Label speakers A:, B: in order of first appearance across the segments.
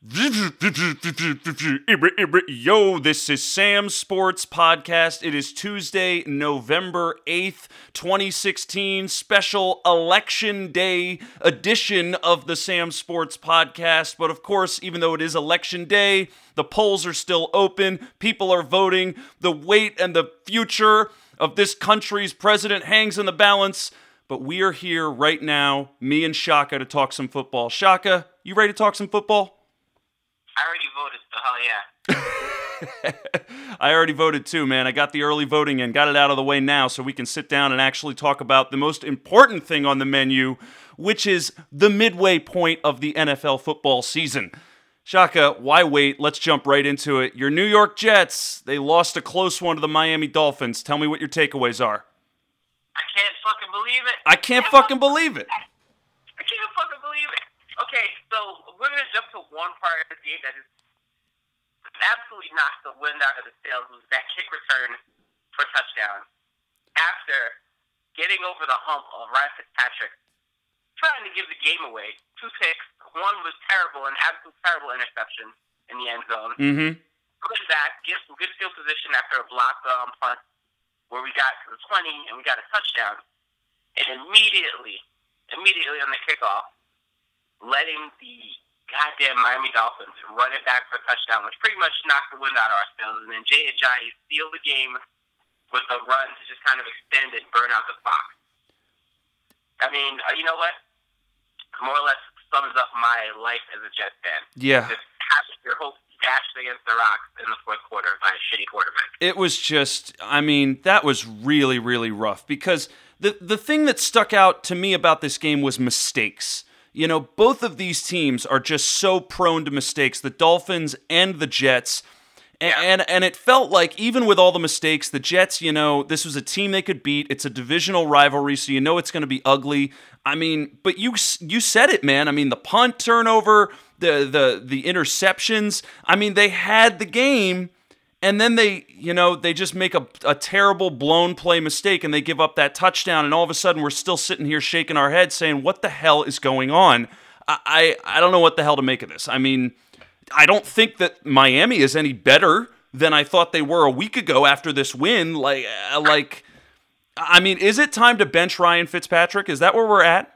A: Yo, this is Sam Sports Podcast. It is Tuesday, November 8th, 2016, special election day edition of the Sam Sports Podcast. But of course, even though it is election day, the polls are still open. People are voting. The weight and the future of this country's president hangs in the balance. But we are here right now, me and Shaka, to talk some football. Shaka, you ready to talk some football?
B: I already voted, so hell
A: yeah. I already voted too, man. I got the early voting in, got it out of the way now so we can sit down and actually talk about the most important thing on the menu, which is the midway point of the NFL football season. Shaka, why wait? Let's jump right into it. Your New York Jets, they lost a close one to the Miami Dolphins. Tell me what your takeaways are.
B: I can't fucking believe it.
A: I can't fucking believe it.
B: I can't fucking believe it. Okay, so we're gonna jump to one part of the game that is absolutely knocked the wind out of the sails was that kick return for touchdown. After getting over the hump of Ryan Fitzpatrick, trying to give the game away. Two picks. One was terrible, an absolute terrible interception in the end zone.
A: Mm-hmm.
B: Coming back, get some good field position after a block um, punt where we got to the 20 and we got a touchdown. And immediately, immediately on the kickoff, letting the goddamn Miami Dolphins run it back for a touchdown, which pretty much knocked the wind out of our sails. And then Jay Ajayi steal the game with a run to just kind of extend and burn out the clock. I mean, uh, you know what? More or less sums up my life as a Jets fan.
A: Yeah.
B: Just have your hopes dashed against the rocks in the fourth quarter by a shitty quarterback.
A: It was just, I mean, that was really, really rough because the the thing that stuck out to me about this game was mistakes. You know, both of these teams are just so prone to mistakes, the Dolphins and the Jets. And, and and it felt like even with all the mistakes, the Jets, you know, this was a team they could beat. It's a divisional rivalry, so you know it's going to be ugly. I mean, but you you said it, man. I mean, the punt turnover, the the the interceptions. I mean, they had the game, and then they, you know, they just make a, a terrible blown play mistake and they give up that touchdown, and all of a sudden we're still sitting here shaking our heads saying, "What the hell is going on?" I I, I don't know what the hell to make of this. I mean. I don't think that Miami is any better than I thought they were a week ago after this win. Like, uh, like, I mean, is it time to bench Ryan Fitzpatrick? Is that where we're at?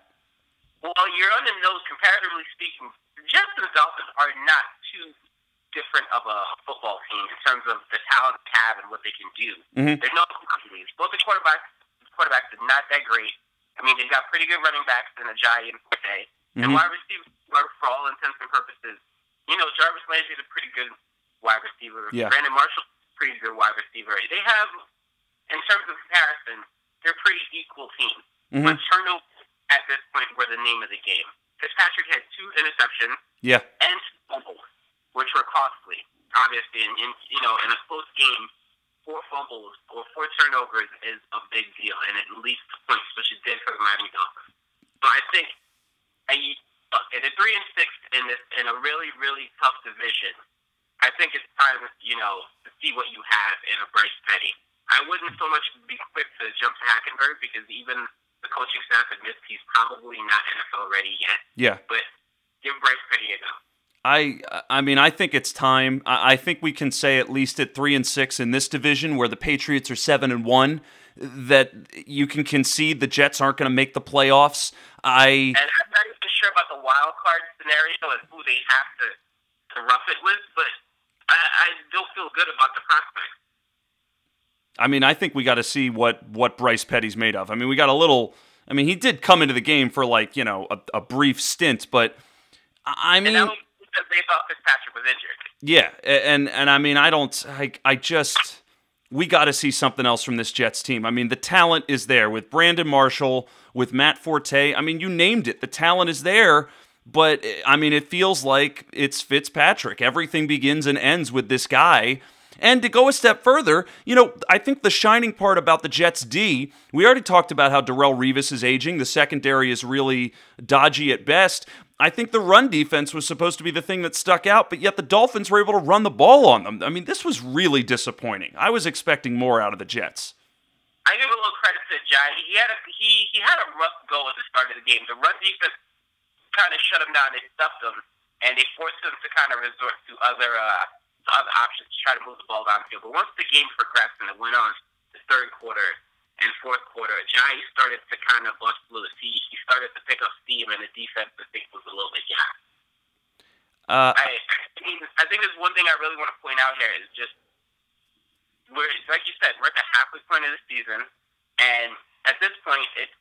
B: Well, you're on the nose, comparatively speaking. Jets and Dolphins are not different of a football team in terms of the talent they have and what they can do.
A: Mhm.
B: There's no companies. Both the quarterbacks, quarterbacks are not that great. I mean, they've got pretty good running backs in Ajayi and Forte. And
A: Mhm.
B: wide receivers, for all intents and purposes, you know, Jarvis Landry is a pretty good wide receiver.
A: Yeah.
B: Brandon Marshall, pretty good wide receiver. They have, in terms of comparison, they're a pretty equal team.
A: Mhm.
B: But turnovers at this point were the name of the game. Fitzpatrick had two interceptions
A: Yeah,
B: and two fumbles, which were costly. Obviously, in, in you know, in a close game, four fumbles or four turnovers is a big deal, and it leads to points, which it did for the Miami Dolphins. So I think, I, look, at a three and six in this in a really really tough division, I think it's time you know to see what you have in a Bryce Petty. I wouldn't so much be quick to jump to Hackenberg because even the coaching staff admits he's probably not NFL ready yet.
A: yeah.
B: But give Bryce Petty a go.
A: I, I mean, I think it's time. I, I think we can say at least at three and six in this division, where the Patriots are seven and one, that you can concede the Jets aren't going to make the playoffs. I.
B: And I'm not even sure about the wild card scenario and who they have to, to rough it with, but I, I still feel good about the prospect.
A: I mean, I think we got to see what what Bryce Petty's made of. I mean, we got a little. I mean, he did come into the game for like you know a, a brief stint, but I
B: And
A: mean,
B: that was because they thought Fitzpatrick was injured.
A: yeah, and and I mean, I don't. I I just we got to see something else from this Jets team. I mean, the talent is there with Brandon Marshall, with Matt Forte. I mean, you named it. The talent is there. But I mean, it feels like it's Fitzpatrick. Everything begins and ends with this guy. And to go a step further, you know, I think the shining part about the Jets D, we already talked about how Darrelle Revis is aging. The secondary is really dodgy at best. I think the run defense was supposed to be the thing that stuck out, but yet the Dolphins were able to run the ball on them. I mean, this was really disappointing. I was expecting more out of the Jets.
B: I give a little credit to Jai. He had a he he had a rough go at the start of the game. The run defense kind of shut him down. They stuffed him, and they forced them to kind of resort to other uh, other options to try to move the ball downfield. But once the game progressed and it went on the third quarter and fourth quarter, Ajayi started to kind of bust loose. He, he started to pick up steam, and the defense, I think, was a little bit gassed.
A: Uh,
B: I, I mean, I think there's one thing I really want to point out here is just we're like you said, we're at the halfway point of the season, and at this point, it's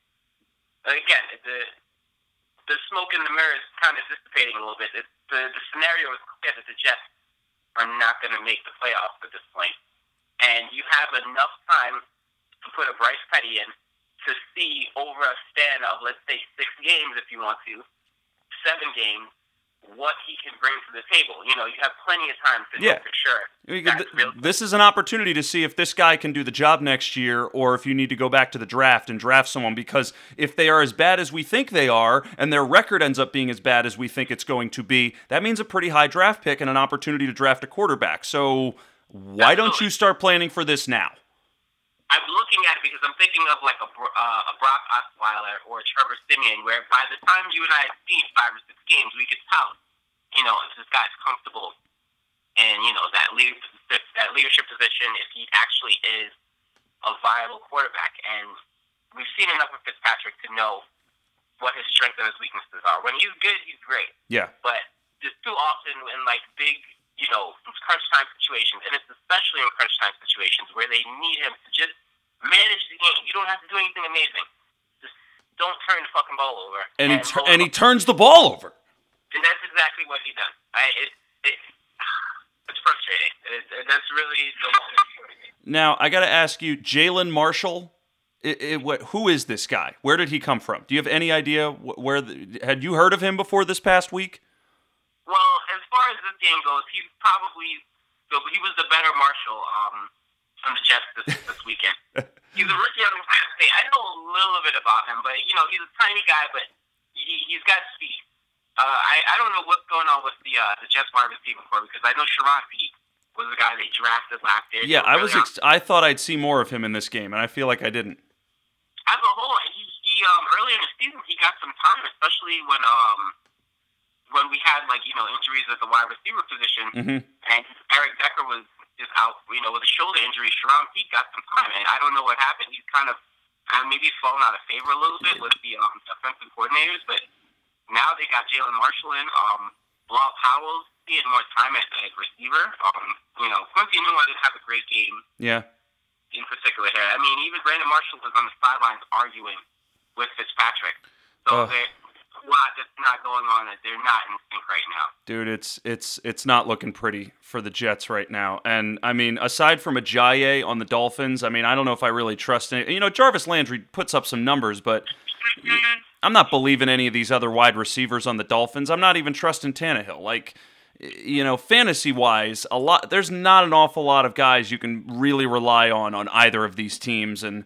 B: again the the smoke in the mirror is kind of dissipating a little bit. It's, the the scenario is clear that the Jets are not going to make the playoffs at this point, and you have enough time to put a Bryce Petty in to see over a span of let's say six games if you want to, seven games, what he can bring to the table. You know, you have plenty of time to
A: Yeah.
B: know for sure.
A: th- this is an opportunity to see if this guy can do the job next year or if you need to go back to the draft and draft someone because if they are as bad as we think they are and their record ends up being as bad as we think it's going to be, that means a pretty high draft pick and an opportunity to draft a quarterback. So why don't you start planning for this now?
B: I'm looking at it because I'm thinking of like a, uh, a Brock Osweiler or a Trevor Siemian, where by the time you and I have seen five or six games, we could tell, you know, if this guy's comfortable in, you know, that leadership, that leadership position, if he actually is a viable quarterback. And we've seen enough of Fitzpatrick to know what his strengths and his weaknesses are. When he's good, he's great.
A: Yeah.
B: But just too often in like big, you know, crunch time situations, and it's especially in crunch time situations where they need him to just manage the game. You don't have to do anything amazing. Just don't turn the fucking ball over.
A: And he tur- and he turns the ball over.
B: and that's exactly what he does. I it, it it's frustrating. It, it, that's really the
A: Now I got to ask you, Jalin Marshall. i i what, who is this guy? Where did he come from? Do you have any idea where? The, had you heard of him before this past week?
B: As far as this game goes, he's probably he was the better Marshall um, on the Jets this, this weekend. he's a rookie on Ohio State. I know a little bit about him, but you know he's a tiny guy, but he, he's got speed. Uh, I I don't know what's going on with the uh, the Jets wide receiver core because I know Charone Peake was the guy they drafted last year.
A: Yeah,
B: He
A: I was. Ex- I thought I'd see more of him in this game, and I feel like I didn't.
B: as a whole, he, he um early in the season he got some time, especially when um when we had like you know injuries at the wide receiver position,
A: hmm
B: and Eric Decker was just out, you know, with a shoulder injury. Charone Peake got some time, and I don't know what happened. He's kind of uh, maybe he's fallen out of favor a little bit with the um, offensive coordinators, but now they got Jalin Marshall in. Um, Powell seeing more time at, at receiver. Um, you know, Quincy Newell didn't have a great game
A: Yeah.
B: in particular here. I mean, even Brandon Marshall was on the sidelines arguing with Fitzpatrick. So there's a lot that's not going on that they're not in sync right now.
A: Dude, it's it's it's not looking pretty for the Jets right now. And I mean, aside from Ajayi on the Dolphins, I mean, I don't know if I really trust any. You know, Jarvis Landry puts up some numbers, but mm-hmm. I'm not believing any of these other wide receivers on the Dolphins. I'm not even trusting Tannehill. Like, you know, fantasy wise, a lot. There's not an awful lot of guys you can really rely on on either of these teams, and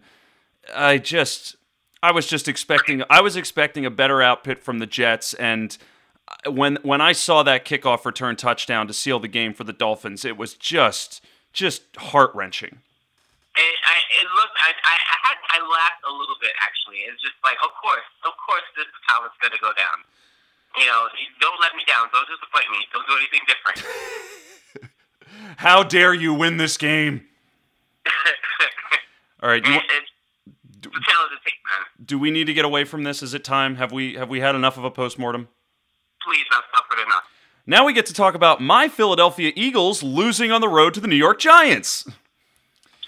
A: I just, I was just expecting, I was expecting a better output from the Jets, and when when I saw that kickoff return touchdown to seal the game for the Dolphins, it was just, just heart wrenching.
B: And I, it looked, I, I, I had, I laughed a little bit actually. It's just like, of course, of course, this is how it's gonna go down. You know, don't let me down. Don't disappoint me. Don't do anything different.
A: How dare you win this game? All right, you,
B: And it's the tail of the tape, man.
A: do we need to get away from this? Is it time? Have we have we had enough of a postmortem?
B: Please, I've suffered enough.
A: Now we get to talk about my Philadelphia Eagles losing on the road to the New York Giants.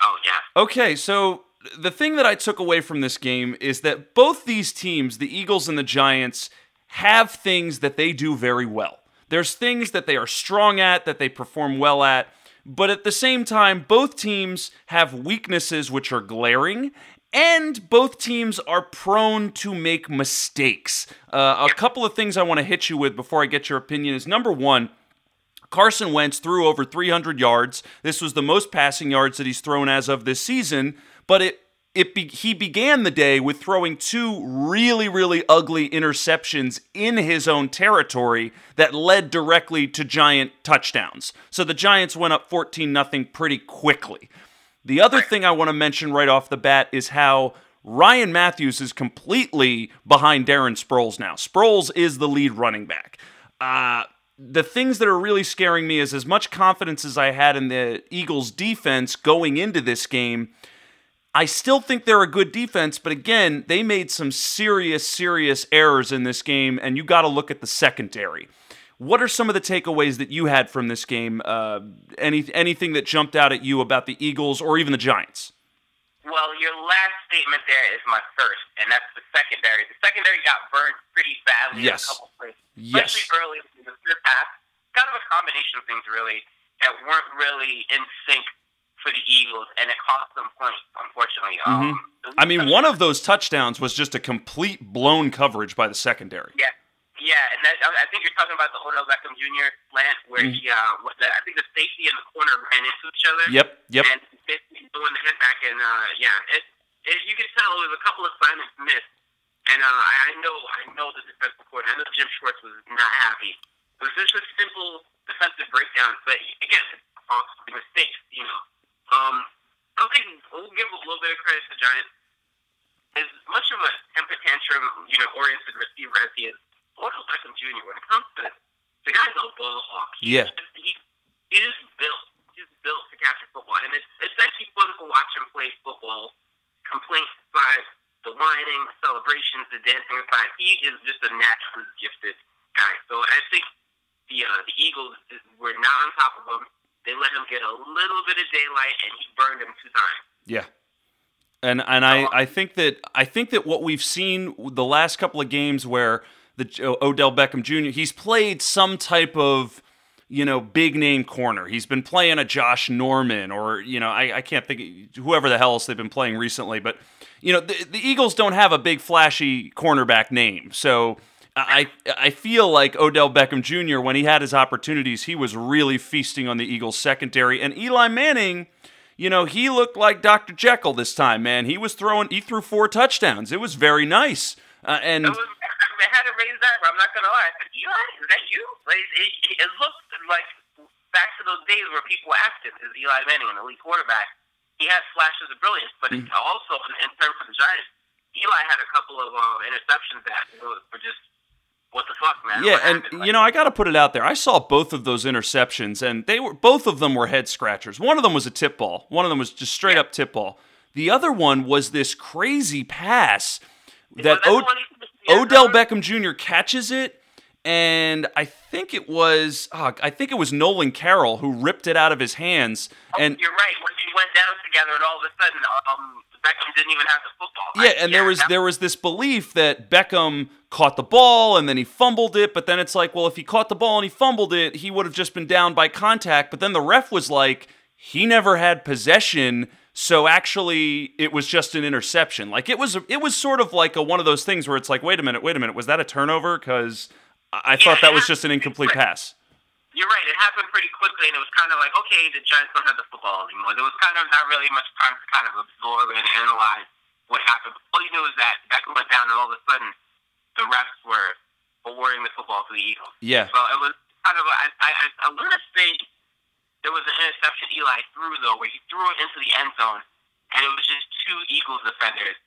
B: Oh yeah.
A: Okay, so the thing that I took away from this game is that both these teams, the Eagles and the Giants, have things that they do very well. There's things that they are strong at, that they perform well at, but at the same time, both teams have weaknesses which are glaring. And both teams are prone to make mistakes. Uh, a couple of things I want to hit you with before I get your opinion is number one, Carson Wentz threw over 300 yards. This was the most passing yards that he's thrown as of this season, but it it be, he began the day with throwing two really really ugly interceptions in his own territory that led directly to Giant touchdowns. So the Giants went up 14 nothing pretty quickly. The other thing I want to mention right off the bat is how Ryan Mathews is completely behind Darren Sproles now. Sproles is the lead running back. Uh, the things that are really scaring me is as much confidence as I had in the Eagles defense going into this game. I still think they're a good defense, but again, they made some serious, serious errors in this game, and you got to look at the secondary. What are some of the takeaways that you had from this game? Uh, any anything that jumped out at you about the Eagles or even the Giants?
B: Well, your last statement there is my first, and that's the secondary. The secondary got burned pretty badly
A: yes.
B: in a couple of places,
A: yes.
B: especially early in the first half. Kind of a combination of things, really, that weren't really in sync for the Eagles, and it cost them points, unfortunately.
A: Mm-hmm. Um, I mean, one of those touchdowns was just a complete blown coverage by the secondary.
B: Yeah, yeah, and that, I think you're talking about the Odell Beckham Jr. slant where mm-hmm. he, uh, I think the safety and the corner ran into each other.
A: Yep, yep.
B: And doing the hit back, and uh, yeah, it, it, you could tell it was a couple of assignments missed. And uh, I know, I know the defensive coordinator. I know Jim Schwartz was not happy. It was just a simple defensive breakdown, but again, mistakes. You know, um, I think we'll give a little bit of credit to Giants. As much of a temper tantrum, you know, oriented receiver as he is, Odell Beckham Jr. When it comes to the guy's a ball hawk.
A: He yeah.
B: Just, he, he just built just built to catch a football, and it's it's actually fun to watch him play football. Complaints aside, the whining, the celebrations, the dancing aside, he is just a naturally gifted guy. So I think the uh, the Eagles were not on top of him. They let him get a little bit of daylight, and he burned him two times.
A: Yeah. And and I, I think that I think that what we've seen the last couple of games where the Odell Beckham Jr. he's played some type of you know, big name corner. He's been playing a Josh Norman or, you know, I, I can't think, whoever the hell else they've been playing recently. But, you know, the, the Eagles don't have a big flashy cornerback name. So I, I feel like Odell Beckham Jr., when he had his opportunities, he was really feasting on the Eagles secondary. And Eli Manning, you know, he looked like Dr. Jekyll this time, man. He was throwing, he threw four touchdowns. It was very nice. Uh, and.
B: I had to raise that, I'm not gonna lie. Eli, is that you? Like, it, it looked like back to those days where people asked him, is Eli Manning an elite quarterback? He had flashes of brilliance, but mm-hmm. also in terms of the Giants, Eli had a couple of uh, interceptions that were just what the fuck, man?
A: Yeah, and like, you know, I got to put it out there. I saw both of those interceptions, and they were both of them were head scratchers. One of them was a tip ball. One of them was just straight yeah. up tip ball. The other one was this crazy pass that o- Odell Beckham Jr. catches it, and I think it was oh, I think it was Nolan Carroll who ripped it out of his hands.
B: Oh,
A: and
B: you're right. When we went down together, and all of a sudden, um, Beckham didn't even have the football.
A: Yeah, and yeah, there was there was this belief that Beckham caught the ball and then he fumbled it, but then it's like, well, if he caught the ball and he fumbled it, he would have just been down by contact. But then the ref was like, he never had possession so actually, it was just an interception. Like it was, it was sort of like a, one of those things where it's like, wait a minute, wait a minute, was that a turnover? Because I yeah, thought that was just an incomplete pass.
B: You're right. It happened pretty quickly, and it was kind of like, okay, the Giants don't have the football anymore. There was kind of not really much time to kind of absorb and analyze what happened. All you knew is that Beckham went down, and all of a sudden, the refs were awarding the football to the Eagles.
A: Yeah.
B: So it was kind of, I, I, I want to say there was an interception Eli threw though, where he threw it into the end zone, and it was just two Eagles defenders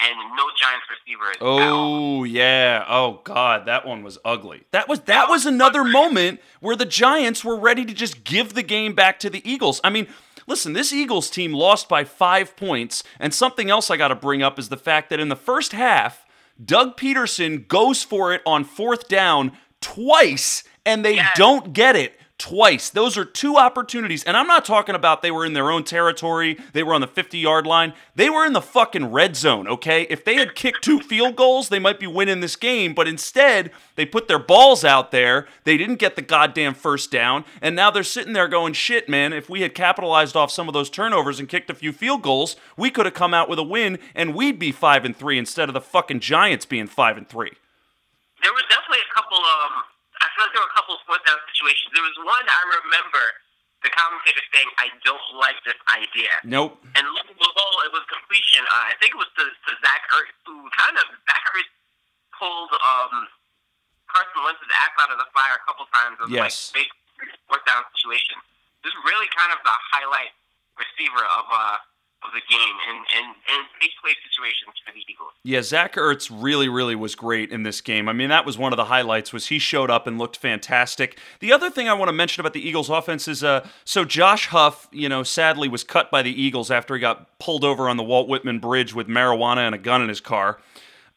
B: and no Giants receivers.
A: Oh yeah. Oh god, that one was ugly. That was that was another moment where the Giants were ready to just give the game back to the Eagles. I mean, listen, this Eagles team lost by 5 points, and something else I got to bring up is the fact that in the first half, Doug Pederson goes for it on fourth down twice and they yes. don't get it twice. Those are two opportunities. And I'm not talking about they were in their own territory, they were on the 50 yard line. They were in the fucking red zone, okay? If they had kicked two field goals, they might be winning this game. But instead, they put their balls out there. They didn't get the goddamn first down. And now they're sitting there going, shit, man, if we had capitalized off some of those turnovers and kicked a few field goals, we could have come out with a win and we'd be 5 and 3 instead of the fucking Giants being 5 and 3.
B: There was definitely a couple um I feel like there were a couple of fourth down situations. There was one I remember the commentator saying, "I don't like this idea."
A: Nope.
B: And look at the whole it was completion. Uh, I think it was to, to Zach Ertz, who kind of Zach Ertz pulled um, Carson Wentz's axe out of the fire a couple times. It
A: yes.
B: Like big fourth down situation. This is really kind of the highlight receiver of uh, of the game and and and big play situations for the Eagles.
A: Yeah, Zach Ertz really, really was great in this game. I mean, that was one of the highlights. Was he showed up and looked fantastic. The other thing I want to mention about the Eagles' offense is, uh, so Josh Huff, you know, sadly was cut by the Eagles after he got pulled over on the Walt Whitman Bridge with marijuana and a gun in his car.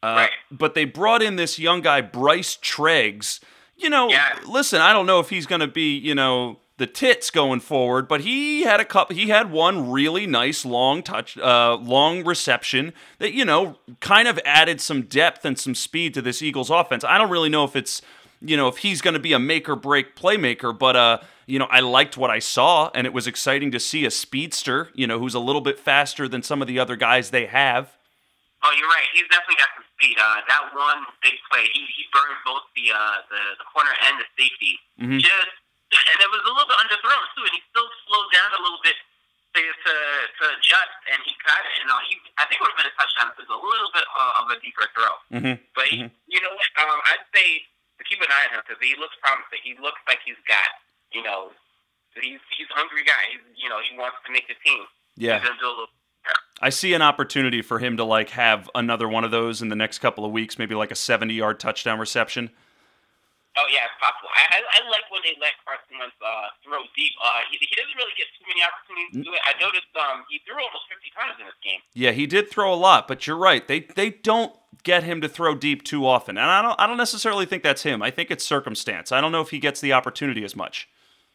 A: Uh,
B: Right.
A: But they brought in this young guy, Bryce Treggs. You know,
B: Yeah.
A: listen, I don't know if he's going to be, you know, the tits going forward, but he had a couple. He had one really nice long touch, uh, long reception that you know kind of added some depth and some speed to this Eagles offense. I don't really know if it's, you know, if he's going to be a make or break playmaker, but uh, you know, I liked what I saw, and it was exciting to see a speedster, you know, who's a little bit faster than some of the other guys they have.
B: Oh, you're right. He's definitely got some speed. Uh, that one big play, he he burned both the uh the, the corner and the safety.
A: Mhm.
B: Just and it was a little bit underthrown too, and he still slowed down a little bit to to, to adjust, and he got it. And uh, he, I think it would have been a touchdown. It was a little bit uh, of a deeper throw,
A: Mm-hmm.
B: but he, you know? Um, I'd say to keep an eye on him because he looks promising. He looks like he's got, you know, he's he's a hungry guy. He's you know he wants to make the team.
A: Yeah.
B: He's gonna do a little.
A: I see an opportunity for him to like have another one of those in the next couple of weeks, maybe like a 70 yard touchdown reception.
B: Oh yeah, it's possible. I, I, I like when they let Carson Wentz uh, throw deep. Uh, he, he doesn't really get too many opportunities to do it. I noticed um, he threw almost 50 times in this game.
A: Yeah, he did throw a lot, but you're right. They they don't get him to throw deep too often. And I don't I don't necessarily think that's him. I think it's circumstance. I don't know if he gets the opportunity as much.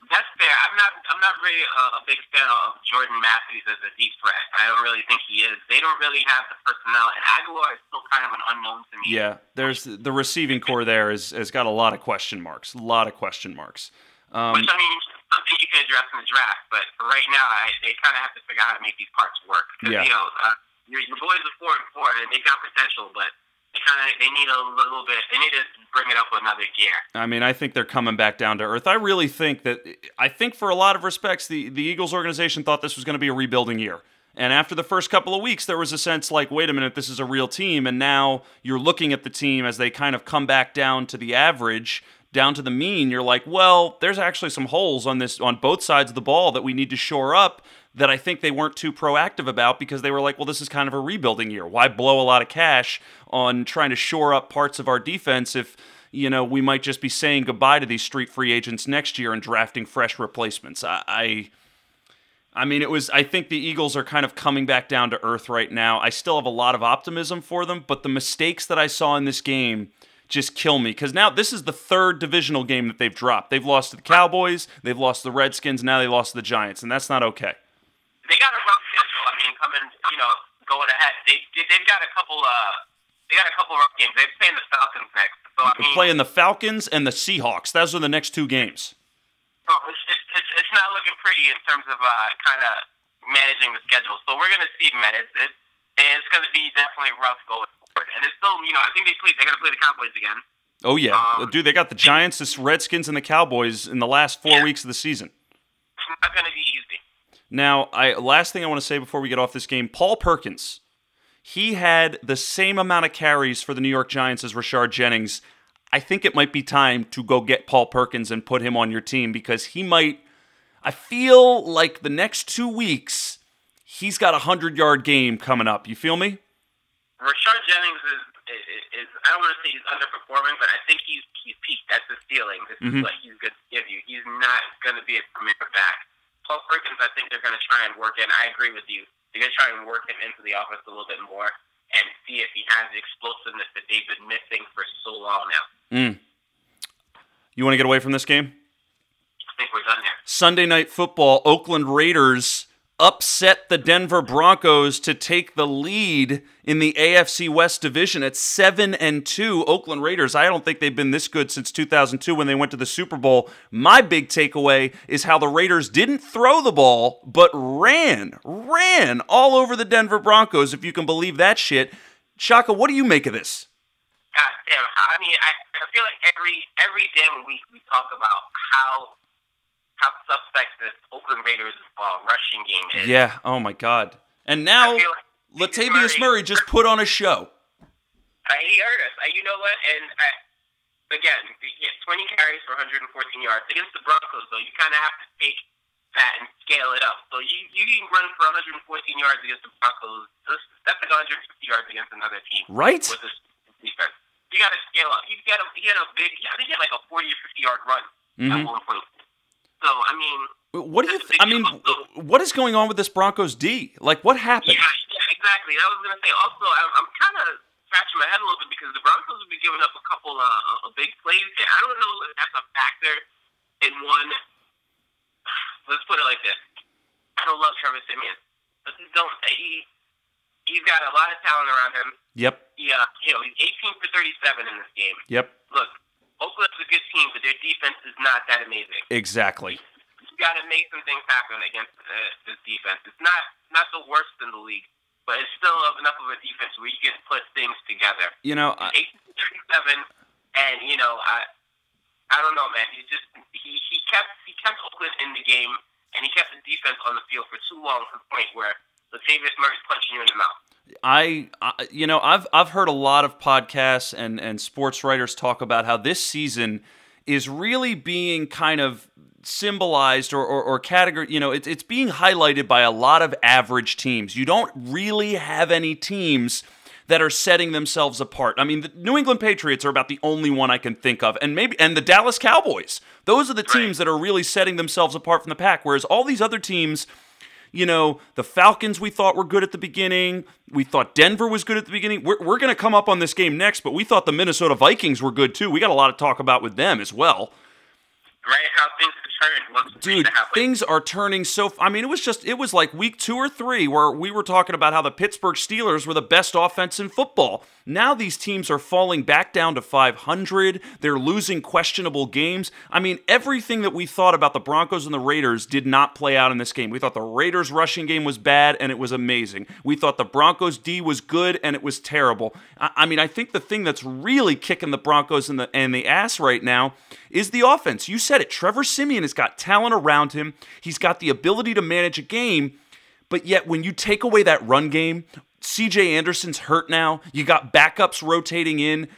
B: That's fair. I'm not I'm not really uh, a big fan of Jordan Matthews as a deep threat. I don't really think he is. They don't really have the personnel, and Agholor is still kind of an unknown to me.
A: Yeah, there's the receiving core there is has got a lot of question marks. A lot of question marks. Um,
B: Which I mean, something you can address in the draft, but for right now, I, they kind of have to figure out how to make these parts work.
A: Yeah.
B: You know, uh, your, your boys are four and four, and they got potential, but kind of they need a little bit. They need to bring it up another gear.
A: I mean, I think they're coming back down to earth. I really think that I think for a lot of respects, the the Eagles organization thought this was going to be a rebuilding year. And after the first couple of weeks, there was a sense like, wait a minute, this is a real team. And now you're looking at the team as they kind of come back down to the average, down to the mean. You're like, well, there's actually some holes on this on both sides of the ball that we need to shore up. That I think they weren't too proactive about because they were like, well, this is kind of a rebuilding year. Why blow a lot of cash on trying to shore up parts of our defense if you know, we might just be saying goodbye to these street free agents next year and drafting fresh replacements. I, I, I mean, it was. I think the Eagles are kind of coming back down to earth right now. I still have a lot of optimism for them, but the mistakes that I saw in this game just kill me because now this is the third divisional game that they've dropped. They've lost to the Cowboys, they've lost to the Redskins, now they lost to the Giants, and that's not okay.
B: They got a rough schedule. I mean, coming, you know, going ahead. They- they've got a couple. Uh, they got a couple rough games. They're playing the Falcons next. So I
A: They're
B: mean,
A: playing the Falcons and the Seahawks. Those are the next two games.
B: oh, it's, it's, it's, it's not looking pretty in terms of uh, kind of managing the schedule. So we're gonna see, man. It's it's, it's gonna be definitely rough going forward. And it's still, you know, I think they play. They gotta play the Cowboys again.
A: Oh yeah,
B: Um,
A: dude, they got the Giants, the Redskins, and the Cowboys in the last four
B: Yeah.
A: weeks of the season.
B: It's not gonna be easy.
A: Now, I last thing I want to say before we get off this game, Paul Perkins. He had the same amount of carries for the New York Giants as Rashard Jennings. I think it might be time to go get Paul Perkins and put him on your team because he might. I feel like the next two weeks, he's got a hundred yard game coming up. You feel me?
B: Rashard Jennings is, is, is I don't want to say he's underperforming, but I think he's he's peaked. That's his ceiling. This
A: Mhm.
B: is what he's going to give you. He's not going to be a premier back. Paul Perkins, I think they're going to try and work in. I agree with you. They're going to try and work him into the offense a little bit more and see if he has the explosiveness that they've been missing for so long now.
A: Mm. You want to get away from this game?
B: I think we're done there.
A: Sunday night football, Oakland Raiders upset the Denver Broncos to take the lead in the AFC West division at 7 and 2. Oakland Raiders, I don't think they've been this good since 2002 when they went to the Super Bowl. My big takeaway is how the Raiders didn't throw the ball but ran, ran all over the Denver Broncos if you can believe that shit. Shaka, what do you make of this?
B: God damn! I mean, I, I feel like every every damn week we talk about how how suspect this Oakland Raiders uh, rushing game is.
A: Yeah, oh my god. And now
B: like
A: Latavius Murray just put on a show.
B: Uh, he hurt us. Uh, you know what? And uh, again, he had 20 carries for 114 yards against the Broncos. Though you kind of have to take that and scale it up. So you you can run for 114 yards against the Broncos. That's like 150 yards against another team.
A: Right.
B: With this defense, you got to scale up. You got a you got a big. I think you had like a 40 or 50 yard run
A: mm-hmm.
B: at one point. So I mean.
A: What do you? Th- I mean, what is going on with this Broncos D? Like, what happened?
B: Yeah, yeah exactly. I was gonna say. Also, I'm, I'm kind of scratching my head a little bit because the Broncos have been giving up a couple uh, big plays. I don't know if that's a factor in one. Let's put it like this: I don't love Trevor. Let's don't. He he's got a lot of talent around him.
A: Yep.
B: Yeah, you know he's 18 for 37 in this game.
A: Yep.
B: Look, Oakland's a good team, but their defense is not that amazing.
A: Exactly You
B: got to make some things happen against uh, this defense. It's not not the worst in the league, but it's still enough of a defense where you can put things together.
A: You know,
B: I, thirty-seven, and you know, I I don't know, man. He just he he kept he kept Oakland in the game, and he kept the defense on the field for too long to the point where Latavius Murray's punching you in the mouth.
A: I, I, you know, I've I've heard a lot of podcasts and and sports writers talk about how this season is really being kind of symbolized or, or, or category, you know, it's, it's being highlighted by a lot of average teams. You don't really have any teams that are setting themselves apart. I mean, the New England Patriots are about the only one I can think of, and maybe and the Dallas Cowboys. Those are the teams that are really setting themselves apart from the pack. Whereas all these other teams, you know, the Falcons we thought were good at the beginning. We thought Denver was good at the beginning. We're, we're going to come up on this game next, but we thought the Minnesota Vikings were good too. We got a lot to talk about with them as well
B: right? How things.
A: Dude, things are turning so. I mean, it was just it was like week two or three where we were talking about how the Pittsburgh Steelers were the best offense in football. Now these teams are falling back down to 500. They're losing questionable games. I mean, everything that we thought about the Broncos and the Raiders did not play out in this game. We thought the Raiders rushing game was bad and it was amazing. We thought the Broncos D was good and it was terrible. I, I mean, I think the thing that's really kicking the Broncos in the and the ass right now is the offense. You said it. Trevor Siemian has got talent around him. He's got the ability to manage a game. But yet, when you take away that run game, CJ Anderson's hurt now. You got backups rotating in.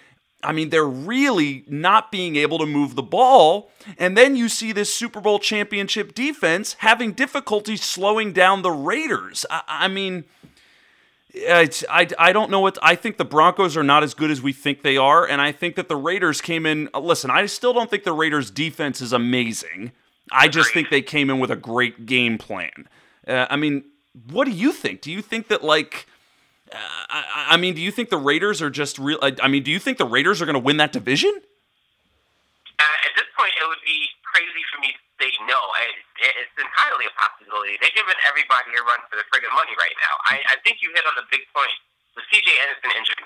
A: I mean, they're really not being able to move the ball. And then you see this Super Bowl championship defense having difficulty slowing down the Raiders. I, I mean, it's, I, I don't know what. I think the Broncos are not as good as we think they are. And I think that the Raiders came in. Listen, I still don't think the Raiders' defense is amazing. I just think they came in with a great game plan. Uh, I mean, what do you think? Do you think that, like, uh, I, I, mean, do you think the Raiders are just real? I mean, do you think the Raiders are going to win that division?
B: Uh, at this point, it would be crazy for me to no. I, it's entirely a possibility. They're giving everybody a run for the friggin' money right now. I, I think you hit on the big point. The CJ Anderson injury,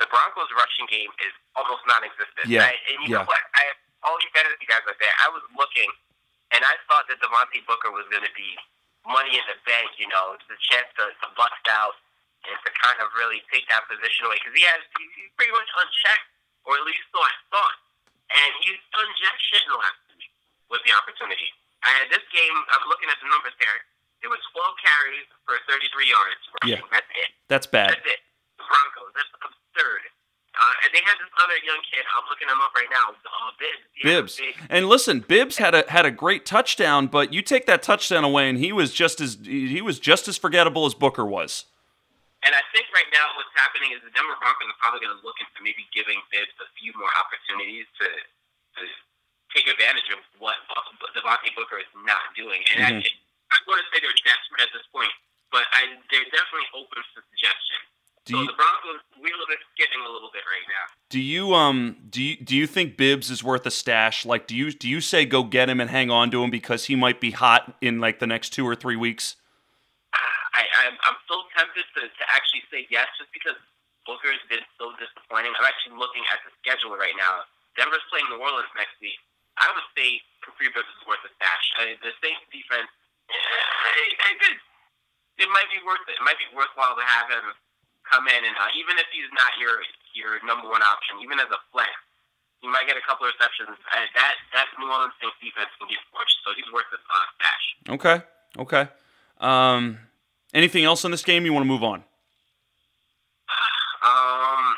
B: the Broncos' rushing game is almost non-existent.
A: Yeah.
B: I, and you yeah. know what? I all you fantasy guys are there. I was looking, and I thought that Devontae Booker was going to be money in the bank. You know, it's a chance to, to bust out and to kind of really take that position away because he has he's pretty much unchecked, or at least so I thought, and he's done jack shit in the last with the opportunity. And this game, I'm looking at the numbers there. It was 12 carries for 33 yards.
A: Yeah,
B: that's it.
A: That's bad.
B: That's it. The Broncos. That's absurd. Uh, and they had this other young kid. I'm looking him up right now. Uh, Bibbs.
A: Bibbs. And listen, Bibbs had a had a great touchdown, but you take that touchdown away, and he was just as he was just as forgettable as Booker was.
B: And I think right now what's happening is the Denver Broncos are probably going to look into maybe giving Bibbs a few more opportunities to, advantage of what Devontae Booker is not doing. And mm-hmm. I, I want to say they're desperate at this point, but I, they're definitely open to suggestion. Do so you, the Broncos wheel it getting a little bit right now.
A: Do you um do you do you think Bibbs is worth a stash? Like do you do you say go get him and hang on to him because he might be hot in like the next two or three weeks?
B: I, I'm, I'm so tempted to, to actually say yes just because Booker has been so disappointing. I'm actually looking at the schedule right now. Denver's playing New Orleans next week. I would say Kapri Bibbs is worth a stash. I mean, the Saints defense, eh, it, it might be worth it. It might be worthwhile to have him come in and uh, even if he's not your your number one option, even as a flex, you might get a couple of receptions. Uh, that that New Orleans Saints defense can be forced, so he's worth a uh, stash.
A: Okay, okay. Um, Anything else in this game you want to move on?
B: Um,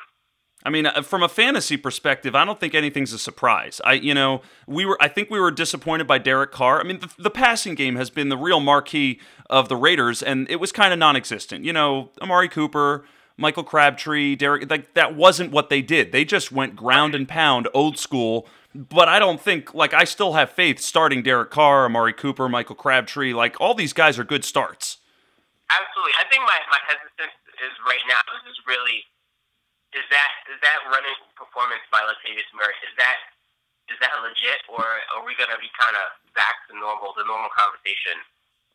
A: I mean, uh, from a fantasy perspective, I don't think anything's a surprise. I, you know, we were. I think we were disappointed by Derek Carr. I mean, the, the passing game has been the real marquee of the Raiders, and it was kind of non-existent. You know, Amari Cooper, Michael Crabtree, Derek. Like that wasn't what they did. They just went ground and pound, old school. But I don't think like I still have faith starting Derek Carr, Amari Cooper, Michael Crabtree. Like all these guys are good starts.
B: Absolutely, I think my my hesitance is right now this is really is that is that running performance by Latavius Murray is that is that legit or are we going to be kind of back to normal the normal conversation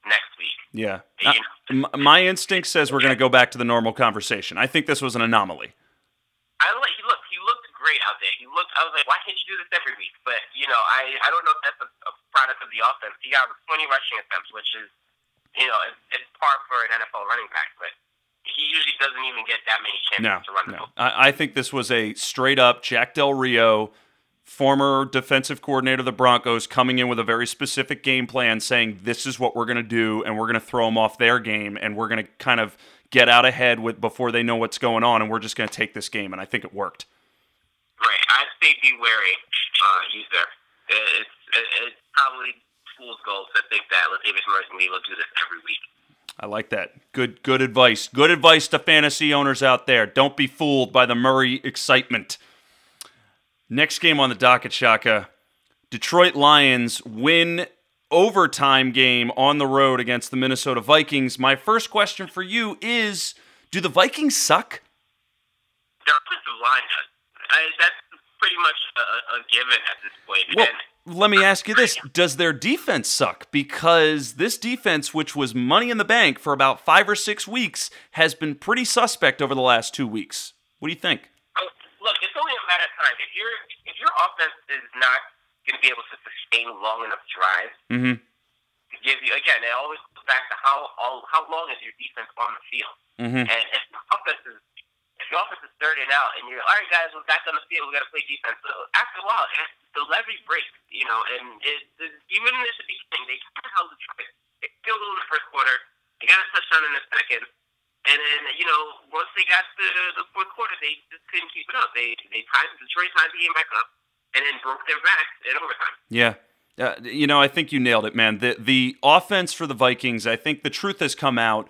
B: next week?
A: Yeah, you know? my instinct says we're going to go back to the normal conversation. I think this was an anomaly.
B: I like he looked he looked great out there. He looked. I was like, why can't you do this every week? But you know, I I don't know if that's a, a product of the offense. He got 20 rushing attempts, which is you know it's, it's par for an NFL running back, but he usually doesn't even get that many chances no, to run the no.
A: I, I think this was a straight up Jack Del Rio, former defensive coordinator of the Broncos, coming in with a very specific game plan, saying this is what we're going to do, and we're going to throw them off their game, and we're going to kind of get out ahead with before they know what's going on, and we're just going to take this game, and I think it worked.
B: Right, I'd say be wary. Uh, he's there. It's, it's probably fool's gold to think that Latavius Murray's going to be able to do this every week.
A: I like that. Good good advice. Good advice to fantasy owners out there. Don't be fooled by the Murray excitement. Next game on the docket, Shaka. Detroit Lions win overtime game on the road against the Minnesota Vikings. My first question for you is do the Vikings suck?
B: Their offensive line does. that's pretty much a, a, given at this point.
A: Well, and let me ask you this Does their defense suck? Because this defense, which was money in the bank for about five or six weeks, has been pretty suspect over the last two weeks. What do you think?
B: Oh, look, it's only a matter of time. If, you if your offense is not going to be able to sustain long enough drives,
A: mm-hmm.
B: to give you, again, it always goes back to how, all, how long is your defense on the field.
A: Mm-hmm.
B: And if the offense is the offense is third and out, and you're all right, guys, we're back on the field. We got to play defense. So after a while, the levee breaks, you know, and it, it, even in the beginning, they kind of held Detroit. They killed in the first quarter. They got a touchdown in the second. And then, you know, once they got to the fourth quarter, they just couldn't keep it up. They they tied the Detroit tied the game back up, and then broke their back in overtime.
A: Yeah. Uh, you know, I think you nailed it, man. The the offense for the Vikings, I think the truth has come out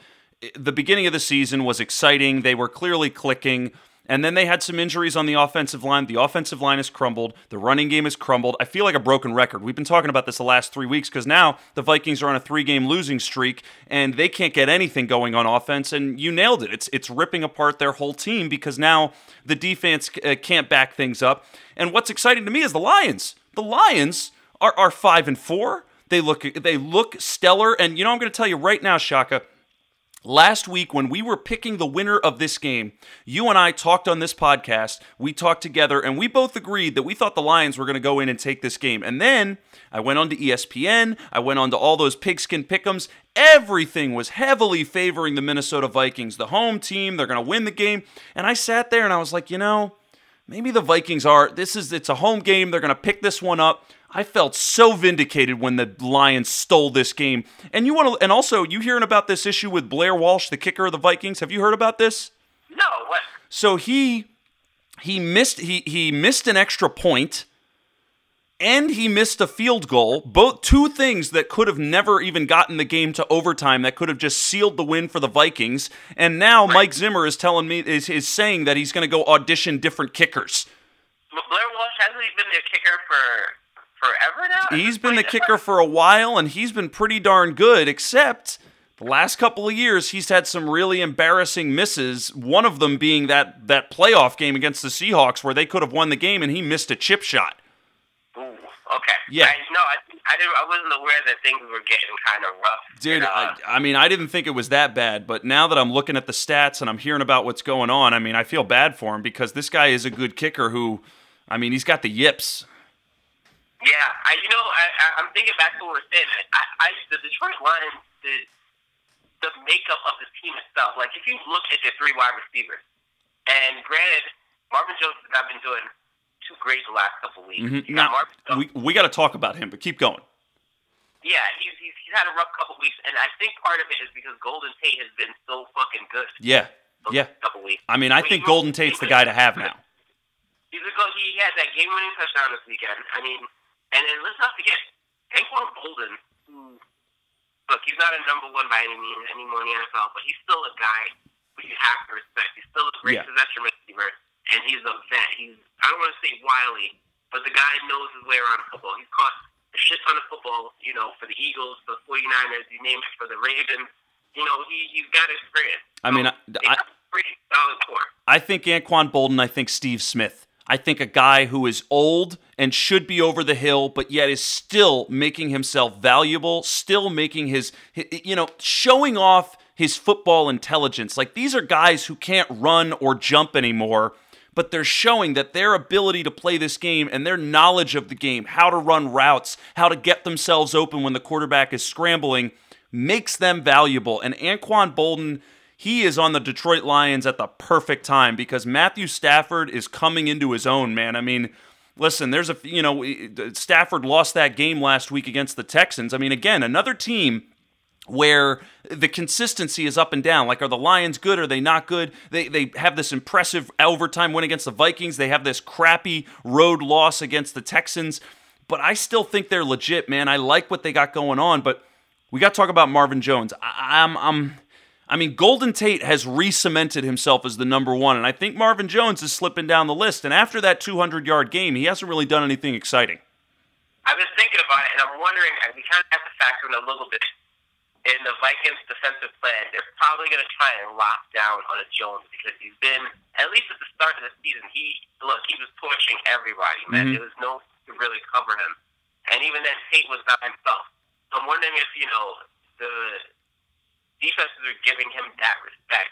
A: the beginning of the season was exciting. They were clearly clicking. And then they had some injuries on the offensive line. The offensive line has crumbled. The running game has crumbled. I feel like a broken record. We've been talking about this the last three weeks because now the Vikings are on a three game losing streak and they can't get anything going on offense. And you nailed it. It's, it's ripping apart their whole team because now the defense uh, can't back things up. And what's exciting to me is the Lions. The Lions are, are five and four. They look they look stellar. And you know, I'm going to tell you right now, Shaka Last week, when we were picking the winner of this game, you and I talked on this podcast. We talked together, and we both agreed that we thought the Lions were going to go in and take this game. And then I went on to ESPN, I went on to all those pigskin pickums. Everything was heavily favoring the Minnesota Vikings, the home team. They're going to win the game. And I sat there and I was like, you know, maybe the Vikings are. This is it's a home game. They're going to pick this one up. I felt so vindicated when the Lions stole this game. And you want to, and also you hearing about this issue with Blair Walsh, the kicker of the Vikings? Have you heard about this?
B: No. What?
A: So he he missed he he missed an extra point and he missed a field goal. Both two things that could have never even gotten the game to overtime that could have just sealed the win for the Vikings. And now. Mike Zimmer is telling me is is saying that he's going to go audition different kickers.
B: Blair Walsh hasn't been their kicker for forever now.
A: He's been the kicker for a while, and he's been pretty darn good. Except the last couple of years, he's had some really embarrassing misses. One of them being that that playoff game against the Seahawks, where they could have won the game, and he missed a chip shot.
B: Ooh, okay.
A: Yeah.
B: I, no, I, I, didn't, I wasn't aware that things were getting kind of rough.
A: Dude, I, uh, I mean, I didn't think it was that bad, but now that I'm looking at the stats and I'm hearing about what's going on, I mean, I feel bad for him because this guy is a good kicker who, I mean, he's got the yips.
B: Yeah, I you know I, I'm thinking back to what we are saying. I, I the Detroit Lions the the makeup of the team itself. Like if you look at the three wide receivers, and granted, Marvin Jones has not been doing too great the last couple weeks.
A: Mm-hmm. Now, we we got to talk about him, but keep going.
B: Yeah, he's, he's he's had a rough couple weeks, and I think part of it is because Golden Tate has been so fucking good.
A: Yeah, yeah.
B: Couple weeks.
A: I mean, I think Golden Tate's the guy to have now.
B: So he had that game-winning touchdown this weekend. I mean, and then let's not forget, Anquan Boldin, who look, he's not a number one by any means anymore in the NFL, but he's still a guy who you have to respect. He's still a great
A: Yeah.
B: possession receiver, and he's a vet. He's I don't want to say wily, but the guy knows his way around football. He's caught a shit ton of football, you know, for the Eagles, for the 49ers, you name it, for the Ravens. You know, he, he's got experience.
A: I mean, I,
B: They
A: I,
B: have a pretty solid core.
A: I think Anquan Boldin. I think Steve Smith. I think a guy who is old and should be over the hill, but yet is still making himself valuable, still making his, you know, showing off his football intelligence. Like these are guys who can't run or jump anymore, but they're showing that their ability to play this game and their knowledge of the game, how to run routes, how to get themselves open when the quarterback is scrambling, makes them valuable. And Anquan Boldin he is on the Detroit Lions at the perfect time because Matthew Stafford is coming into his own, man. I mean, listen, there's a, you know, Stafford lost that game last week against the Texans. I mean, again, another team where the consistency is up and down. Like, are the Lions good? Are they not good? They, they have this impressive overtime win against the Vikings. They have this crappy road loss against the Texans. But I still think they're legit, man. I like what they got going on. But we got to talk about Marvin Jones. I, I'm, I'm, I mean, Golden Tate has re-cemented himself as the number one, and I think Marvin Jones is slipping down the list. And after that 200-yard game, he hasn't really done anything exciting.
B: I was thinking about it, and I'm wondering, we kind of have to factor in a little bit in the Vikings' defensive plan. They're probably going to try and lock down on a Jones because he's been, at least at the start of the season, he look he was torching everybody. Man,
A: Mhm.
B: there was no to really cover him, and even then Tate was not himself. So I'm wondering if you know the defenses are giving him that respect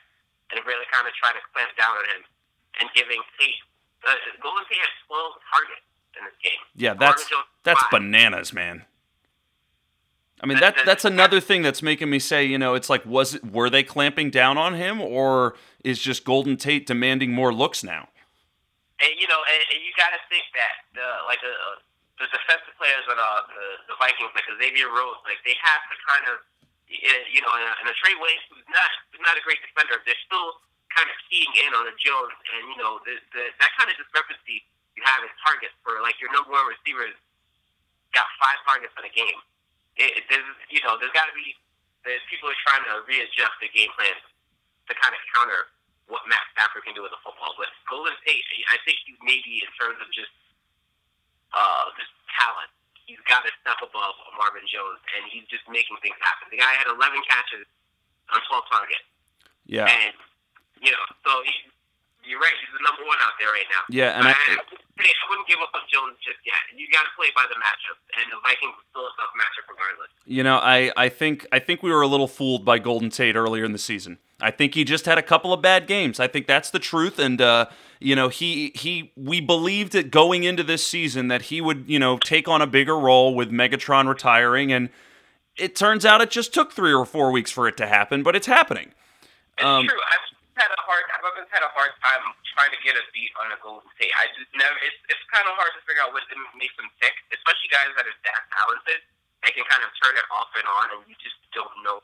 B: and really kind of trying to clamp down on him and giving Tate. Uh, Golden Tate had 12 targets in this game.
A: Yeah, that's that's
B: five.
A: bananas, man. I mean
B: That-
A: that that's another thing that's making me say, you know, it's like was it were they clamping down on him or is just Golden Tate demanding more looks now?
B: And you know, and, and you got to think that the like the the defensive players on uh, the the Vikings, like Xavier Rhodes, like they have to kind of, you know, in a, a Trey Wayne who's not not a great defender, they're still kind of keying in on a Jones, and you know, the, the that kind of discrepancy you have in targets for like your number one receivers got five targets in a game. It, there's you know, there's got to be there's people are trying to readjust the game plan to kind of counter what Matt Stafford can do with the football. But Golden Tate, I think maybe in terms of just uh, just talent, he's got to step above Marvin Jones, and he's just making things happen. The guy had 11 catches on 12 targets,
A: Yeah.
B: and you know, so he, you're right. He's the number one out there right now.
A: Yeah, and I,
B: I, I wouldn't give up on Jones just yet. You got to play by the matchup, and the Vikings are still a tough matchup regardless.
A: You know, I, I think I think we were a little fooled by Golden Tate earlier in the season. I think he just had a couple of bad games. I think that's the truth. And uh, you know, he he we believed it going into this season that he would you know take on a bigger role with Megatron retiring, and it turns out it just took three or four weeks for it to happen, but it's happening.
B: It's
A: Um,
B: true. I've had a hard. I've always had a hard time trying to get a beat on a Golden Tate. I just never. It's it's kind of hard to figure out what makes them tick, especially guys that are that talented. They can kind of turn it off and on, and you just don't know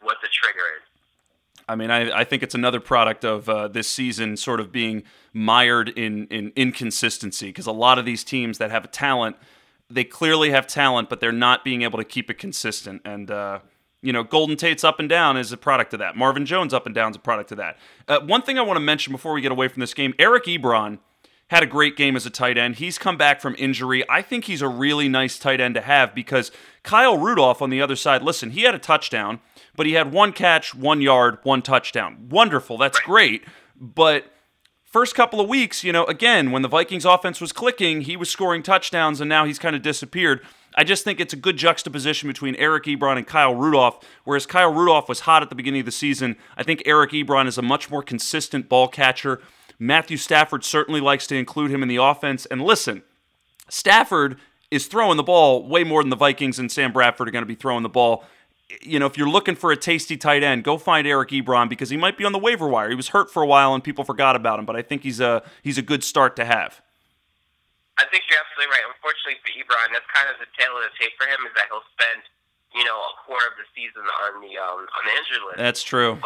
B: what the trigger is.
A: I mean, I, I think it's another product of uh, this season sort of being mired in, in inconsistency because a lot of these teams that have a talent, they clearly have talent, but they're not being able to keep it consistent. And, uh, you know, Golden Tate's up and down is a product of that. Marvin Jones up and down is a product of that. Uh, one thing I want to mention before we get away from this game Eric Ebron had a great game as a tight end. He's come back from injury. I think he's a really nice tight end to have because Kyle Rudolph on the other side, listen, he had a touchdown, but he had one catch, one yard, one touchdown. Wonderful. That's great. But first couple of weeks, you know, again, when the Vikings offense was clicking, he was scoring touchdowns and now he's kind of disappeared. I just think it's a good juxtaposition between Eric Ebron and Kyle Rudolph. Whereas Kyle Rudolph was hot at the beginning of the season, I think Eric Ebron is a much more consistent ball catcher. Matthew Stafford certainly likes to include him in the offense. And listen, Stafford is throwing the ball way more than the Vikings and Sam Bradford are going to be throwing the ball. You know, if you're looking for a tasty tight end, go find Eric Ebron because he might be on the waiver wire. He was hurt for a while and people forgot about him, but I think he's a he's a good start to have.
B: I think you're absolutely right. Unfortunately for Ebron, that's kind of the tail of the tape for him is that he'll spend, you know, a quarter of the season on the um, on the injury list.
A: That's true.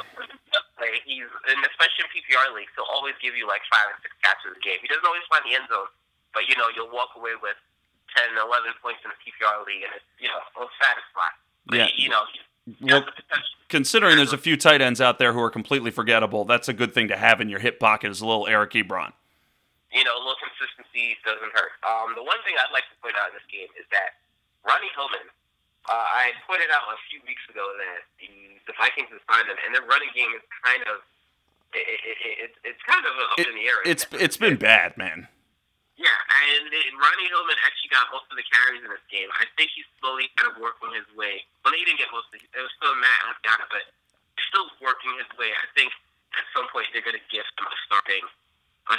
B: He's and especially in PPR leagues, he'll always give you like five or six catches a game. He doesn't always find the end zone, but you know you'll walk away with 10, 11 points in a PPR league, and it's you know it'll satisfy. But
A: Yeah.
B: he, you know,
A: Well,
B: has the potential.
A: considering there's a few tight ends out there who are completely forgettable, that's a good thing to have in your hip pocket is a little Eric Ebron.
B: You know, a little consistency doesn't hurt. Um, the one thing I'd like to point out in this game is that Ronnie Hillman, uh, I pointed out a few weeks ago that the, the Vikings have signed him, and their running game is kind of it, it, it, it, it's kind of up in the air.
A: It's it's been bad, man.
B: yeah, and, and Ronnie Hillman actually got most of the carries in this game. I think he's slowly kind of working his way. Well, he didn't get most of it. It was still Matt got it, but he's still working his way. I think at some point they're going to give him a starting,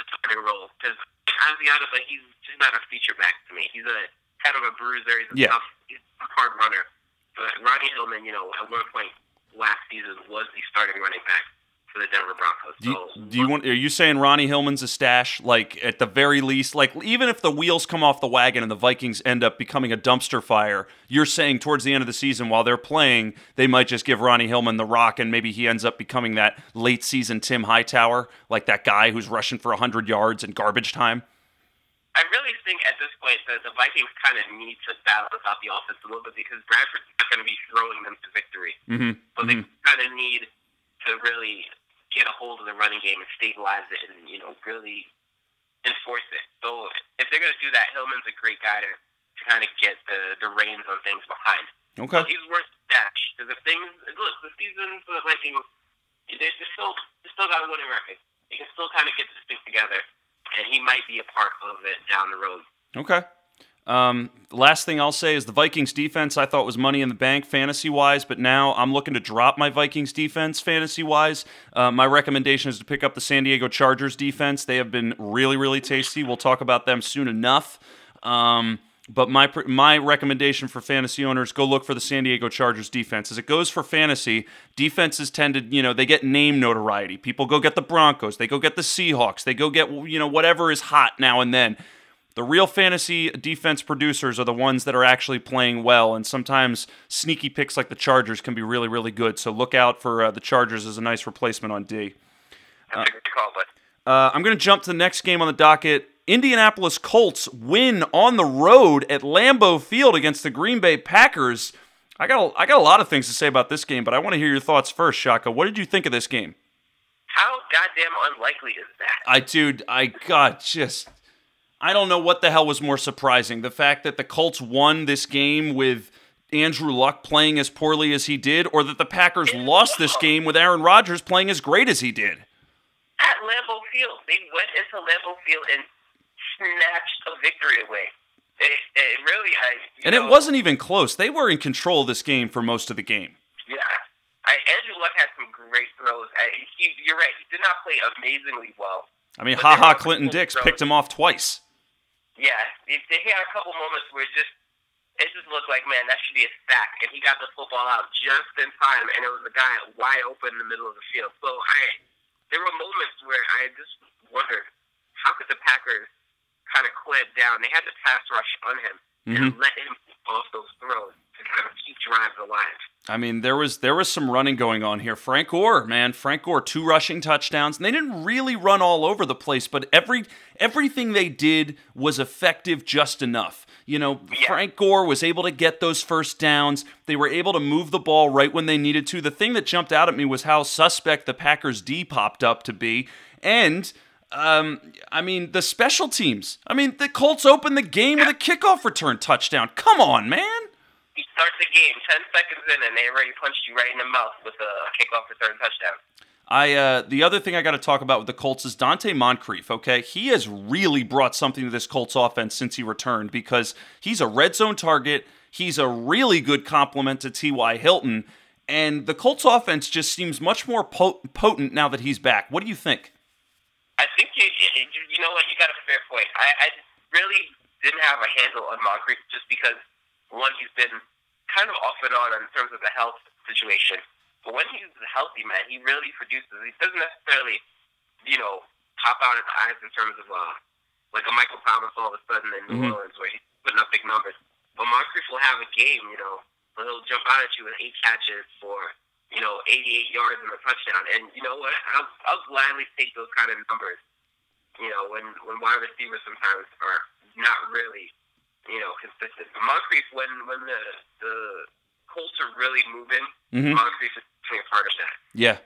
B: a starting role because Asiata, but he's just not a feature back to me. He's a kind of a bruiser. He's a
A: Yeah.
B: tough, he's a hard runner. But Ronnie Hillman, you know, at one point last season was the starting running back for the Denver Broncos.
A: Do you,
B: so
A: do you want? Are you saying Ronnie Hillman's a stash? Like at the very least, like even if the wheels come off the wagon and the Vikings end up becoming a dumpster fire, you're saying towards the end of the season while they're playing, they might just give Ronnie Hillman the rock and maybe he ends up becoming that late season Tim Hightower, like that guy who's rushing for hundred yards in garbage time.
B: I really think at this point that the Vikings kind of need to balance out the offense a little bit because Bradford's not going to be throwing them to victory.
A: Mm-hmm.
B: But they kind of need to really get a hold of the running game and stabilize it and, you know, really enforce it. So if they're going to do that, Hillman's a great guy to, to kind of get the, the reins on things behind.
A: Okay.
B: So he's worth the dash. Because if things, look, the season for the Vikings, they're, they're still, they still got a winning record. They can still kind of get this thing together. And he might be a part of it down the road.
A: Okay. Um, last thing I'll say is the Vikings defense I thought was money in the bank fantasy wise, but now I'm looking to drop my Vikings defense fantasy wise. Uh, my recommendation is to pick up the San Diego Chargers defense. They have been really, really tasty. We'll talk about them soon enough. Um, but my my recommendation for fantasy owners go look for the San Diego Chargers defense. As it goes for fantasy, defenses tend to you know they get name notoriety. People go get the Broncos, they go get the Seahawks, they go get you know whatever is hot now and then. The real fantasy defense producers are the ones that are actually playing well, and sometimes sneaky picks like the Chargers can be really, really good. So look out for uh, the Chargers as a nice replacement on D.
B: That's a good call, but
A: Uh, I'm going to jump to the next game on the docket. Indianapolis Colts win on the road at Lambeau Field against the Green Bay Packers. I got a, I got a lot of things to say about this game, but I want to hear your thoughts first, Shaka. What did you think of this game?
B: how goddamn unlikely is that?
A: I dude, I got just I don't know what the hell was more surprising. The fact that the Colts won this game with Andrew Luck playing as poorly as he did, or that the Packers lost this game with Aaron Rodgers playing as great as he did.
B: At Lambeau Field, they went into Lambeau Field and snatched a victory away. It, it really, I.
A: And it wasn't even close. They were in control of this game for most of the game.
B: Yeah. I, Andrew Luck had some great throws. I, he, you're right. He did not play amazingly well.
A: I mean, Ha
B: Ha,
A: Clinton Dix
B: throws.
A: picked him off twice.
B: Yeah, they had a couple moments where it just it just looked like, man, that should be a sack, and he got the football out just in time, and it was a guy wide open in the middle of the field. So I, there were moments where I just wondered how could the Packers kind of clamp down? They had the pass rush on him and mm-hmm. let him off those throws to kind of keep drives alive.
A: I mean, there was there was some running going on here. Frank Gore, man, Frank Gore, two rushing touchdowns. And they didn't really run all over the place, but every everything they did was effective just enough. You know,
B: Yeah.
A: Frank Gore was able to get those first downs. They were able to move the ball right when they needed to. The thing that jumped out at me was how suspect the Packers D popped up to be, and. Um, I mean the special teams. I mean the Colts opened the game with a kickoff return touchdown. Come on, man.
B: Start the game ten seconds in, and they already punched you right in the mouth with a kickoff return touchdown.
A: I uh, the other thing I got to talk about with the Colts is Donte Moncrief. Okay, he has really brought something to this Colts offense since he returned because he's a red zone target. He's a really good complement to T.Y. Hilton, and the Colts offense just seems much more po- potent now that he's back. What do you think?
B: I think you, you, you know what, you got a fair point. I, I really didn't have a handle on Moncrief just because, one, he's been kind of off and on in terms of the health situation. But when he's a healthy, man, he really produces. He doesn't necessarily, you know, pop out the eyes in terms of, uh, like a Michael Thomas all of a sudden in New
A: Mhm.
B: Orleans where he's putting up big numbers. But Moncrief will have a game, you know, where he'll jump out at you with eight catches for, you know, 88 yards and a touchdown. And you know what? I'll, I'll gladly take those kind of numbers. You know, when when wide receivers sometimes are not really, you know, consistent. Moncrief, when when the the Colts are really moving, mm-hmm. Moncrief is a part of that.
A: Yeah.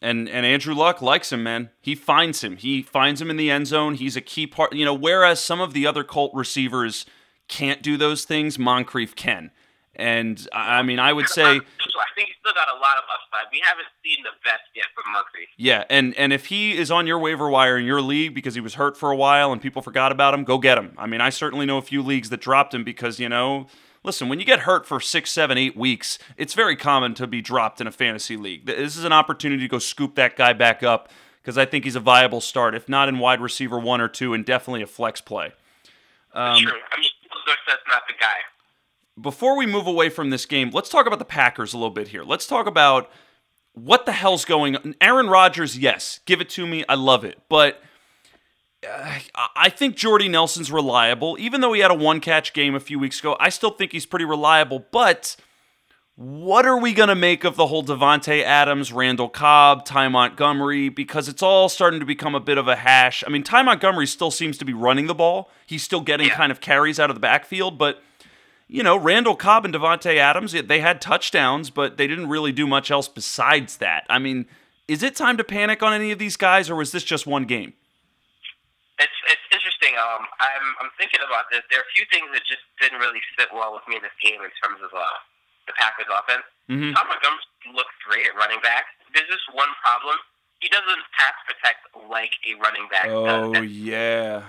A: And and Andrew Luck likes him, man. He finds him. He finds him in the end zone. He's a key part. You know, whereas some of the other Colt receivers can't do those things, Moncrief can. And I mean, I would say I
B: think he's still got a lot of upside. We haven't seen the best yet from Moncrief.
A: Yeah, and and if he is on your waiver wire in your league because he was hurt for a while and people forgot about him, go get him. I mean, I certainly know a few leagues that dropped him because you know, listen, when you get hurt for six, seven, eight weeks, it's very common to be dropped in a fantasy league. This is an opportunity to go scoop that guy back up because I think he's a viable start, if not in wide receiver one or two, and definitely a flex play.
B: Um, True. I mean, that's not the guy
A: before we move away from this game, let's talk about the Packers a little bit here. Let's talk about what the hell's going on. Aaron Rodgers, yes, give it to me. I love it. But uh, I think Jordy Nelson's reliable. Even though he had a one catch game a few weeks ago, I still think he's pretty reliable. But what are we going to make of the whole Davante Adams, Randall Cobb, Ty Montgomery? Because it's all starting to become a bit of a hash. I mean, Ty Montgomery still seems to be running the ball, he's still getting yeah. kind of carries out of the backfield, but you know, Randall Cobb and Davante Adams, they had touchdowns, but they didn't really do much else besides that. I mean, is it time to panic on any of these guys, or was this just one game?
B: It's it's interesting. Um, I'm I'm thinking about this. There are a few things that just didn't really sit well with me in this game in terms of uh, the Packers offense. Mm-hmm. Tom Montgomery looks great at running back. There's just one problem. He doesn't pass protect like a running back.
A: Oh does. yeah.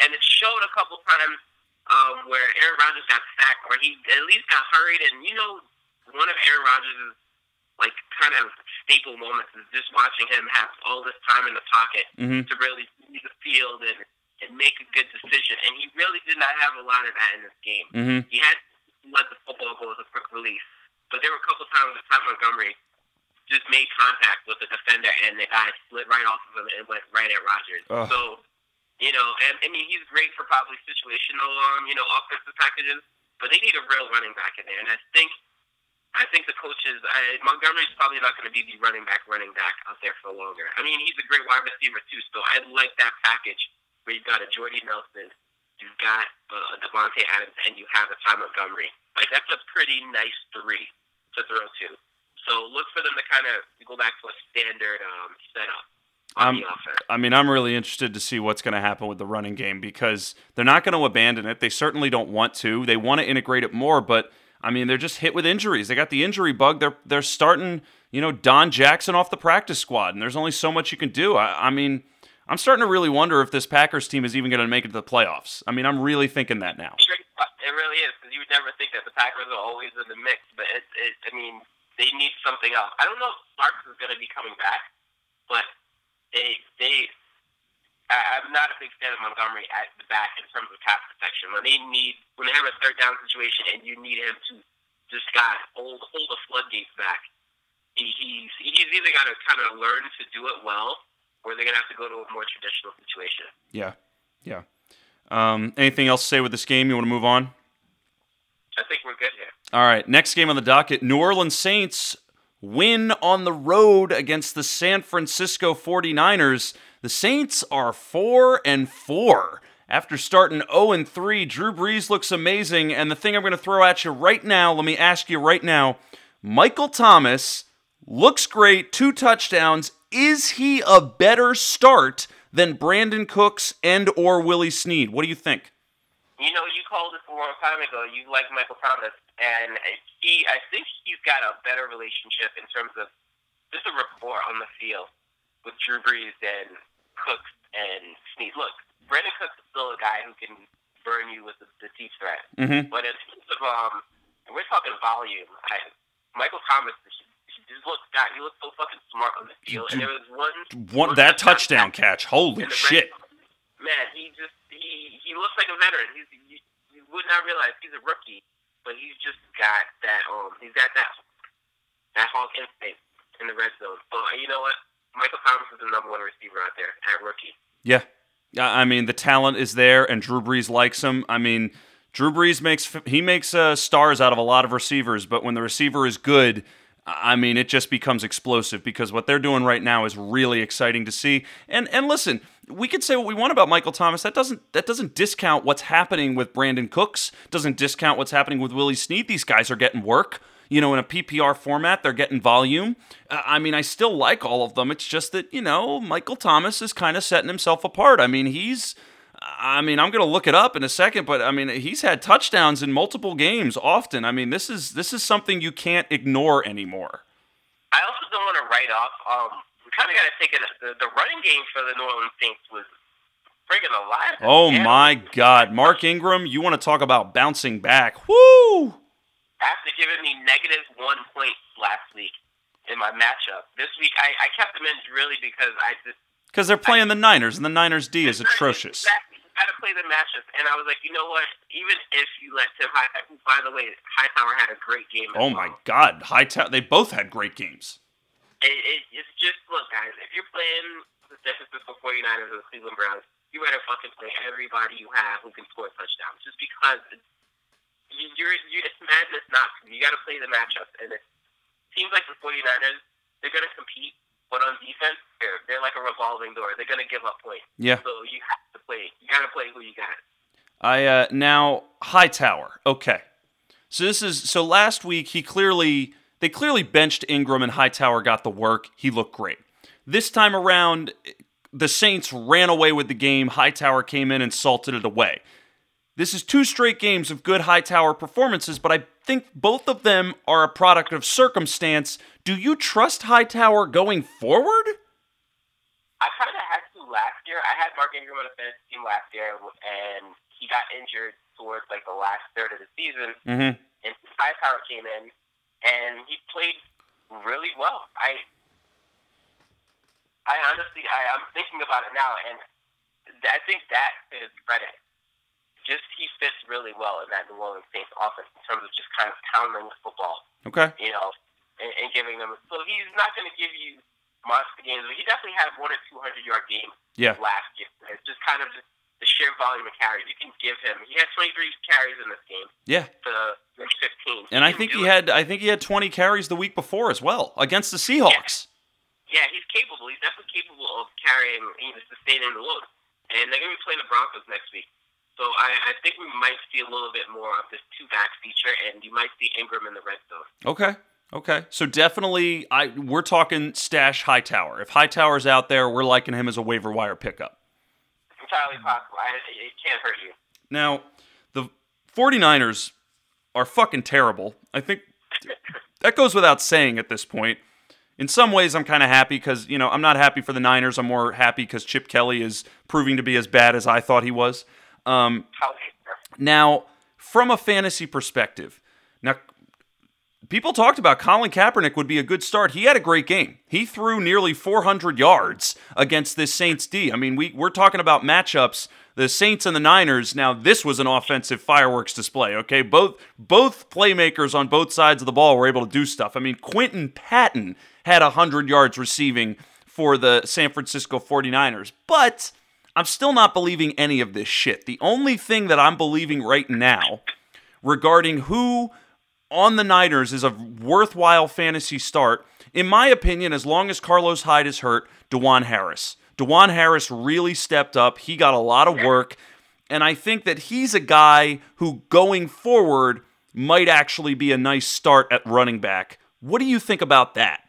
B: And it showed a couple times um, where Aaron Rodgers got sacked, or he at least got hurried. And you know, one of Aaron Rodgers' like kind of staple moments is just watching him have all this time in the pocket mm-hmm. to really see the field and and make a good decision. And he really did not have a lot of that in this game. Mm-hmm. He had let the football go as a quick release, but there were a couple times that Ty Montgomery just made contact with the defender, and the guy slid right off of him and went right at Rodgers. So you know, and I mean he's great for probably situational, um, you know, offensive packages, but they need a real running back in there. And I think, I think the coaches, I, Montgomery's probably not going to be the running back, running back out there for longer. I mean, he's a great wide receiver too, so I like that package where you've got a Jordy Nelson, you've got uh, Davante Adams, and you have a Ty Montgomery. Like that's a pretty nice three to throw to. So look for them to kind of go back to a standard um, setup.
A: I'm, I mean, I'm really interested to see what's going to happen with the running game because they're not going to abandon it. They certainly don't want to. They want to integrate it more, but I mean, they're just hit with injuries. They got the injury bug. They're they're starting, you know, Don Jackson off the practice squad, and there's only so much you can do. I, I mean, I'm starting to really wonder if this Packers team is even going to make it to the playoffs. I mean, I'm really thinking that now.
B: It really is because you would never think that the Packers are always in the mix, but it, it, I mean, they need something else. I don't know if Starks is going to be coming back, but they they I, I'm not a big fan of Montgomery at the back in terms of pass protection. When they need when they have a third down situation and you need him to just guy hold hold the floodgates back, he, he's he's either got to kind of learn to do it well, or they're gonna have to go to a more traditional situation.
A: Yeah, yeah. Um, anything else to say with this game? You want to move on?
B: I think we're good here.
A: All right, next game on the docket: New Orleans Saints win on the road against the San Francisco 49ers. The Saints are 4 and 4. After starting 0 and 3, Drew Brees looks amazing and the thing I'm going to throw at you right now, let me ask you right now, Michael Thomas looks great, two touchdowns. Is he a better start than Brandin Cooks and or Willie Snead? What do you think?
B: You know, you called it a long time ago. You like Michael Thomas and he, I think he's got a better relationship in terms of just a rapport on the field with Drew Brees and Cooks and Snead. Look, Brandin Cooks is still a guy who can burn you with the, the deep threat, mm-hmm. but in terms of um, we're talking volume. I, Michael Thomas just looks guy. He looks so fucking smart on the field. And there was one,
A: one, one that touchdown catch. Holy shit!
B: Man, he just he he looks like a veteran. He's you, you would not realize he's a rookie but he's just got that um he's got that that Hawk instinct in the red zone. So you know what? Michael Thomas is the number one receiver out there at rookie.
A: Yeah. I mean, the talent is there, and Drew Brees likes him. I mean, Drew Brees makes he makes uh, stars out of a lot of receivers, but when the receiver is good, I mean, it just becomes explosive because what they're doing right now is really exciting to see. And and listen, we could say what we want about Michael Thomas. That doesn't that doesn't discount what's happening with Brandin Cooks. Doesn't discount what's happening with Willie Snead. These guys are getting work. You know, in a PPR format, they're getting volume. Uh, I mean, I still like all of them. It's just that you know, Michael Thomas is kind of setting himself apart. I mean, he's I mean, I'm going to look it up in a second, but I mean, he's had touchdowns in multiple games often. I mean, this is this is something you can't ignore anymore.
B: I also don't want to write off. Um, we kind of got to take it. The, the running game for the New Orleans Saints was friggin' alive.
A: Oh my God, Mark Ingram! You want to talk about bouncing back? Woo!
B: After giving me negative one point last week in my matchup, this week I, I kept them in really because I just
A: because they're playing I, the Niners, and the Niners D is atrocious.
B: Exactly got to play the matchup. And I was like, you know what? Even if you let Tim High, by the way, Hightower had a great game.
A: Oh my God, Hightower! They both had great games.
B: It, it, it's just look, guys. If you're playing the San Francisco 49ers or the Cleveland Browns, you better fucking play everybody you have who can score touchdowns. Just because you're, you're it's madness not to. You got to play the matchup, and it seems like the 49ers they're going to compete but on defense, they're, they're like a revolving door. They're going to give up points.
A: Yeah.
B: So you have to play. You got to play who you got.
A: I uh, now Hightower. Okay. So this is so last week he clearly they clearly benched Ingram and Hightower got the work. He looked great. This time around, the Saints ran away with the game. Hightower came in and salted it away. This is two straight games of good Hightower performances, but I think both of them are a product of circumstance. Do you trust Hightower going forward?
B: I kind of had to last year. I had Mark Ingram on a fantasy team last year, and he got injured towards like the last third of the season.
A: Mm-hmm.
B: And Hightower came in, and he played really well. I, I honestly, I, I'm thinking about it now, and I think that is credit just he fits really well in that New Orleans Saints offense in terms of just kind of pounding the football.
A: Okay.
B: You know, and, and giving them. So he's not going to give you monster games, but he definitely had one or two hundred yard games.
A: Yeah.
B: Last year, it's just kind of just the sheer volume of carries you can give him. He had 23 carries in this game.
A: Yeah.
B: To 15.
A: And I think he it. had I think he had 20 carries the week before as well against the Seahawks.
B: Yeah, yeah he's capable. He's definitely capable of carrying, you know, sustaining the load. And they're going to be playing the Broncos next week. So I, I think we might see a little bit more of this two back feature, and you might see Ingram in the red zone.
A: Okay. Okay, so definitely, I we're talking stash Hightower. If Hightower's out there, we're liking him as a waiver wire pickup.
B: Entirely possible. I, it can't hurt you.
A: Now, the 49ers are fucking terrible. I think that goes without saying at this point. In some ways, I'm kind of happy because, you know, I'm not happy for the Niners. I'm more happy because Chip Kelly is proving to be as bad as I thought he was. Um, now, from a fantasy perspective, now people talked about Colin Kaepernick would be a good start. He had a great game. He threw nearly 400 yards against this Saints D. I mean, we we're talking about matchups. The Saints and the Niners. Now, this was an offensive fireworks display. Okay, both both playmakers on both sides of the ball were able to do stuff. I mean, Quinton Patton had 100 yards receiving for the San Francisco 49ers, but I'm still not believing any of this shit. The only thing that I'm believing right now regarding who on the Niners is a worthwhile fantasy start, in my opinion, as long as Carlos Hyde is hurt, DuJuan Harris. DuJuan Harris really stepped up. He got a lot of work. And I think that he's a guy who, going forward, might actually be a nice start at running back. What do you think about that?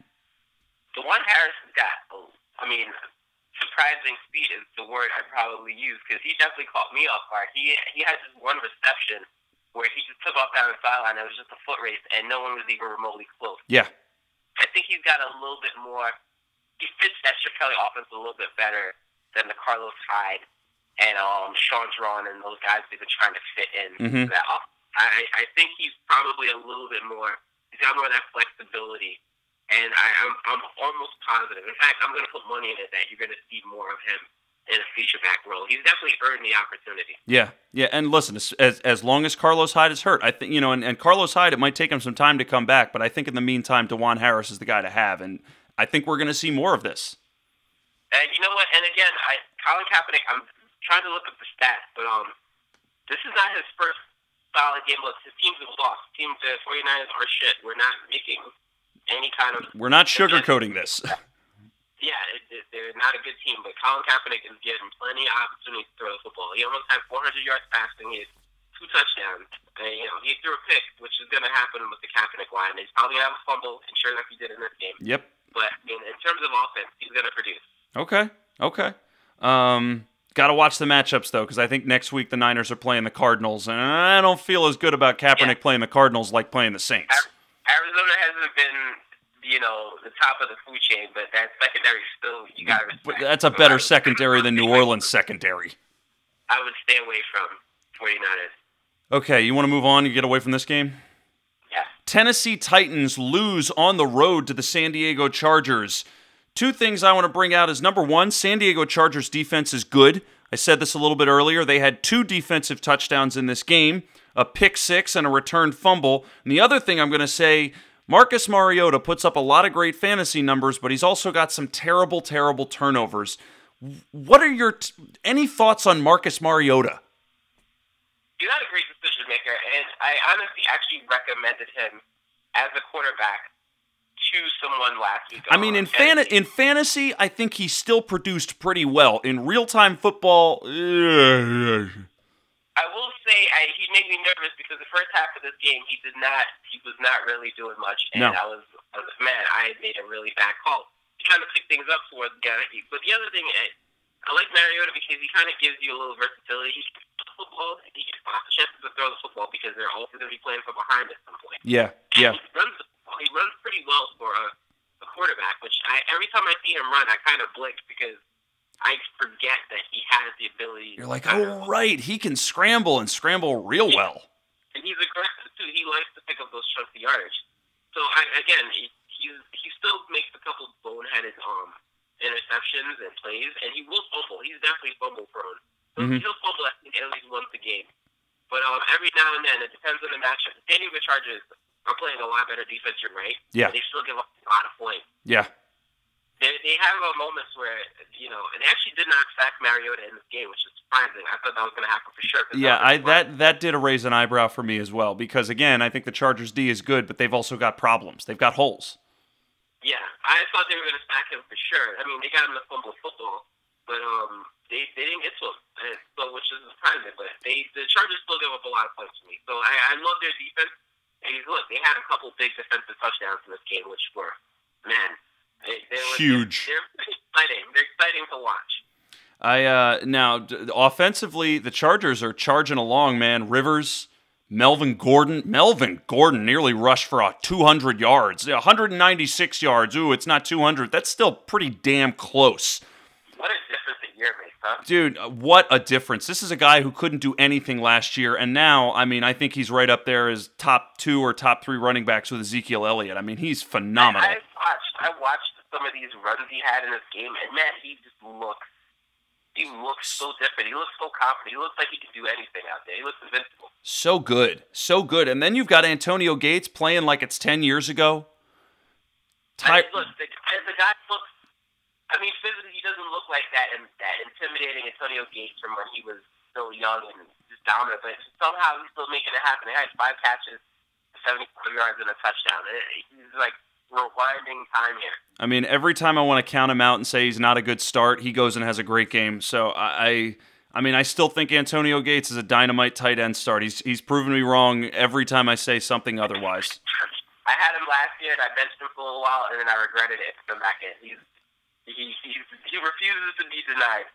B: DuJuan Harris got, I mean, surprising speed is the word I probably use because he definitely caught me off guard. He he had this one reception where he just took off down the sideline. It was just a foot race, and no one was even remotely close.
A: Yeah,
B: I think he's got a little bit more. He fits that Chip Kelly offense a little bit better than the Carlos Hyde and um Shaun Draughn and those guys they've been trying to fit in
A: mm-hmm.
B: that offense. I I think he's probably a little bit more. He's got more of that flexibility and I, am I'm, I'm almost positive. In fact, I'm going to put money in it that you're going to see more of him in a feature back role. He's definitely earned the opportunity.
A: Yeah, yeah, and listen, as as long as Carlos Hyde is hurt, I think you know, and, and Carlos Hyde, it might take him some time to come back, but I think in the meantime, DuJuan Harris is the guy to have, and I think we're going to see more of this.
B: And you know what? And again, I Colin Kaepernick. I'm trying to look at the stats, but um, this is not his first solid game. Look, his teams have lost. Teams the 49ers are shit. We're not making any kind of.
A: We're not sugarcoating this.
B: Yeah, it, it, they're not a good team, but Colin Kaepernick is getting plenty of opportunities to throw the football. He almost had 400 yards passing. He had two touchdowns. And, you know, he threw a pick, which is going to happen with the Kaepernick line. He's probably going to have a fumble, and sure enough, he did in this game.
A: Yep.
B: But in, in terms of offense, he's going to produce.
A: Okay. Okay. Um, got to watch the matchups though, because I think next week the Niners are playing the Cardinals, and I don't feel as good about Kaepernick
B: Yeah.
A: playing the Cardinals like playing the Saints.
B: Arizona hasn't been, you know, the top of the food chain, but that secondary still you got to.
A: That's a better secondary than New Orleans secondary.
B: I would stay away from 49ers.
A: Okay, you want to move on? You get away from this game.
B: Yeah.
A: Tennessee Titans lose on the road to the San Diego Chargers. Two things I want to bring out is number one, San Diego Chargers defense is good. I said this a little bit earlier. They had two defensive touchdowns in this game a pick six and a returned fumble. And the other thing I'm going to say Marcus Mariota puts up a lot of great fantasy numbers, but he's also got some terrible, terrible turnovers. What are your t- any thoughts on Marcus Mariota?
B: He's not a great decision maker, and I honestly actually recommended him as a quarterback to someone last week.
A: I mean, in fan in fantasy, I think he still produced pretty well. In real time football, eh,
B: I will say I, he made me nervous because the first half of this game he did not he was not really doing much, and
A: No.
B: I was, I was man I had made a really bad call. He kind of picked things up towards the guy. But the other thing, I, I like Mariota because he kind of gives you a little versatility. He can throw the football, and he gets lots of chances to throw the football because they're also going to be playing from behind at some point.
A: yeah,
B: And
A: yeah.
B: He runs the ball. He runs pretty well for a, a quarterback, which I every time I see him run, I kind of blink because I forget that he has the ability.
A: You're like, oh right, he can scramble and scramble real well.
B: and he's aggressive too. He likes to pick up those chunky yardage. So I, again, he he's, he still makes a couple boneheaded um interceptions and plays, and he will fumble. He's definitely fumble prone. So
A: Mhm.
B: he'll fumble at least once a game. But um, every now and then, it depends on the matchup. The San Diego Chargers are playing a lot better defense, you're right.
A: Yeah.
B: They still give up a lot of points.
A: Yeah,
B: They, they have uh, moments where, you know, and they actually did not sack Mariota in this game, which is surprising. I thought that was going to happen for sure.
A: yeah.
B: was
A: I
B: a-
A: that that did raise an eyebrow for me as well because again, I think the Chargers D is good, but they've also got problems. They've got holes.
B: Yeah, I thought they were going to sack him for sure. I mean, they got him to fumble football, but um, they they didn't get to him, and so which is surprising. But they the Chargers still give up a lot of points to me. So I, I love their defense. And look, they had a couple big defensive touchdowns in this game, which were man, they, they were
A: Huge.
B: They're, they're exciting. They're exciting to watch.
A: I uh now d- offensively, the Chargers are charging along, man. Rivers, Melvin Gordon, Melvin Gordon nearly rushed for a 200 yards, 196 yards. Ooh, it's not 200. That's still pretty damn close.
B: What a difference year huh?
A: Dude, uh, what a difference. This is a guy who couldn't do anything last year, and now, I mean, I think he's right up there as top two or top three running backs with Ezekiel Elliott. I mean, he's phenomenal.
B: I, I watched. I watched some of these runs he had in this game, and man, he just looks. He looks so different. He looks so confident. He looks like he can do anything out there. He looks invincible.
A: So good. So good. And then you've got Antonio Gates playing like it's 10 years ago.
B: I mean, look, the, the guy looks. I mean, physically, he doesn't look like that and that intimidating Antonio Gates from when he was still young and just dominant. But somehow he's still making it happen. He had five catches, seventy-four yards, and a touchdown. He's like rewinding time here.
A: I mean, every time I want to count him out and say he's not a good start, he goes and has a great game. So I, I, I mean, I still think Antonio Gates is a dynamite tight end start. He's he's proven me wrong every time I say something otherwise.
B: I had him last year, and I benched him for a little while, and then I regretted it. Come back in. He's he he he refuses to be denied.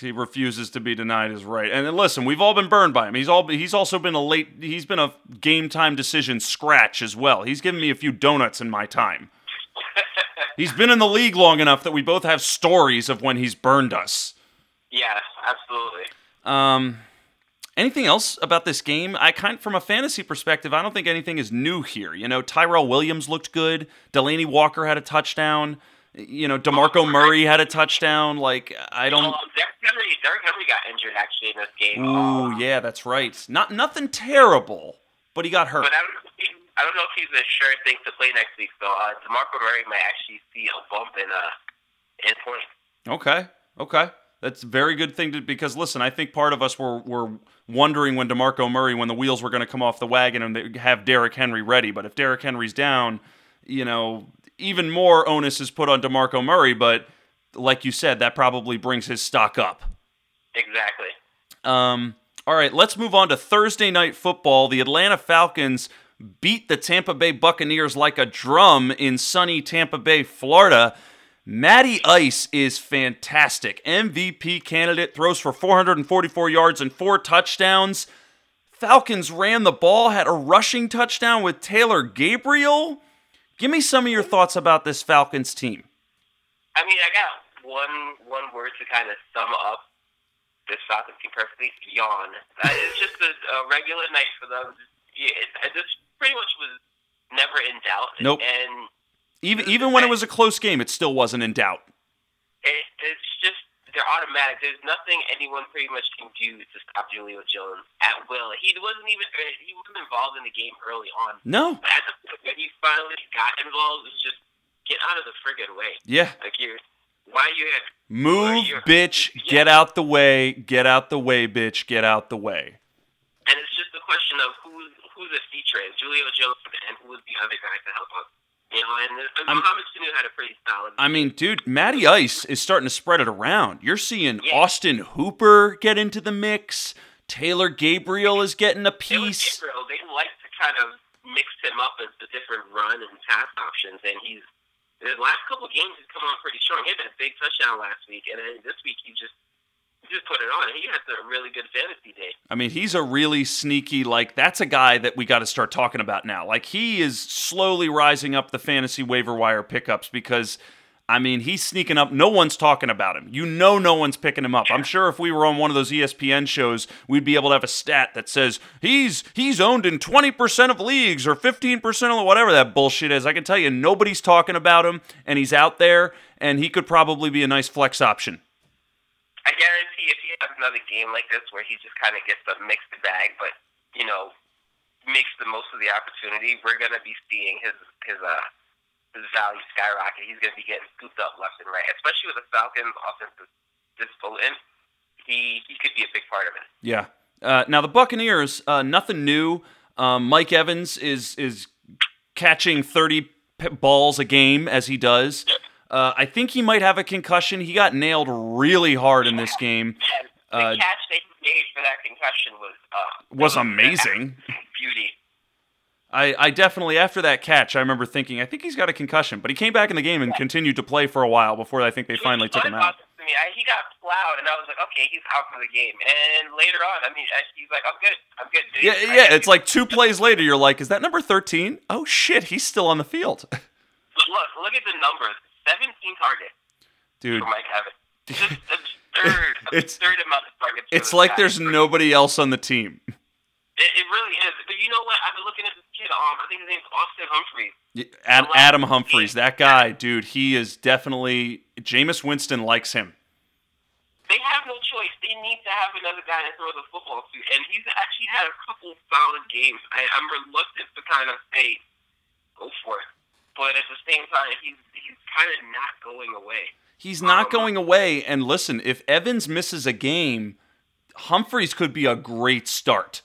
A: He refuses to be denied is right. And listen, we've all been burned by him. He's all he's also been a late he's been a game time decision scratch as well. He's given me a few donuts in my time. He's been in the league long enough that we both have stories of when he's burned us.
B: Yeah, absolutely.
A: Um, anything else about this game? I kind from a fantasy perspective, I don't think anything is new here. You know, Tyrell Williams looked good. Delanie Walker had a touchdown. You know, DeMarco Murray had a touchdown. Like I don't.
B: Um, Derrick Henry, Derrick Henry got injured actually in this game.
A: Ooh, yeah, that's right. Not nothing terrible, but he got hurt.
B: But I don't, I don't know if he's a sure thing to play next week. So uh, DeMarco Murray might actually see a bump in uh in points.
A: Okay, okay, that's a very good thing to because listen, I think part of us were were wondering when DeMarco Murray when the wheels were going to come off the wagon and they have Derrick Henry ready. But if Derrick Henry's down, you know even more onus is put on DeMarco Murray, but like you said, that probably brings his stock up.
B: Exactly.
A: Um, all right, let's move on to Thursday night football. The Atlanta Falcons beat the Tampa Bay Buccaneers like a drum in sunny Tampa Bay, Florida. Matty Ice is fantastic. MVP candidate, throws for 444 yards and four touchdowns. Falcons ran the ball, had a rushing touchdown with Taylor Gabriel. Give me some of your thoughts about this Falcons team.
B: I mean, I got one one word to kind of sum up this Falcons team perfectly: yawn. Uh, it's just a, a regular night for them. Yeah, it, just pretty much was never in doubt.
A: Nope.
B: And
A: Even even when it was a close game, it still wasn't in doubt.
B: it, it's they're automatic. There's nothing anyone pretty much can do to stop Julio Jones at will. He wasn't even uh, he wasn't involved in the game early on.
A: No.
B: But at the, when he finally got involved, it's just get out of the friggin' way.
A: Yeah.
B: Like you're why are you here?
A: Move,
B: you're-
A: bitch. Get out the way. Get out the way, bitch. Get out the way.
B: And it's just a question of who's who's the feature is Julio Jones and who's the other guy to help out. You know, and,
A: I'm-
B: Mohamed Sanu had a pretty solid.
A: I mean, dude, Matty Ice is starting to spread it around. You're seeing
B: Yeah.
A: Austin Hooper get into the mix. Taylor Gabriel is getting a piece.
B: Gabriel. They like to kind of mix him up as the different run and pass options, and he's the last couple of games he's come on pretty strong. He had a big touchdown last week, and then this week he just just put it on. He had a really good fantasy day.
A: I mean, he's a really sneaky, like, that's a guy that we got to start talking about now. Like, he is slowly rising up the fantasy waiver wire pickups because, I mean, he's sneaking up. No one's talking about him. You know, no one's picking him up. I'm sure if we were on one of those ESPN shows, we'd be able to have a stat that says he's he's owned in 20% of leagues or 15% of whatever that bullshit is. I can tell you, nobody's talking about him, and he's out there, and he could probably be a nice flex option.
B: I guarantee if he has another game like this where he just kind of gets a mixed bag, but you know, makes the most of the opportunity, we're gonna be seeing his his uh his value skyrocket. He's gonna be getting scooped up left and right, especially with the Falcons' offense this potent. He he could be a big part of it.
A: Yeah. Uh, now the Buccaneers, uh, nothing new. Um, Mike Evans is is catching thirty p- balls a game as he does. Uh, I think he might have a concussion. He got nailed really hard in this game.
B: The
A: Uh,
B: catch he made for that concussion was uh
A: Was amazing.
B: beauty.
A: I, I definitely after that catch, I remember thinking, I think he's got a concussion, but he came back in the game and continued to play for a while before I think they finally took him out.
B: I, he got plowed, and I was like, okay, he's out for the game. And later on, I mean, I- he's like, I'm good, I'm good. dude."
A: Yeah, yeah. It's like two plays later, you're like, is that number thirteen? Oh shit, he's still on the field,
B: But look, look at the numbers. 17 targets
A: dude.
B: for Mike Evans. Just absurd,
A: It's-
B: absurd amount of targets.
A: It's like
B: guy.
A: there's nobody else on the team.
B: It, it really is. But you know what? I've been looking at this kid. Um, I think his name's Austin Humphries.
A: Y- Ad- Adam Humphries, that guy, dude, he is definitely. Jameis Winston likes him.
B: They have no choice. They need to have another guy to throw the football to, and he's actually had a couple solid games. I, I'm reluctant to kind of say go for it, but at the same time, he's he's kind of not going away.
A: He's not
B: Um,
A: going away. And listen, if Evans misses a game, Humphries could be a great start.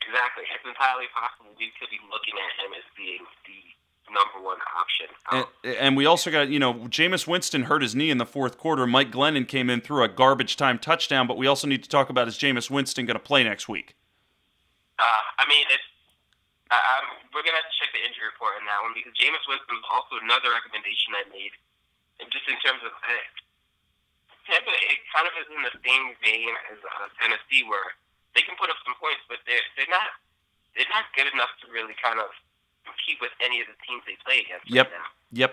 B: Exactly. It's entirely possible we could be looking at him as being the number one option. Um,
A: And, and we also got, you know, Jameis Winston hurt his knee in the fourth quarter. Mike Glennon came in through a garbage time touchdown, but we also need to talk about is Jameis Winston going to play next week?
B: Uh, I mean, it's. I, we're gonna have to check the injury report on that one because Jameis Winston was also another recommendation I made, and just in terms of uh, Tampa, it kind of is in the same vein as uh, Tennessee, where they can put up some points, but they're they're not they're not good enough to really kind of compete with any of the teams they play against.
A: Yep.
B: Right now.
A: Yep,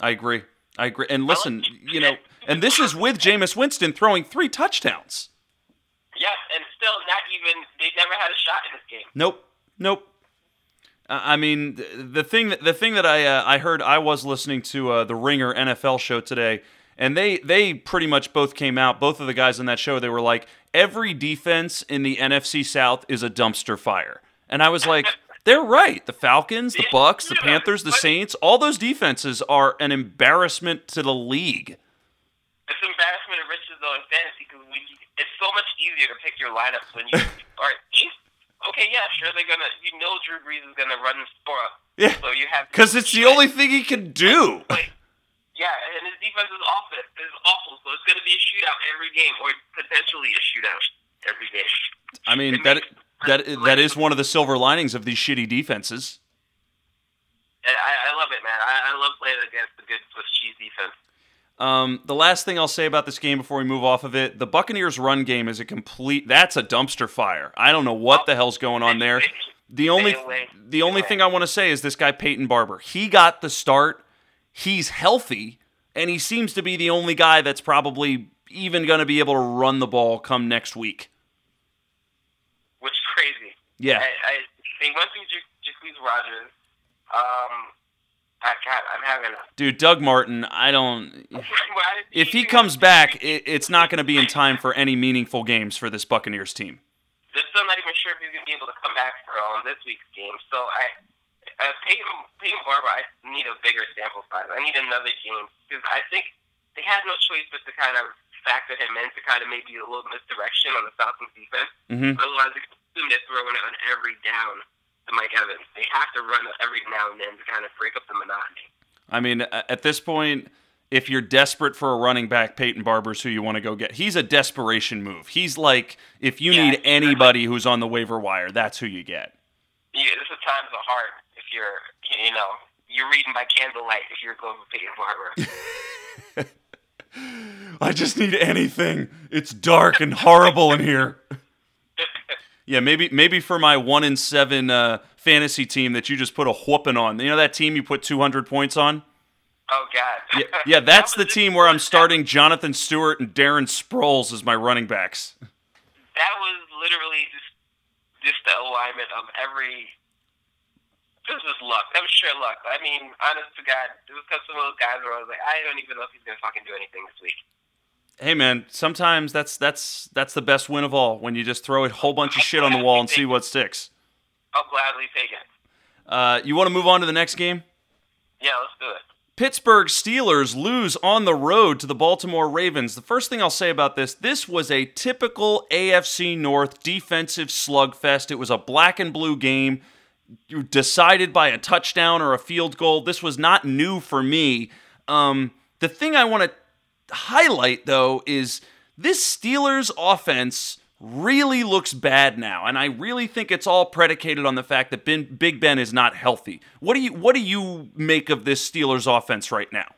A: I agree. I agree. And listen, you know, and this is with Jameis Winston throwing three touchdowns.
B: Yeah, and still not even they never had a shot in this game.
A: Nope, nope. I mean, the thing that the thing that I uh, I heard I was listening to uh, the Ringer NFL show today, and they they pretty much both came out. Both of the guys on that show, they were like, every defense in the NFC South is a dumpster fire, and I was like. They're right. The Falcons, the Bucks, the Panthers, the Saints, all those defenses are an embarrassment to the league.
B: It's embarrassment of riches though in fantasy because it's so much easier to pick your lineups when you are Chiefs. Okay, yeah, sure they're gonna. You know Drew Brees is gonna run score up
A: Yeah.
B: So you have
A: Because it's the only thing he can do.
B: But, yeah, and his defense is awful. Is awful. So it's going to be a shootout every game, or potentially a shootout every game.
A: I mean
B: It
A: that
B: makes-
A: that that is one of the silver linings of these shitty defenses.
B: I, I love it, man. I, I love playing against the good Swiss cheese defense.
A: Um, the last thing I'll say about this game before we move off of it, the Buccaneers' run game is a complete. That's a dumpster fire. I don't know what the hell's going on there. The only the only thing I want to say is this guy Peyton Barber. He got the start. He's healthy, and he seems to be the only guy that's probably even going to be able to run the ball come next week.
B: which is crazy.
A: Yeah.
B: I, I went through J- Jacquizz Rodgers. Um, I I'm having a.
A: Dude, Doug Martin, I don't. If he comes back, it, it's not going to be in time for any meaningful games for this Buccaneers team.
B: they're still not even sure if he's gonna be able to come back for um, this week's game. So I, uh, Peyton, Peyton Barber, I need a bigger sample size. I need another game because I think they had no choice but to kind of factor him in to kind of maybe a little misdirection on the Falcons defense.
A: hmm
B: Otherwise, they assume they're throwing it on every down to Mike Evans. They have to run every now and then to kind of break up the monotony.
A: I mean, at this point, if you're desperate for a running back, Peyton Barber's who you want to go get. He's a desperation move. He's like, if you
B: Yeah,
A: need anybody who's on the waiver wire, that's who you get.
B: Yeah, this is times of heart if you're, you know, you're reading by candlelight if you're going with Peyton Barber.
A: I just need anything. It's dark and horrible in here. Yeah, maybe maybe for my one in seven uh, fantasy team that you just put a whooping on. You know that team you put 200 points on?
B: oh God.
A: Yeah, yeah that's
B: That
A: the team where I'm starting Jonathan Stewart and Darren Sproles as my running backs.
B: That was literally just just the alignment of every. This was luck. That was sheer luck. I mean, honest to God, it was because some of those guys where I was like, I don't even know if he's gonna fucking do anything this week.
A: Hey man, sometimes that's that's that's the best win of all when you just throw a whole bunch of shit on the wall and see what sticks.
B: I'll gladly take it.
A: Uh, you want to move on to the next game?
B: Yeah, let's do it.
A: Pittsburgh Steelers lose on the road to the Baltimore Ravens. The first thing I'll say about this, this was a typical AFC North defensive slugfest. It was a black and blue game decided by a touchdown or a field goal. This was not new for me. Um, the thing I want to highlight, though, is this Steelers offense really looks bad now, and I really think it's all predicated on the fact that ben, Big Ben is not healthy. What do you What do you make of this Steelers offense right now?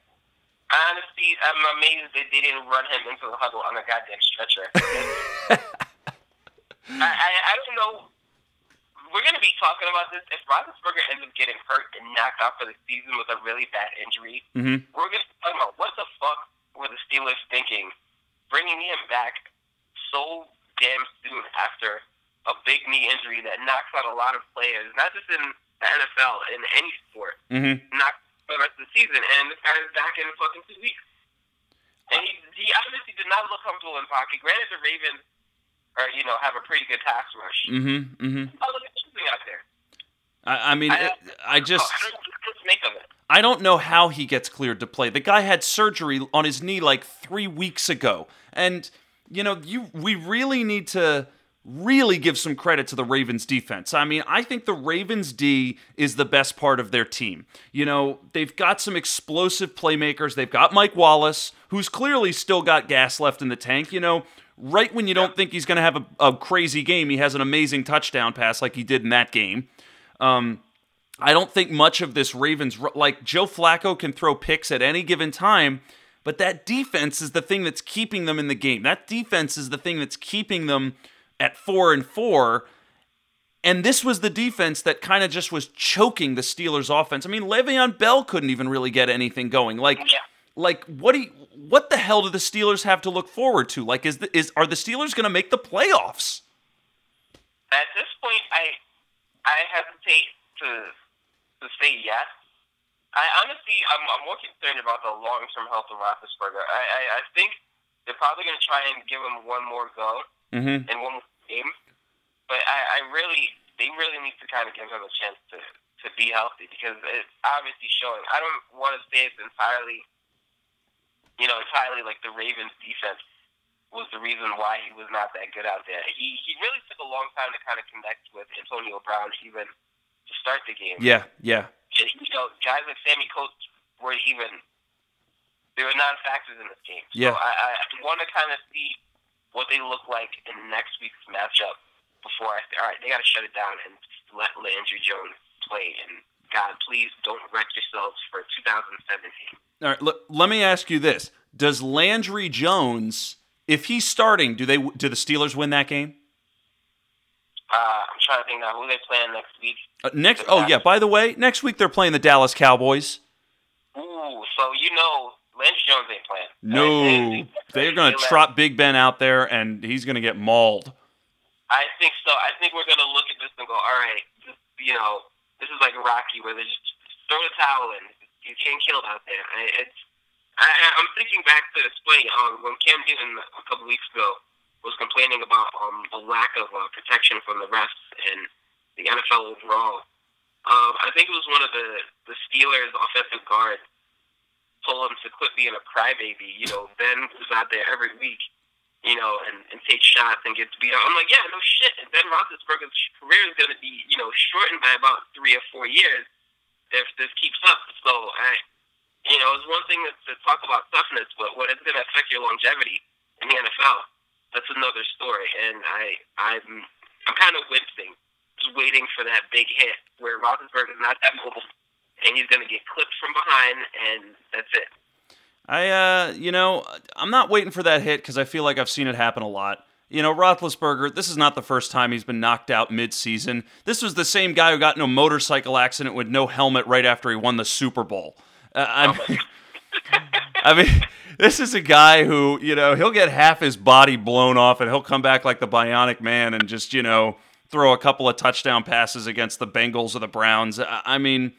B: Honestly, I'm amazed that they didn't run him into the huddle on a goddamn stretcher. I, I, I don't know. We're going to be talking about this. If Roethlisberger ends up getting hurt and knocked out for the season with a really bad injury,
A: Mhm.
B: we're going to be talking about what the fuck were the Steelers thinking bringing him back so damn soon after a big knee injury that knocks out a lot of players, not just in the NFL, in any sport
A: Mm-hmm.
B: knocked for the rest of the season, and this guy is back in fucking two weeks. And he, he obviously did not look comfortable in pocket. Granted, the Ravens are, you know, have a pretty good pass rush.
A: Mm-hmm. Mm-hmm.
B: Oh, look at shooting out there.
A: I, I mean,
B: I-
A: it, I just.
B: oh, I don't know what to make of it.
A: I don't know how he gets cleared to play. The guy had surgery on his knee like three weeks ago, and you know, you we really need to really give some credit to the Ravens defense. I mean, I think the Ravens D is the best part of their team. You know, they've got some explosive playmakers. They've got Mike Wallace, who's clearly still got gas left in the tank. You know, right when you don't think he's going to have a, a crazy game, he has an amazing touchdown pass like he did in that game. Um, I don't think much of this Ravens like Joe Flacco can throw picks at any given time, but that defense is the thing that's keeping them in the game. That defense is the thing that's keeping them at 4 and 4. And this was the defense that kind of just was choking the Steelers offense. I mean, Le'Veon Bell couldn't even really get anything going. Like
B: Yeah.
A: like what do you, what the hell do the Steelers have to look forward to? Like is the, is are the Steelers going to make the playoffs?
B: At this point, I I hesitate to to say yes. I honestly, I'm, I'm more concerned about the long term health of Roethlisberger. I, I, I think they're probably going to try and give him one more go
A: Mhm.
B: in one more game, but I, I really, they really need to kind of give him a chance to to be healthy because it's obviously showing. I don't want to say it's entirely, you know, entirely like the Ravens defense was the reason why he was not that good out there. He he really took a long time to kind of connect with Antonio Brown even to start the game.
A: Yeah, yeah.
B: you know, guys like Sammy Coates were even they were not factors in this game.
A: Yeah.
B: I, I want to kind of see what they look like in next week's matchup before I say, all right, they got to shut it down and let Landry Jones play. And God, please don't wreck yourselves for 2017.
A: All right, look, let me ask you this: Does Landry Jones, if he's starting, do they do the Steelers win that game?
B: Uh, I'm trying to think now who they playing next week.
A: Uh, next, oh yeah. By the way, next week they're playing the Dallas Cowboys.
B: Ooh, so you know Landry Jones ain't playing.
A: No, they're going to trot Big Ben out there, and he's going to get mauled.
B: I think so. I think we're gonna look at this and go, all right, this, you know, this is like Rocky, where they just throw the towel in. You can't kill it out there. I, it's. I, I'm thinking back to it's funny. Um, when Cam Newton a couple weeks ago was complaining about um the lack of uh, protection from the refs and the NFL overall. Um, I think it was one of the the Steelers offensive guards told him to quit being a crybaby. You know, Ben was out there every week you know, and, and take shots and gets beat up. I'm like, yeah, no shit. Ben Roethlisberger's career is going to be, you know, shortened by about three or four years if this keeps up. So I, you know, it's one thing to, to talk about toughness, but what is going to affect your longevity in the NFL? That's another story. And I, I'm, I'm kind of wincing, just waiting for that big hit where Roethlisberger's not that mobile, and he's going to get clipped from behind, and that's it.
A: I, uh, you know, I'm not waiting for that hit because I feel like I've seen it happen a lot. You know, Roethlisberger, this is not the first time he's been knocked out mid-season. This was the same guy who got in a motorcycle accident with no helmet right after he won the Super Bowl. Uh, I, I mean, this is a guy who, you know, he'll get half his body blown off and he'll come back like the Bionic Man and just, you know, throw a couple of touchdown passes against the Bengals or the Browns. I, I mean,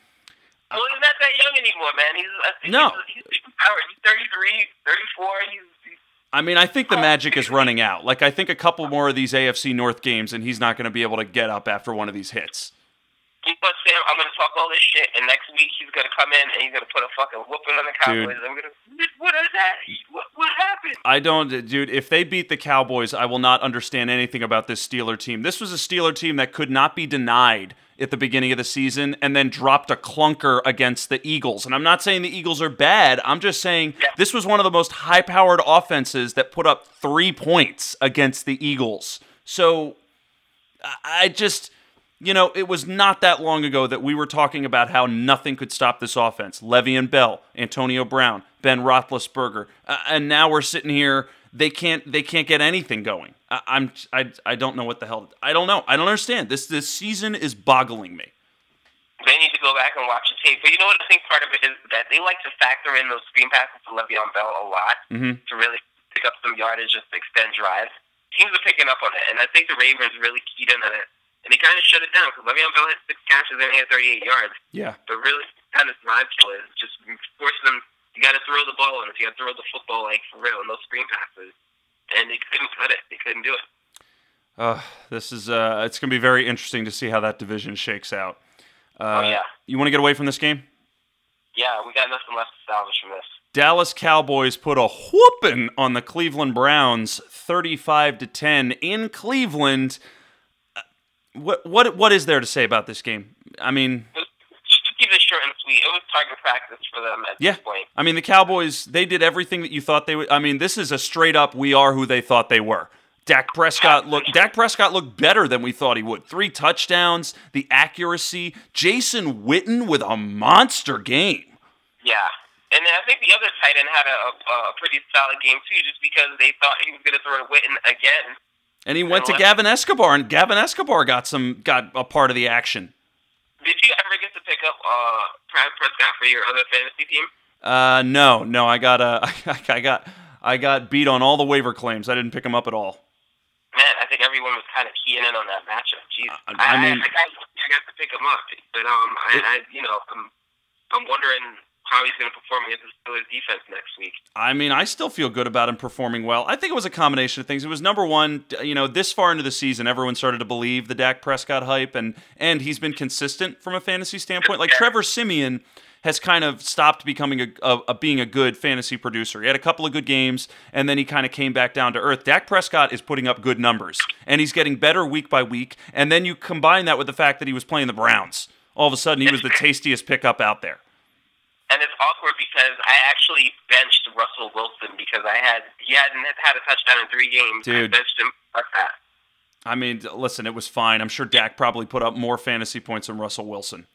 B: Well, he's not that young anymore, man. He's
A: No.
B: He's, he's, he's 33, 34. He's, he's
A: I mean, I think the oh, magic is running out. Like, I think a couple more of these AFC North games, and he's not going to be able to get up after one of these hits.
B: You know, Sam. I'm gonna talk all this shit, and next week he's gonna come in and he's gonna put a fucking whooping on the Cowboys. I'm gonna. What is that? What, what happened?
A: I don't, dude. If they beat the Cowboys, I will not understand anything about this Steeler team. This was a Steeler team that could not be denied at the beginning of the season, and then dropped a clunker against the Eagles. And I'm not saying the Eagles are bad. I'm just saying
B: Yeah.
A: this was one of the most high-powered offenses that put up three points against the Eagles. So I just, you know, it was not that long ago that we were talking about how nothing could stop this offense. Le'Veon Bell, Antonio Brown, Ben Roethlisberger, uh, and now we're sitting here. They can't. They can't get anything going. I, I'm. I. I don't know what the hell. I don't know. I don't understand. This. This season is boggling me.
B: They need to go back and watch the tape. But you know what I think part of it is that they like to factor in those screen passes to Le'Veon Bell a lot
A: Mhm.
B: to really pick up some yardage, just to extend drives. Teams are picking up on it, and I think the Ravens really keyed in on it, and they kind of shut it down because Le'Veon Bell had six catches and he had 38 yards.
A: Yeah.
B: But really, kind of drive kill is just force them. You got to throw the ball, and if you got to throw the football like for real, and those screen passes, and they couldn't cut it. They couldn't do it.
A: Uh, this is. Uh, it's going to be very interesting to see how that division shakes out. Uh,
B: Oh, yeah.
A: You want to get away from this game?
B: Yeah, we got nothing left to salvage from this.
A: Dallas Cowboys put a whooping on the Cleveland Browns, 35 to 10 in Cleveland. What what what is there to say about this game? I mean,
B: Just to keep it short and sweet, it was target practice for them at
A: Yeah.
B: this point.
A: I mean the Cowboys, they did everything that you thought they would. I mean, this is a straight up we are who they thought they were. Dak Prescott looked Dak Prescott looked better than we thought he would. Three touchdowns, the accuracy, Jason Witten with a monster game.
B: Yeah. And then I think the other tight end had a, a, a pretty solid game too, just because they thought he was going to throw to Witten again.
A: And he went to
B: what?
A: Gavin Escobar and Gavin Escobar got some got a part of the action.
B: Did you ever get to pick up uh, Brad Prescott for your other fantasy team?
A: Uh, no, no, I got uh, I got I got beat on all the waiver claims. I didn't pick him up at all.
B: Man, I think everyone was kind of keying in on that matchup. Jeez,
A: I- I
B: I,
A: mean-
B: I, got, I got to pick him up, but um, I,
A: It-
B: I you know, I'm, I'm wondering how he's going to perform against the Steelers defense next week.
A: I mean, I still feel good about him performing well. I think it was a combination of things. It was number one, you know, this far into the season, everyone started to believe the Dak Prescott hype, and and he's been consistent from a fantasy standpoint. Like Trevor Siemian has kind of stopped becoming a, a, a being a good fantasy producer. He had a couple of good games, and then he kind of came back down to earth. Dak Prescott is putting up good numbers, and he's getting better week by week. And then you combine that with the fact that he was playing the Browns all of a sudden he was the tastiest pickup out there.
B: And it's awkward because I actually benched Russell Wilson because I had he hadn't had a touchdown in three games.
A: Dude.
B: I benched him like that.
A: I mean, listen, it was fine. I'm sure Dak probably put up more fantasy points than Russell Wilson.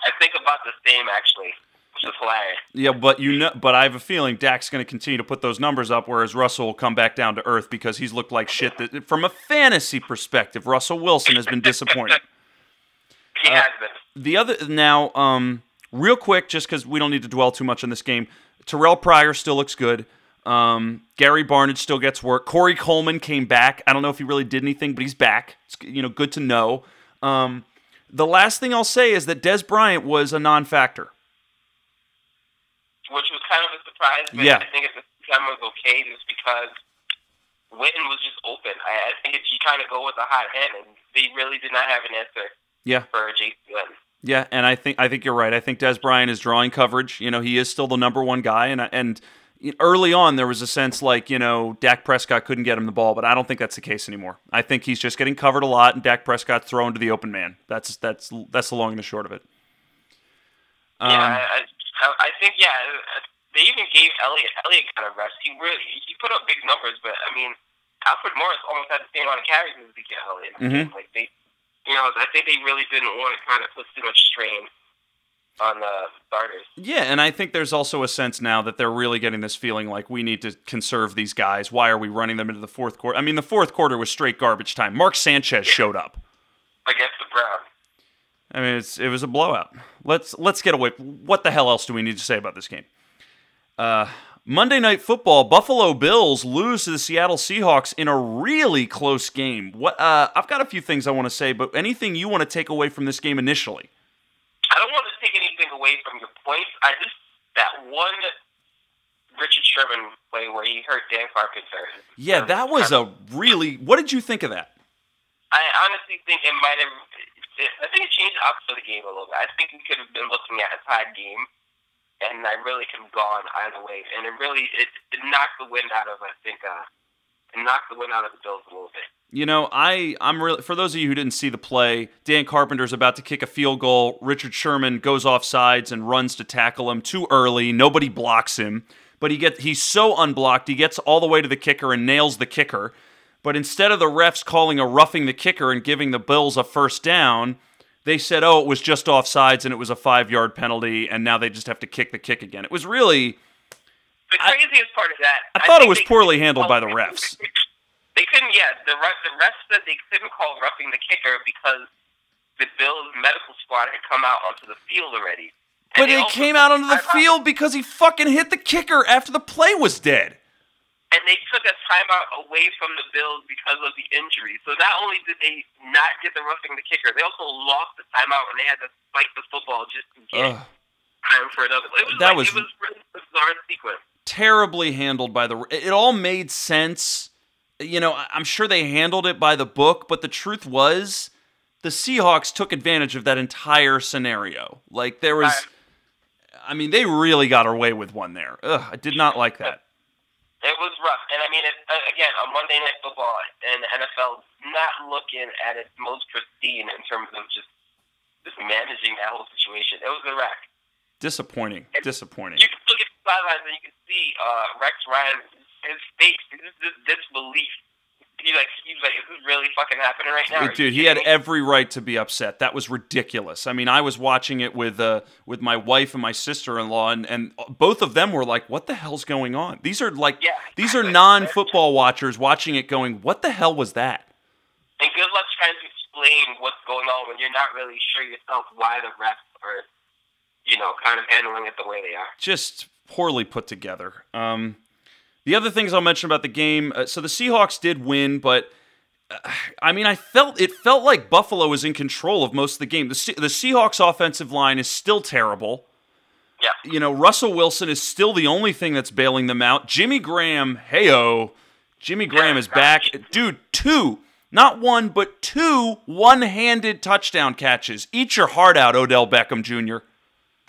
B: I think about the same actually, which is hilarious.
A: Yeah, but you know, but I have a feeling Dak's going to continue to put those numbers up, whereas Russell will come back down to earth because he's looked like shit. That, from a fantasy perspective, Russell Wilson has been disappointing.
B: He
A: Uh,
B: has been.
A: The other now, um, real quick, just because we don't need to dwell too much on this game, Terrelle Pryor still looks good. Um, Gary Barnidge still gets work. Corey Coleman came back. I don't know if he really did anything, but he's back. It's you know good to know. Um, the last thing I'll say is that Dez Bryant was a non-factor.
B: which was kind of a surprise. But
A: Yeah.
B: I think at the time was okay just because Witten was just open. I, I think if you kind of go with a hot hand, and they really did not have an answer
A: Yeah,
B: for J.C. Witten.
A: Yeah, and I think I think you're right. I think Dez Bryant is drawing coverage. You know, he is still the number one guy, and and early on there was a sense like you know Dak Prescott couldn't get him the ball, but I don't think that's the case anymore. I think he's just getting covered a lot, and Dak Prescott's thrown to the open man. That's that's that's the long and the short of it. Um,
B: yeah, I, I, I think yeah. uh, They even gave Elliott Elliott kind of rest. He really he put up big numbers, but I mean, Alfred Morris almost had the same amount of carries as Ezekiel Elliott.
A: Mhm.
B: Like they, you know, I think they really didn't want to kind of put too much strain on the starters.
A: Yeah, and I think there's also a sense now that they're really getting this feeling like we need to conserve these guys. Why are we running them into the fourth quarter? I mean, the fourth quarter was straight garbage time. Mark Sanchez showed up.
B: against the Browns.
A: I mean, it's, it was a blowout. Let's let's get away. What the hell else do we need to say about this game? Uh, Monday Night Football: Buffalo Bills lose to the Seattle Seahawks in a really close game. What? Uh, I've got a few things I want to say, but anything you want to take away from this game initially?
B: I don't want to take anything away from your points. I just that one Richard Sherman play where he hurt Dan Carpenter.
A: Yeah, that was a really. What did you think of that?
B: I honestly think it might have. I think it changed the opposite of the game a little bit. I think we could have been looking at a tied game, and I really could have gone either way. And it really it, it knocked the wind out of I think uh, it knocked the wind out of the Bills a little bit.
A: You know, I I'm really for those of you who didn't see the play, Dan Carpenter's about to kick a field goal. Richard Sherman goes off sides and runs to tackle him too early. Nobody blocks him, but he gets he's so unblocked, he gets all the way to the kicker and nails the kicker. But instead of the refs calling a roughing the kicker and giving the Bills a first down, they said, "Oh, it was just offsides and it was a 5-yard penalty and now they just have to kick the kick again." It was really
B: The
A: I-
B: craziest part of that,
A: I thought it was
B: they-
A: poorly handled by the refs.
B: They couldn't. Yeah, the ref, the refs said they couldn't call roughing the kicker because the Bills medical squad had come out onto the field already. And
A: But
B: they
A: he came out onto the field because he fucking hit the kicker after the play was dead.
B: And they took a timeout away from the Bills because of the injury. So not only did they not get the roughing the kicker, they also lost the timeout and they had to fight the football just to get
A: Ugh.
B: time for another. It was
A: That
B: like,
A: was-
B: it was really bizarre sequence.
A: terribly handled by the it all made sense you know I- i'm sure they handled it by the book but the truth was the seahawks took advantage of that entire scenario like there was i mean they really got away with one there Ugh, i did not like that
B: It was rough, and I mean, it, uh, again, on Monday Night Football, and the NFL not looking at its most pristine in terms of just just managing that whole situation. It was a wreck.
A: disappointing disappointing
B: You can look at the sidelines and you can see uh, Rex Ryan, his face, his this disbelief. He's like, he's like, is really fucking happening right now? Are
A: Dude, he had
B: me?
A: every right to be upset. That was ridiculous. I mean, I was watching it with uh, with my wife and my sister-in-law, and, and both of them were like, "What the hell's going on?" These are like,
B: Yeah,
A: these are non-football watchers watching it, going, "What the hell was that?"
B: And good luck trying to explain what's going on when you're not really sure yourself why the refs are, you know, kind of handling it the way they are.
A: Just poorly put together. Um, the other things I'll mention about the game. Uh, so the Seahawks did win, but. uh, I mean, I felt it felt like Buffalo was in control of most of the game. The the Seahawks offensive line is still terrible.
B: Yeah.
A: you know, Russell Wilson is still the only thing that's bailing them out. Jimmy Graham, heyo, Jimmy Graham is back. Dude, two, not one, but two one handed touchdown catches. Eat your heart out, Odell Beckham Jr.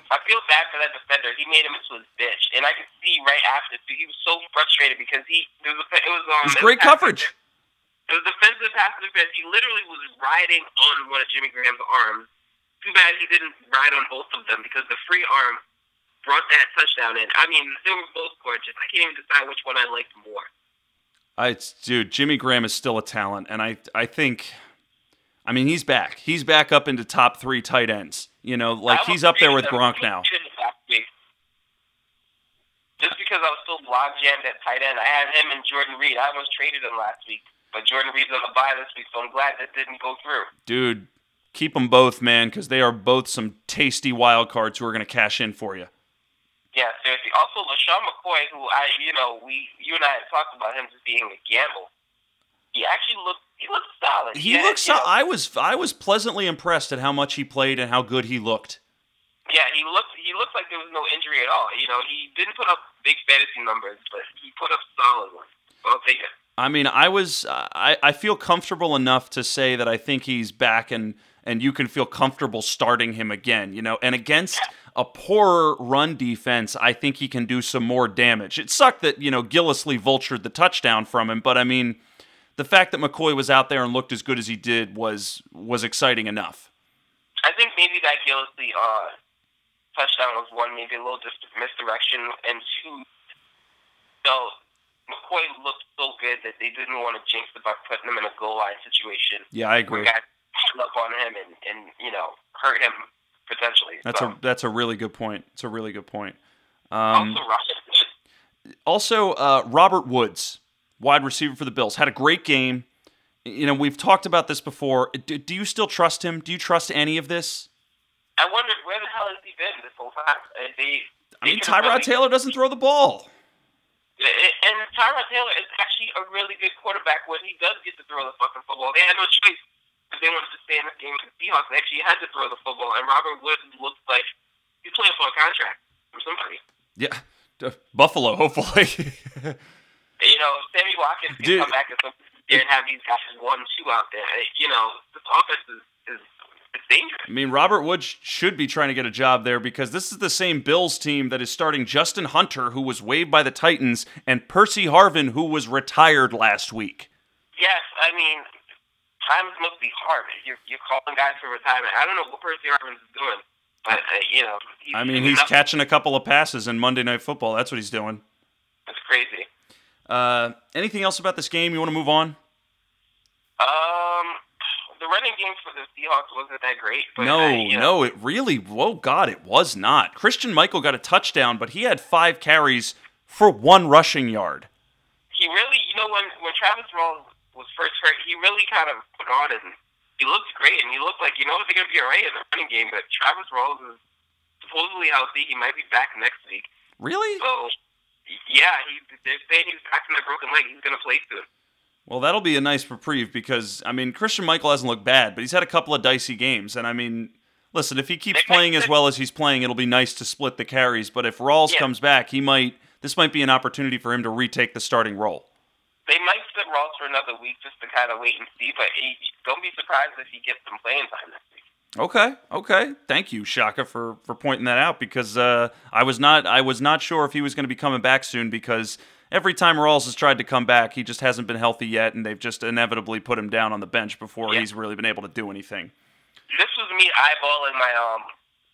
B: I feel bad for that defender. He made him into his bitch, and I could see right after too. He was so frustrated because he it was it was um
A: It was great coverage.
B: It was defensive pass defense. He literally was riding on one of Jimmy Graham's arms too bad he didn't ride on both of them because the free arm brought that touchdown in. I mean, they were both gorgeous. I can't even decide which one I liked more.
A: I, dude, Jimmy Graham is still a talent, and I, I think, I mean, he's back. He's back up into top three tight ends. You know, like he's up there with Gronk now.
B: Just because I was still log jammed at tight end, I had him and Jordan Reed. I almost traded him last week, but Jordan Reed's on the bye this week, so I'm glad that didn't go through.
A: Dude, keep them both, man, because they are both some tasty wild cards who are going to cash in for you.
B: Yeah, seriously. Also, LeSean McCoy, who I, you know, we, you and I had talked about him just being a gamble. He actually looked, he looked solid.
A: He yeah, looked. So, I was, I was pleasantly impressed at how much he played and how good he looked.
B: Yeah, he looked, he looked like there was no injury at all. You know, he didn't put up big fantasy numbers, but he put up solid ones. I'll take it.
A: I mean, I was, I, I feel comfortable enough to say that I think he's back and and you can feel comfortable starting him again, you know. And against a poorer run defense, I think he can do some more damage. It sucked that, you know, Gillislee vultured the touchdown from him, but I mean, the fact that McCoy was out there and looked as good as he did was was exciting enough.
B: I think maybe that Gillislee uh, touchdown was one, maybe a little just misdirection, and two, so McCoy looked so good that they didn't want to jinx it by putting him in a goal line situation.
A: Yeah, I agree
B: up on him and, and you know hurt him potentially.
A: That's
B: so.
A: a that's a really good point. It's a really good point.
B: Um,
A: also, uh, Robert Woods, wide receiver for the Bills, had a great game. You know, we've talked about this before. Do, do you still trust him? Do you trust any of this?
B: I wondered where the hell has he been this whole time? Uh, they,
A: I mean, Tyrod Taylor doesn't throw the ball.
B: And Tyrod Taylor is actually a really good quarterback when he does get to throw the fucking football. They had no choice if they wanted to stay in this game with the Seahawks, they actually had to throw the football, and Robert Woods looks like he's playing for a contract from somebody.
A: Yeah, Buffalo, hopefully.
B: you know, Sammy Watkins can Dude. come back and, and have these guys one two out there. You know, this offense is, is dangerous.
A: I mean, Robert Woods should be trying to get a job there because this is the same Bills team that is starting Justin Hunter, who was waived by the Titans, and Percy Harvin, who was retired last week.
B: Yes, I mean, times must be hard. You're, you're calling guys for retirement. I don't know what Percy Harvin is doing, but uh, you know.
A: I mean, he's enough. catching a couple of passes in Monday Night Football. That's what he's doing.
B: That's crazy.
A: Uh, anything else about this game you want to move on?
B: Um, the running game for the Seahawks wasn't that great.
A: no,
B: I, you
A: know. no, it really. Oh God, it was not. Christine Michael got a touchdown, but he had five carries for one rushing yard.
B: He really, you know, when when Travis Rawls was first hurt, he really kind of put on and he looked great, and he looked like you know they're gonna be alright in the running game. But Travis Rawls is supposedly healthy; he might be back next week.
A: Really?
B: So, yeah, he they're saying he's back from that broken leg. He's gonna play soon.
A: Well, that'll be a nice reprieve because I mean Christine Michael hasn't looked bad, but he's had a couple of dicey games, and I mean. Listen, if he keeps playing as well as he's playing, it'll be nice to split the carries. But if Rawls yeah. comes back, he might. This might be an opportunity for him to retake the starting role
B: they might sit Rawls for another week just to kind of wait and see. But he, don't be surprised if he gets some playing time next week.
A: Okay, okay. Thank you, Shaka, for for pointing that out because uh, I was not I was not sure if he was going to be coming back soon because every time Rawls has tried to come back, he just hasn't been healthy yet, and they've just inevitably put him down on the bench before yeah. he's really been able to do anything.
B: This was me eyeballing my um.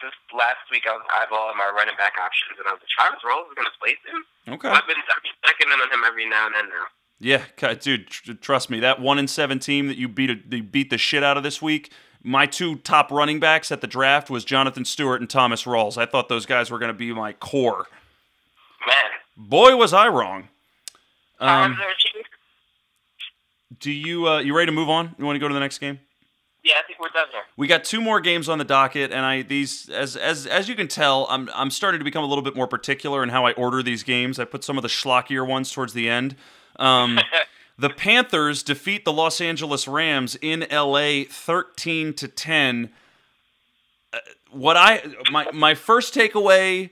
B: This last week, I was eyeballing my running back options, and I was like, Travis Rawls is going to play soon.
A: Okay.
B: I've been, I've been checking in on him every now and then now.
A: Yeah, dude, trust me. That one in seven team that you beat, a, beat the shit out of this week. My two top running backs at the draft was Jonathan Stewart and Thomas Rawls. I thought those guys were going to be my core.
B: Man,
A: boy, was I wrong. Um, do you uh, you ready to move on? You want to go to the next game?
B: Yeah, I think we're done here.
A: We got two more games on the docket, and I these as as as you can tell, I'm I'm starting to become a little bit more particular in how I order these games. I put some of the schlockier ones towards the end. Um, the Panthers defeat the Los Angeles Rams in LA 13 to 10. Uh, what I my my first takeaway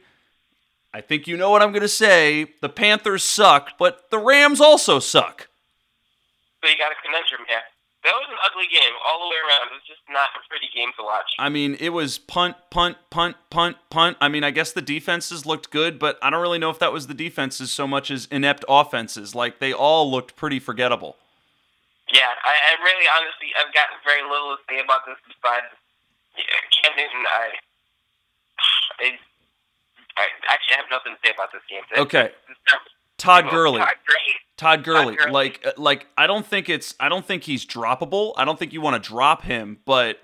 A: I think you know what I'm going to say. The Panthers suck, but the Rams also suck.
B: So you got a conundrum here. That was an ugly game all the way around. It was just not a pretty game to watch.
A: I mean, it was punt, punt, punt, punt, punt. I mean, I guess the defenses looked good, but I don't really know if that was the defenses so much as inept offenses. Like they all looked pretty forgettable.
B: Yeah, I, I really honestly I've gotten very little to say about this besides Yeah, Cam Newton, I, I, I actually have nothing to say about this game.
A: Okay. Todd Gurley. Todd Gurley. Like, uh, like I don't think it's. I don't think he's droppable. I don't think you want to drop him, but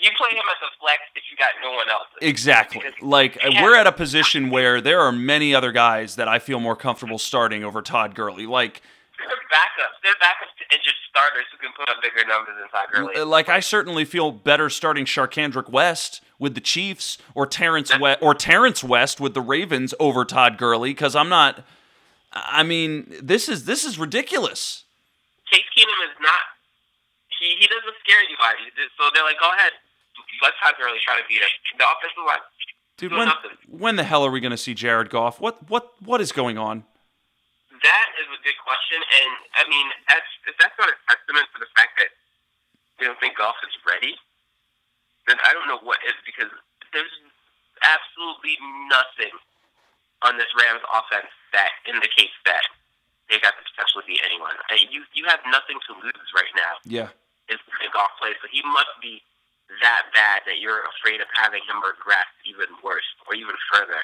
B: you play him as a flex if you got no one else.
A: Exactly. Like we're at a position where there are many other guys that I feel more comfortable starting over Todd Gurley. Like
B: they're backups. They're backups to injured starters who can put up bigger numbers than Todd Gurley.
A: Like I certainly feel better starting Charcandrick West with the Chiefs or Terrence West or Terrence West with the Ravens over Todd Gurley because I'm not. I mean, this is this is ridiculous.
B: Case Keenum is not. He he doesn't scare anybody. So they're like, go ahead, let's have Gurley try to beat him. The offensive line.
A: Dude, when, when the hell are we going to see Jared Goff? What what what is going on?
B: That is a good question, and I mean, that's if that's not a testament to the fact that we don't think Goff is ready, then I don't know what is because there's absolutely nothing on this Rams offense that indicates that they got the potential to beat anyone. You you have nothing to lose right now.
A: Yeah,
B: is the Goff play, so he must be that bad that you're afraid of having him regress even worse or even further.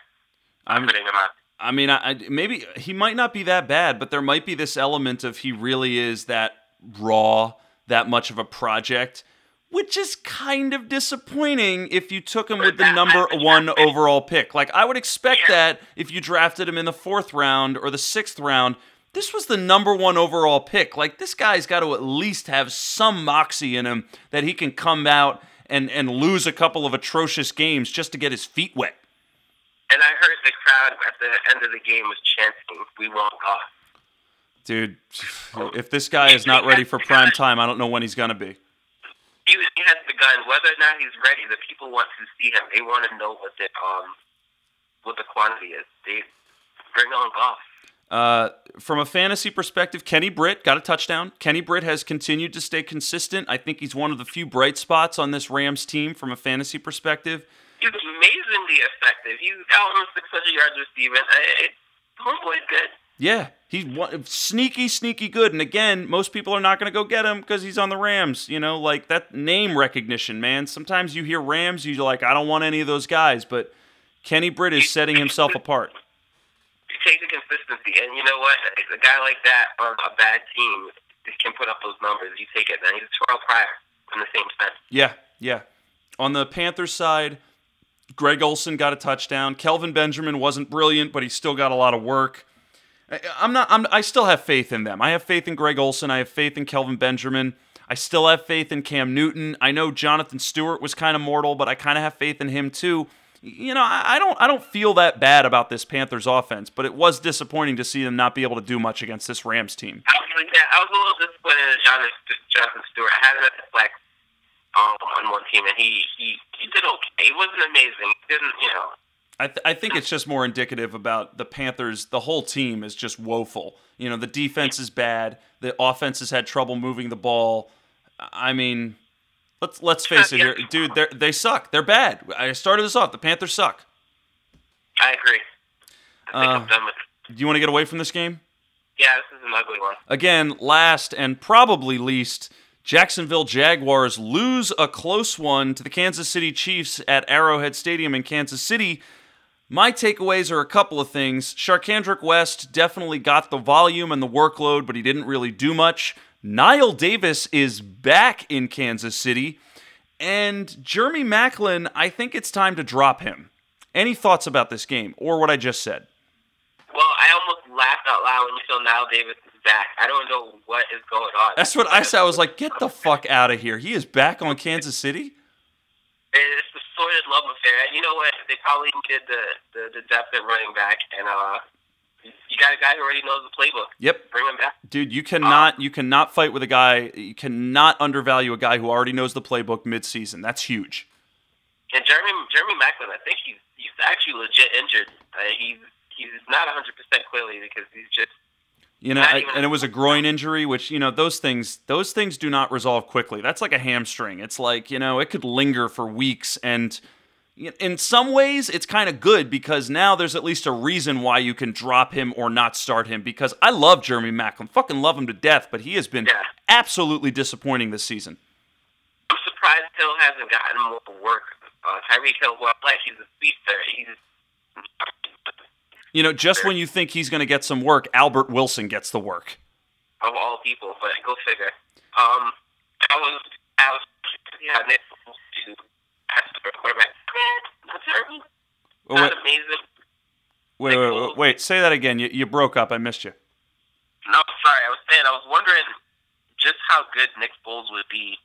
B: I'm putting him up.
A: I mean, I, maybe he might not be that bad, but there might be this element of he really is that raw, that much of a project, which is kind of disappointing if you took him with the number one overall pick. Like, I would expect that if you drafted him in the fourth round or the sixth round. This was the number one overall pick. Like, this guy's got to at least have some moxie in him that he can come out and and lose a couple of atrocious games just to get his feet wet.
B: And I heard the crowd at the end of the game was chanting, "We want Goff."
A: Dude, if this guy is not ready for prime time, I don't know when he's gonna be.
B: He, he has the gun. Whether or not he's ready, the people want to see him. They want to know what the um what the quantity is. They bring on Goff.
A: Uh, from a fantasy perspective, Kenny Britt got a touchdown. Kenny Britt has continued to stay consistent. I think he's one of the few bright spots on this Rams team from a fantasy perspective.
B: He's amazingly effective. He's got almost 600 yards receiving. Homeboy's good.
A: Yeah, he's one, sneaky, sneaky good. And again, most people are not going to go get him because he's on the Rams. You know, like that name recognition, man. Sometimes you hear Rams, you're like, I don't want any of those guys. But Kenny Britt is setting himself apart You
B: take the consistency, and you know what? A guy like that on a bad team can put up those numbers. You take it, man. He's a Terrelle Pryor in the same sense.
A: Yeah, yeah. On the Panthers side, Greg Olsen got a touchdown. Kelvin Benjamin wasn't brilliant, but he still got a lot of work. I'm not. I'm, I still have faith in them. I have faith in Greg Olsen. I have faith in Kelvin Benjamin. I still have faith in Cam Newton. I know Jonathan Stewart was kind of mortal, but I kind of have faith in him too you know, I don't I don't feel that bad about this Panthers offense, but it was disappointing to see them not be able to do much against this Rams team.
B: I was, yeah, I was a little disappointed in Jonathan, Jonathan Stewart. I had him the flex um, on one team, and he, he he did okay. He wasn't amazing. He didn't you know?
A: I, th- I think it's just more indicative about the Panthers. The whole team is just woeful. You know, the defense is bad. The offense has had trouble moving the ball. I mean, Let's let's face it here, dude. They they suck. They're bad. I started this off. The Panthers suck.
B: I agree. I think uh, I'm done with
A: it. Do you want to get away from this game?
B: Yeah, this is an ugly one.
A: Again, last and probably least, Jacksonville Jaguars lose a close one to the Kansas City Chiefs at Arrowhead Stadium in Kansas City. My takeaways are a couple of things. Charcandrick West definitely got the volume and the workload, but he didn't really do much. Knile Davis is back in Kansas City. And Jeremy Maclin, I think it's time to drop him. Any thoughts about this game or what I just said?
B: Well, I almost laughed out loud when you saw Knile Davis is back. I don't know what is going on.
A: That's what I said. I was like, get the fuck out of here. He is back on Kansas City?
B: It's the sordid love affair. You know what? They probably needed the, the, the depth at running back, and uh, you got a guy who already knows the playbook.
A: Yep.
B: Bring him back.
A: Dude, you cannot you cannot fight with a guy you cannot undervalue a guy who already knows the playbook midseason. That's huge.
B: And Jeremy Jeremy Maclin, I think he's he's actually legit injured. Uh, he's he's not 100 percent clearly because he's just
A: you know, I, and it was a groin injury, which you know those things those things do not resolve quickly. That's like a hamstring. It's like you know it could linger for weeks and in some ways it's kind of good because now there's at least a reason why you can drop him or not start him because I love Jeremy Maclin. Fucking love him to death, but he has been yeah. absolutely disappointing this season.
B: I'm surprised Hill hasn't gotten more work. Uh, Tyreek Hill, well, like he's a speedster. He's
A: You know, just when you think he's going to get some work, Albert Wilson gets the work.
B: of all people, but go figure. Um, I was, I was, yeah, Nick Foles to ask for a quarterback. Not terrible. Not
A: wait,
B: amazing.
A: wait, wait, wait, wait, say that again. You, you broke up. I missed you.
B: No, sorry. I was saying I was wondering just how good Nick Foles would be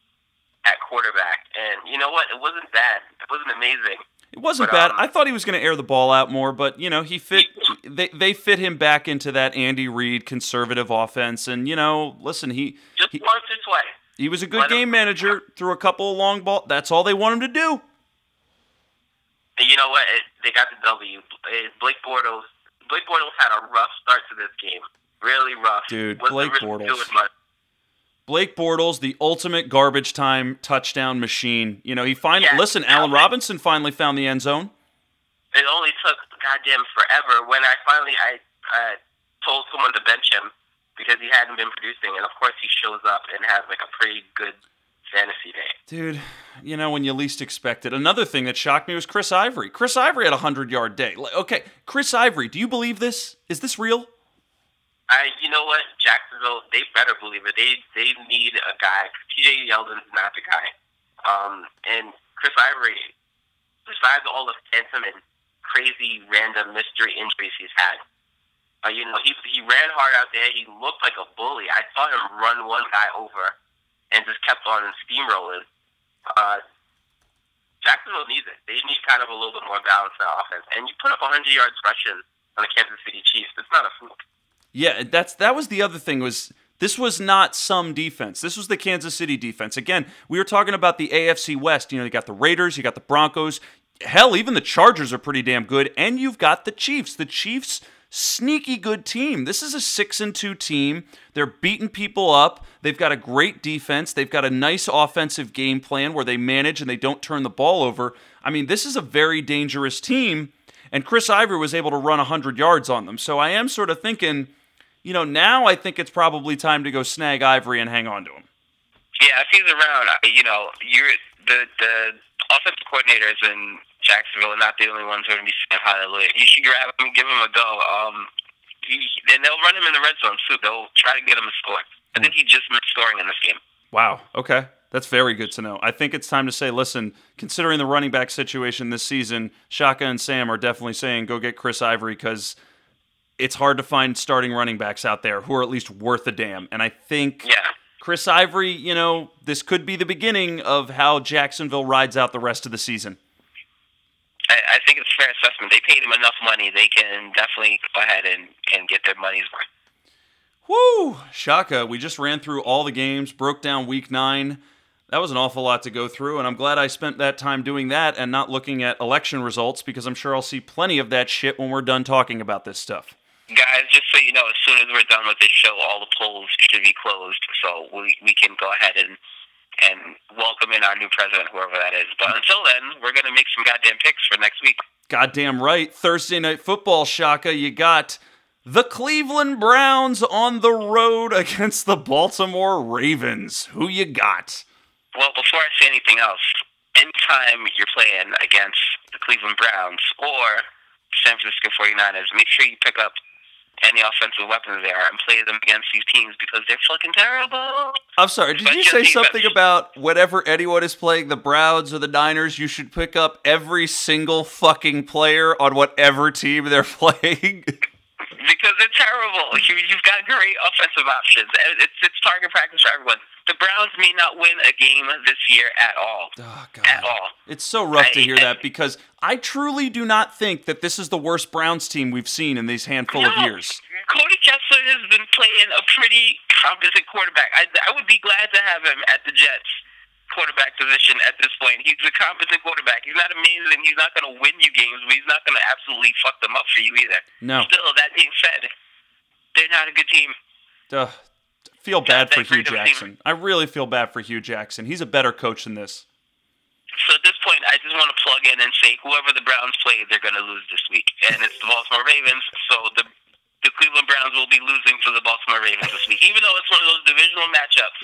B: at quarterback, and you know what? It wasn't bad. It wasn't amazing.
A: It wasn't
B: But,
A: bad.
B: um,
A: I thought he was going to air the ball out more, but you know, he fit. They they fit him back into that Andy Reid conservative offense, and you know, listen, he
B: Just
A: he,
B: once or twice.
A: he was a good
B: Let him-
A: game manager. Threw a couple of long ball. That's all they want him to do.
B: And you know what? It, they got the W. Blake Bortles. Blake Bortles had a rough start to this game. Really rough.
A: Dude,
B: Wasn't
A: Blake Bortles. Blake Bortles, the ultimate garbage time touchdown machine. You know, he finally
B: Yeah,
A: listen. Allen Robinson finally found the end zone.
B: It only took goddamn forever when I finally I uh, told someone to bench him because he hadn't been producing, and of course he shows up and has like a pretty good fantasy day.
A: Dude, you know, when you least expect it. Another thing that shocked me was Chris Ivory. Chris Ivory had a 100 yard day. Like, Okay, Chris Ivory, do you believe this? Is this real?
B: I, you know what, Jacksonville, they better believe it. They they need a guy. T.J. Yeldon's not the guy. Um, and Chris Ivory, besides all the phantom and crazy random mystery injuries he's had, uh, you know, he he ran hard out there. He looked like a bully. I saw him run one guy over and just kept on steamrolling. Uh, Jacksonville needs it. They need kind of a little bit more balance in offense. And you put up 100 yards rushing on the Kansas City Chiefs. It's not a fluke.
A: Yeah, that's that was the other thing was this was not some defense. This was the Kansas City defense. Again, we were talking about the AFC West. You know, you got the Raiders, you got the Broncos. Hell, even the Chargers are pretty damn good, and you've got the Chiefs. The Chiefs sneaky good team. This is a 6 and 2 team. They're beating people up. They've got a great defense. They've got a nice offensive game plan where they manage and they don't turn the ball over. I mean, this is a very dangerous team, and Chris Ivory was able to run 100 yards on them. So I am sort of thinking you know, now I think it's probably time to go snag Ivory and hang on to him.
B: Yeah, if he's around, you know, you're the the offensive coordinators in Jacksonville are not the only ones who are going to be saying hallelujah. You should grab him, give him a go. Um, he, and they'll run him in the red zone too. They'll try to get him a score. I think he just missed scoring in this game.
A: Wow. Okay. That's very good to know. I think it's time to say, listen, considering the running back situation this season, Shaka and Sam are definitely saying go get Chris Ivory because it's hard to find starting running backs out there who are at least worth a damn. And I think
B: Yeah.
A: Chris Ivory, you know, this could be the beginning of how Jacksonville rides out the rest of the season.
B: I, I think it's a fair assessment. They paid him enough money. They can definitely go ahead and, and get their money's worth.
A: Woo! Shaka, we just ran through all the games, broke down week nine. That was an awful lot to go through, and I'm glad I spent that time doing that and not looking at election results because I'm sure I'll see plenty of that shit when we're done talking about this stuff.
B: Guys, just so you know, as soon as we're done with this show, all the polls should be closed, so we we can go ahead and and welcome in our new president, whoever that is. But until then, we're gonna make some goddamn picks for next week.
A: Goddamn right. Thursday night football, Shaka, you got the Cleveland Browns on the road against the Baltimore Ravens. Who you got?
B: Well, before I say anything else, anytime you're playing against the Cleveland Browns or San Francisco 49ers, make sure you pick up any offensive weapons they are and play them against these teams because they're fucking terrible.
A: I'm sorry, did you say something about whenever anyone is playing the Browns or the Niners, you should pick up every single fucking player on whatever team they're playing?
B: Because they're terrible. You, you've got great offensive options. It's, it's target practice for everyone. The Browns may not win a game this year at all.
A: oh,
B: At all.
A: It's so rough to
B: I-
A: hear that because I truly do not think that this is the worst Browns team we've seen in these handful of years.
B: Cody Kessler has been playing a pretty competent quarterback. I, I would be glad to have him at the Jets quarterback position at this point. He's a competent quarterback. He's not amazing. He's not going to win you games, but he's not going to absolutely fuck them up for you either.
A: No.
B: Still, that being said, they're not a good team.
A: Ugh. Feel bad for
B: Hue
A: Jackson. I really feel bad for Hue Jackson. He's a better coach than this.
B: So at this point, I just want to plug in and say whoever the Browns play, they're going to lose this week, and it's the Baltimore Ravens. So the the Cleveland Browns will be losing to the Baltimore Ravens this week, even though it's one of those divisional matchups.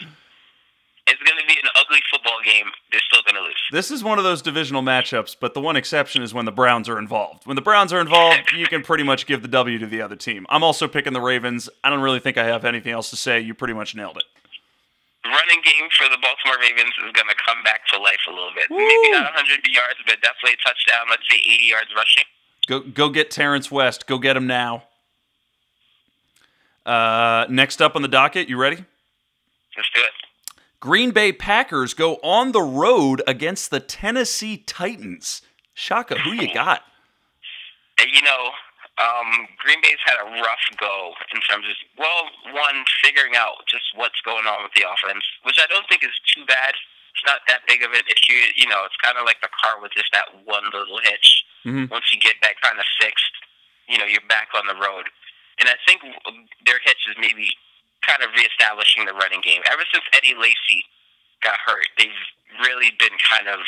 B: It's going to be an ugly football game. They're still going to lose.
A: This is one of those divisional matchups, but the one exception is when the Browns are involved. When the Browns are involved, you can pretty much give the W to the other team. I'm also picking the Ravens. I don't really think I have anything else to say. You pretty much nailed it.
B: Running game for the Baltimore Ravens is going to come back to life a little bit.
A: Woo!
B: Maybe not 100 yards, but definitely a touchdown. Let's say 80 yards rushing.
A: Go go get Terrence West. Go get him now. Uh, next up on the docket, you ready?
B: Let's do it.
A: Green Bay Packers go on the road against the Tennessee Titans. Shaka, who you got?
B: You know, um, Green Bay's had a rough go in terms of, well, one, figuring out just what's going on with the offense, which I don't think is too bad. It's not that big of an issue. You know, it's kind of like the car with just that one little hitch.
A: Mhm.
B: Once you get that kind of fixed, you know, you're back on the road. And I think their hitch is maybe kind of reestablishing the running game. Ever since Eddie Lacy got hurt, they've really been kind of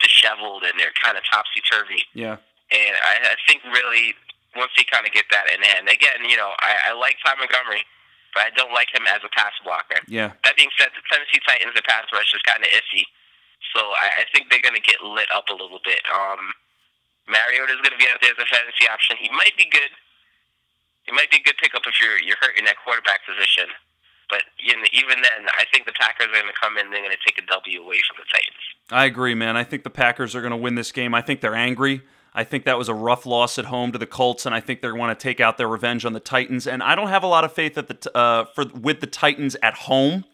B: disheveled and they're kind of topsy turvy.
A: Yeah.
B: And I, I think really once they kind of get that in hand, again, you know, I, I like Ty Montgomery, but I don't like him as a pass blocker.
A: Yeah.
B: That being said, the Tennessee Titans, the pass rush is kind of iffy. So I, I think they're going to get lit up a little bit. Um, Mariota is going to be out there as a fantasy option. He might be good. He might be a good pickup if you're you're hurt in that quarterback position. But even then, I think the Packers are going to come in. They're going to take a W away from the Titans.
A: I agree, man. I think the Packers are going to win this game. I think they're angry. I think that was a rough loss at home to the Colts, and I think they want to take out their revenge on the Titans. And I don't have a lot of faith at the uh, for with the Titans at home.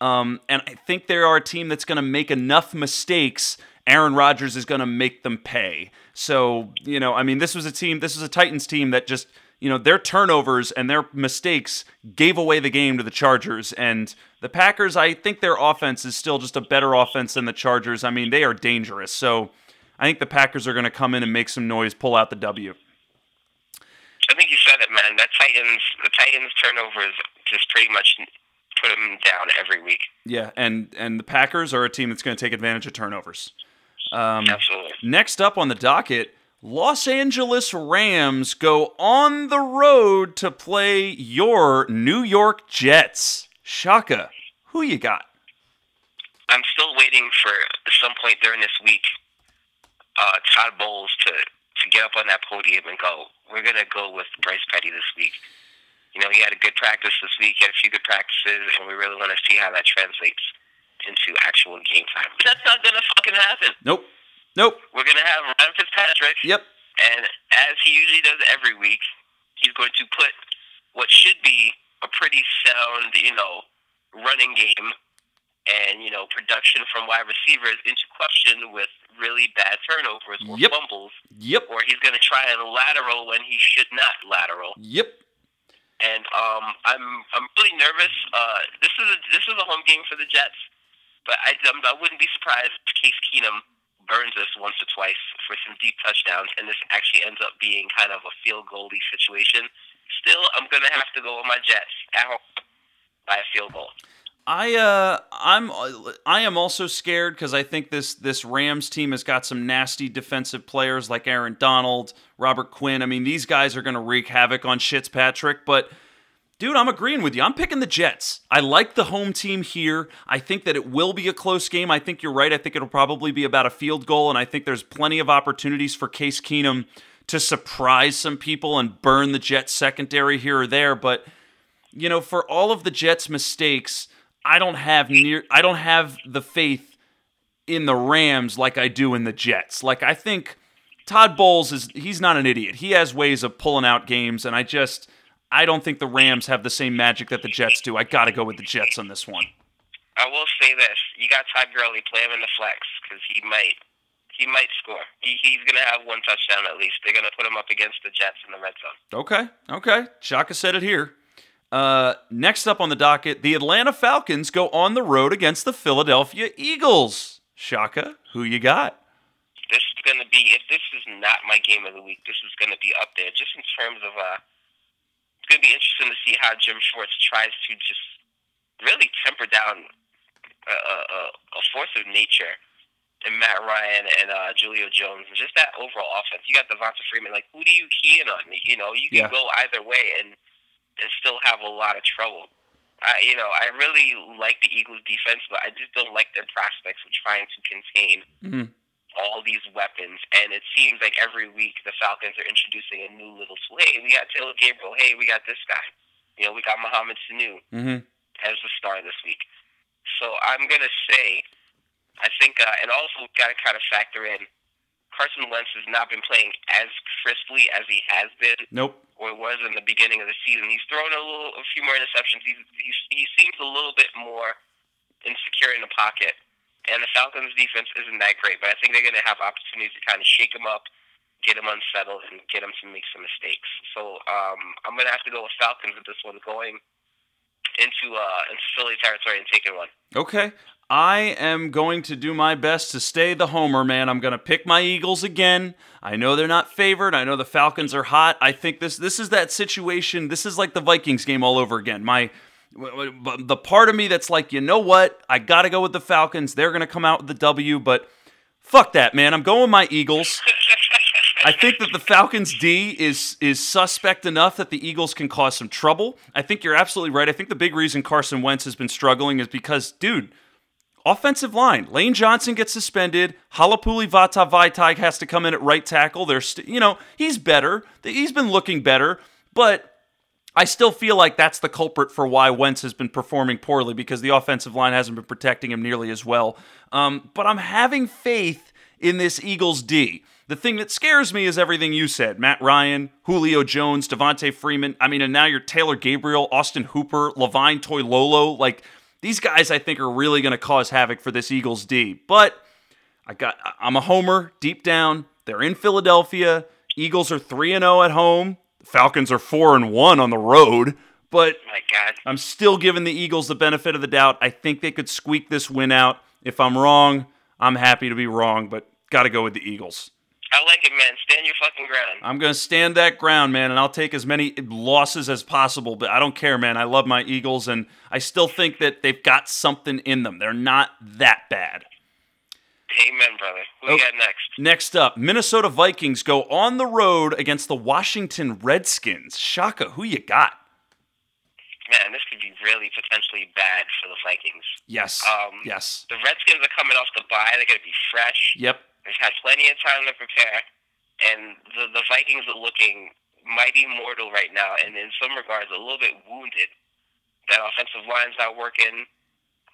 A: Um, and I think they are a team that's going to make enough mistakes. Aaron Rodgers is going to make them pay. So you know, I mean, this was a team. This is a Titans team that just you know their turnovers and their mistakes gave away the game to the Chargers. And the Packers, I think their offense is still just a better offense than the Chargers. I mean, they are dangerous. So I think the Packers are going to come in and make some noise, pull out the W.
B: I think you said it, man. That Titans, the Titans turnovers just pretty much put them down every week.
A: Yeah, and and the Packers are a team that's going to take advantage of turnovers. Um,
B: Absolutely.
A: Next up on the docket, Los Angeles Rams go on the road to play your New York Jets. Shaka, who you got?
B: I'm still waiting for at some point during this week, uh, Todd Bowles to to get up on that podium and go. We're gonna go with Bryce Petty this week. You know, he had a good practice this week. He had a few good practices, and we really want to see how that translates into actual game time. But that's not gonna fucking happen.
A: Nope. Nope.
B: We're gonna have Ryan Fitzpatrick.
A: Yep.
B: And as he usually does every week, he's going to put what should be a pretty sound, you know, running game and, you know, production from wide receivers into question with really bad turnovers or
A: Yep.
B: fumbles,
A: Yep.
B: or he's going to try and lateral when he should not lateral.
A: Yep.
B: And um, I'm I'm really nervous. Uh, this is a, this is a home game for the Jets, but I, I'm, I wouldn't be surprised if Case Keenum burns us once or twice for some deep touchdowns, and this actually ends up being kind of a field goaly situation. Still, I'm gonna have to go with my Jets at home by a field goal.
A: I uh I'm I am also scared because I think this this Rams team has got some nasty defensive players like Aaron Donald, Robert Quinn. I mean, these guys are going to wreak havoc on Fitzpatrick, but dude, I'm agreeing with you. I'm picking the Jets. I like the home team here. I think that it will be a close game. I think you're right. I think it'll probably be about a field goal, and I think there's plenty of opportunities for Case Keenum to surprise some people and burn the Jets secondary here or there, but you know, for all of the Jets' mistakes, I don't have near I don't have the faith in the Rams like I do in the Jets. Like I think Todd Bowles is he's not an idiot. He has ways of pulling out games and I just I don't think the Rams have the same magic that the Jets do. I got to go with the Jets on this one.
B: I will say this: you got Todd Gurley, play him in the flex because he might he might score. He, he's gonna have one touchdown at least. They're gonna put him up against the Jets in the red zone.
A: Okay. Okay. Shaka said it here. Uh, next up on the docket, the Atlanta Falcons go on the road against the Philadelphia Eagles. Shaka, who you got?
B: This is gonna be if this is not my game of the week, this is gonna be up there just in terms of uh. It's gonna be interesting to see how Jim Schwartz tries to just really temper down a, a, a- force of nature and Matt Ryan and uh, Julio Jones and just that overall offense. You got Devonta Freeman. Like, who do you key in on? You know, you can
A: Yeah.
B: go either way and and still have a lot of trouble. I, you know, I really like the Eagles' defense, but I just don't like their prospects of trying to contain
A: Mhm.
B: All these weapons. And it seems like every week the Falcons are introducing a new little tool. Hey, we got Taylor Gabriel. Hey, we got this guy. You know, we got Mohamed Sanu
A: Mm-hmm.
B: as the star this week. So I'm gonna say, I think, uh, and also got to kind of factor in Carson Wentz has not been playing as crisply as he has been
A: Nope.
B: or was in the beginning of the season. He's thrown a little, a few more interceptions. He's, he's he seems a little bit more insecure in the pocket. And the Falcons' defense isn't that great, but I think they're going to have opportunities to kind of shake them up, get them unsettled, and get them to make some mistakes. So um, I'm going to have to go with Falcons with this one, going into uh, into Philly territory and taking one.
A: Okay. I am going to do my best to stay the homer, man. I'm going to pick my Eagles again. I know they're not favored. I know the Falcons are hot. I think this this is that situation. This is like the Vikings game all over again. My w- the part of me that's like, you know what? I got to go with the Falcons. They're going to come out with the W, but fuck that, man. I'm going with my Eagles. I think that the Falcons D is is suspect enough that the Eagles can cause some trouble. I think you're absolutely right. I think the big reason Carson Wentz has been struggling is because, dude, offensive line. Lane Johnson gets suspended. Halapoulivaati Vaitai has to come in at right tackle. There's, st- you know, he's better. He's been looking better, but I still feel like that's the culprit for why Wentz has been performing poorly because the offensive line hasn't been protecting him nearly as well. Um, but I'm having faith in this Eagles D. The thing that scares me is everything you said Matt Ryan, Julio Jones, Devonta Freeman. I mean, and now you're Taylor Gabriel, Austin Hooper, Levine Toilolo. Like, these guys I think are really going to cause havoc for this Eagles D. But I got I'm a homer deep down. They're in Philadelphia. Eagles are 3 and 0 at home. Falcons are 4 and 1 on the road, but oh
B: My God.
A: I'm still giving the Eagles the benefit of the doubt. I think they could squeak this win out. If I'm wrong, I'm happy to be wrong, but got to go with the Eagles.
B: I like it, man. Stand your fucking ground.
A: I'm going to stand that ground, man, and I'll take as many losses as possible, but I don't care, man. I love my Eagles, and I still think that they've got something in them. They're not that bad.
B: Amen, brother. Who we got next?
A: Next up, Minnesota Vikings go on the road against the Washington Redskins. Shaka, who you got?
B: Man, this could be really potentially bad for the Vikings.
A: Yes.
B: Um,
A: yes.
B: The Redskins are coming off the bye. They're going to be fresh.
A: Yep.
B: They've had plenty of time to prepare, and the the Vikings are looking mighty mortal right now, and in some regards a little bit wounded. That offensive line's not working.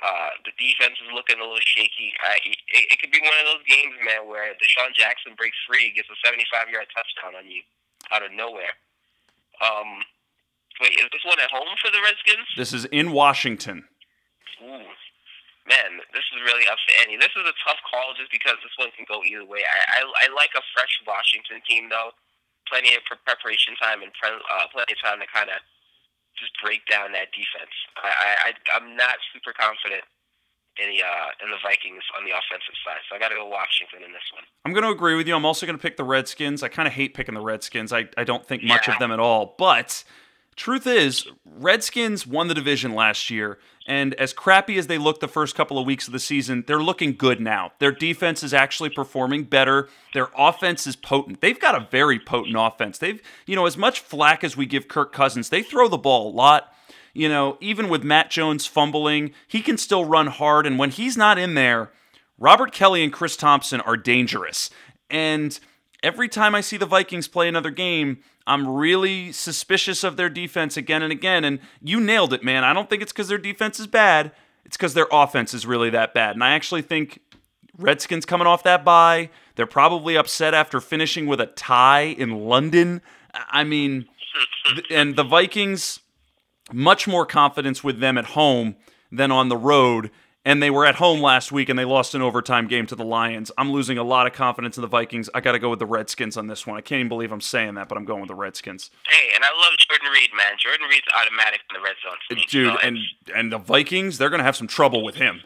B: Uh, the defense is looking a little shaky. I, it, it could be one of those games, man, where DeSean Jackson breaks free, gets a 75-yard touchdown on you out of nowhere. Um, wait, is this one at home for the Redskins?
A: This is in Washington.
B: Ooh, man, this is really upsetting. This is a tough call just because this one can go either way. I I, I like a fresh Washington team though, plenty of pre- preparation time and pre- uh, plenty of time to kind of just break down that defense. I, I I'm not super confident in the uh, in the Vikings on the offensive side, so I got to go Washington in this one.
A: I'm going to agree with you. I'm also going to pick the Redskins. I kind of hate picking the Redskins. I, I don't think much
B: Yeah.
A: of them at all. But truth is, Redskins won the division last year. And as crappy as they looked the first couple of weeks of the season, they're looking good now. Their defense is actually performing better. Their offense is potent. They've got a very potent offense. They've, you know, as much flack as we give Kirk Cousins, they throw the ball a lot. You know, even with Matt Jones fumbling, he can still run hard. And when he's not in there, Robert Kelley and Chris Thompson are dangerous. And every time I see the Vikings play another game, I'm really suspicious of their defense again and again. And you nailed it, man. I don't think it's because their defense is bad, it's because their offense is really that bad. And I actually think Redskins coming off that bye, they're probably upset after finishing with a tie in London. I mean, and the Vikings, much more confidence with them at home than on the road. And they were at home last week and they lost an overtime game to the Lions. I'm losing a lot of confidence in the Vikings. I got to go with the Redskins on this one. I can't even believe I'm saying that, but I'm going with the Redskins.
B: Hey, and I love Jordan Reed, man. Jordan Reed's automatic in the red zone. me.
A: Dude,
B: So
A: and and the Vikings, they're going to have some trouble with him.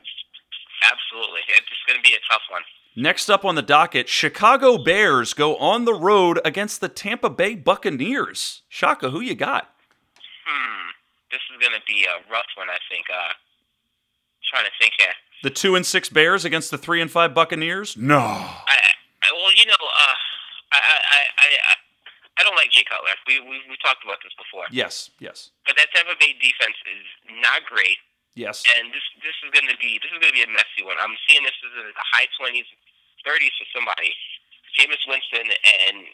B: absolutely, it's going to be a tough one.
A: Next up on the docket, Chicago Bears go on the road against the Tampa Bay Buccaneers. Shaka, who you got?
B: Hmm. This is going to be a rough one, I think. Uh, trying to think here.
A: The two and six Bears against the three and five Buccaneers? No.
B: I, I well, you know, uh, I, I, I, I, I don't like Jay Cutler. We, we we talked about this before.
A: Yes, yes,
B: But that Tampa Bay defense is not great,
A: yes.
B: and this this is going to be this is going to be a messy one. I'm seeing this as a high twenties, thirties for somebody. Jameis Winston and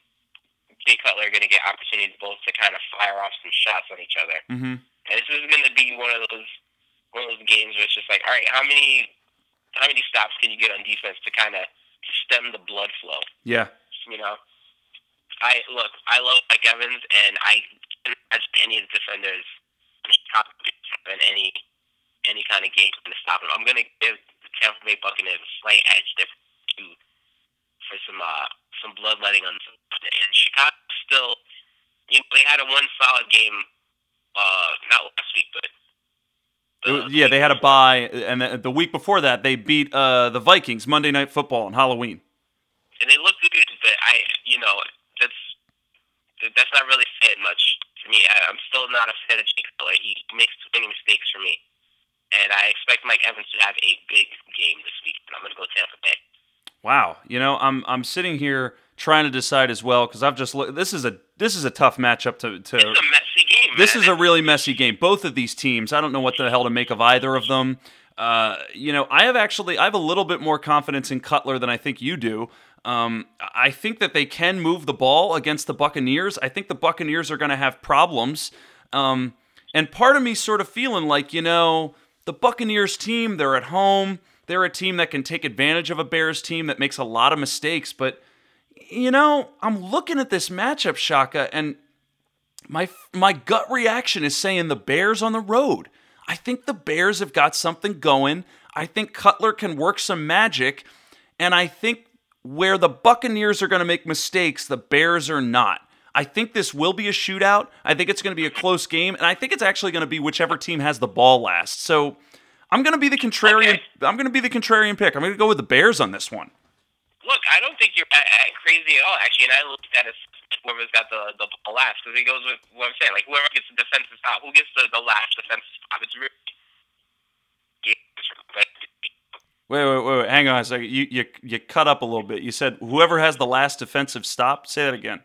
B: Jay Cutler are going to get opportunities both to kind of fire off some shots on each other.
A: Mm-hmm.
B: And this is going to be one of those one of those games where it's just like, all right, how many how many stops can you get on defense to kind of stem the blood flow?
A: Yeah.
B: You know, I look, I love Mike Evans, and I can't any of the defenders in any any kind of game to stop him. I'm going to give the Tampa Bay Buccaneers a slight edge there to for some uh some bloodletting on some and Chicago still you know, they had a one solid game uh not last week but the
A: yeah, they had a bye, and the, the week before that, they beat uh, the Vikings Monday Night Football on Halloween.
B: and they look good, but I, you know, that's that's not really fit much for me. I, I'm still not a fan of Jake Cutler. He makes too many mistakes for me, and I expect Mike Evans to have a big game this week. And I'm going to go Tampa Bay.
A: Wow, you know, I'm I'm sitting here trying to decide as well because I've just looked. This is a this is a tough matchup to to.
B: It's a messy.
A: This is a really messy game. Both of these teams, I don't know what the hell to make of either of them. Uh, you know, I have actually I have a little bit more confidence in Cutler than I think you do. Um, I think that they can move the ball against the Buccaneers. I think the Buccaneers are going to have problems. Um, and part of me sort of feeling like, you know, the Buccaneers team, they're at home. They're a team that can take advantage of a Bears team that makes a lot of mistakes. But, you know, I'm looking at this matchup, Shaka, and my my gut reaction is saying the Bears on the road. I think the Bears have got something going. I think Cutler can work some magic, and I think where the Buccaneers are going to make mistakes, the Bears are not. I think this will be a shootout. I think it's going to be a close game, and I think it's actually going to be whichever team has the ball last. So I'm going to be the contrarian.
B: Okay.
A: I'm going to be the contrarian pick. I'm going to go with the Bears on this one.
B: Look, I don't think you're uh, uh, crazy at all, actually. And I looked at as whoever's got the the ball last because it goes with what I'm saying. Like whoever gets the defensive stop, who gets the, the last defensive stop? It's really
A: Wait, wait, wait, wait. Hang on a second. You, you, you cut up a little bit. You said whoever has the last defensive stop. Say that again.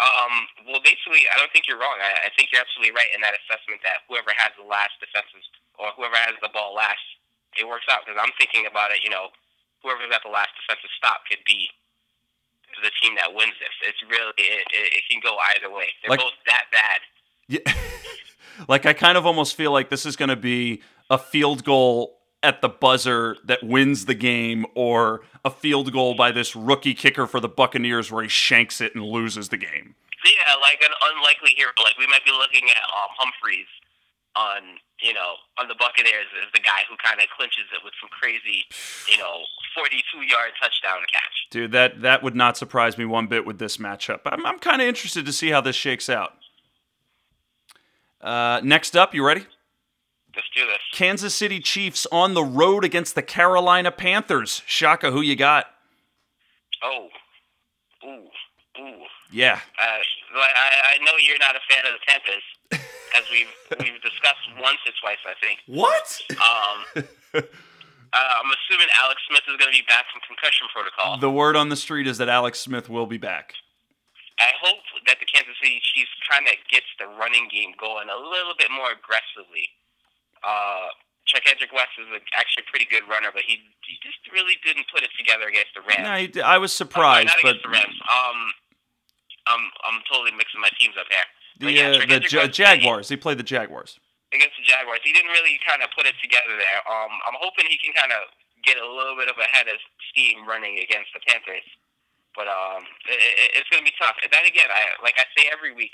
B: Um, well, basically, I don't think you're wrong. I, I think you're absolutely right in that assessment that whoever has the last defensive or whoever has the ball last, it works out. Because I'm thinking about it, you know, whoever's got the last defensive stop could be the team that wins this. It's really it, it, can go either way. They're
A: Like-
B: both that bad.
A: Yeah. like I kind of almost feel like this is going to be a field goal at the buzzer that wins the game, or a field goal by this rookie kicker for the Buccaneers where he shanks it and loses the game.
B: Yeah, like an unlikely hero. Like we might be looking at um, Humphries on you know on the Buccaneers as the guy who kind of clinches it with some crazy you know 42 yard touchdown catch.
A: Dude, that that would not surprise me one bit with this matchup. I'm, I'm kind of interested to see how this shakes out. Uh, next up, you ready?
B: Let's do this.
A: Kansas City Chiefs on the road against the Carolina Panthers. Shaka, who you got?
B: Oh, ooh, ooh.
A: Yeah.
B: Uh, I, I know you're not a fan of the Panthers, as we've we've discussed once or twice, I think.
A: What?
B: Um, uh, I'm assuming Alex Smith is going to be back from concussion protocol.
A: The word on the street is that Alex Smith will be back.
B: I hope that the Kansas City Chiefs kind of gets the running game going a little bit more aggressively. Uh, Charcandrick West is a, actually a pretty good runner, but he, he just really didn't put it together against the Rams.
A: No, I was surprised,
B: not
A: but
B: against the Rams. Um, I'm I'm totally mixing my teams up here.
A: The, uh, the Ja- Jaguars. He played the Jaguars.
B: against the Jaguars. He didn't really kind of put it together there. Um, I'm hoping he can kind of get a little bit of a head of steam running against the Panthers. But um, it, it, it's going to be tough. And then again, I like I say every week,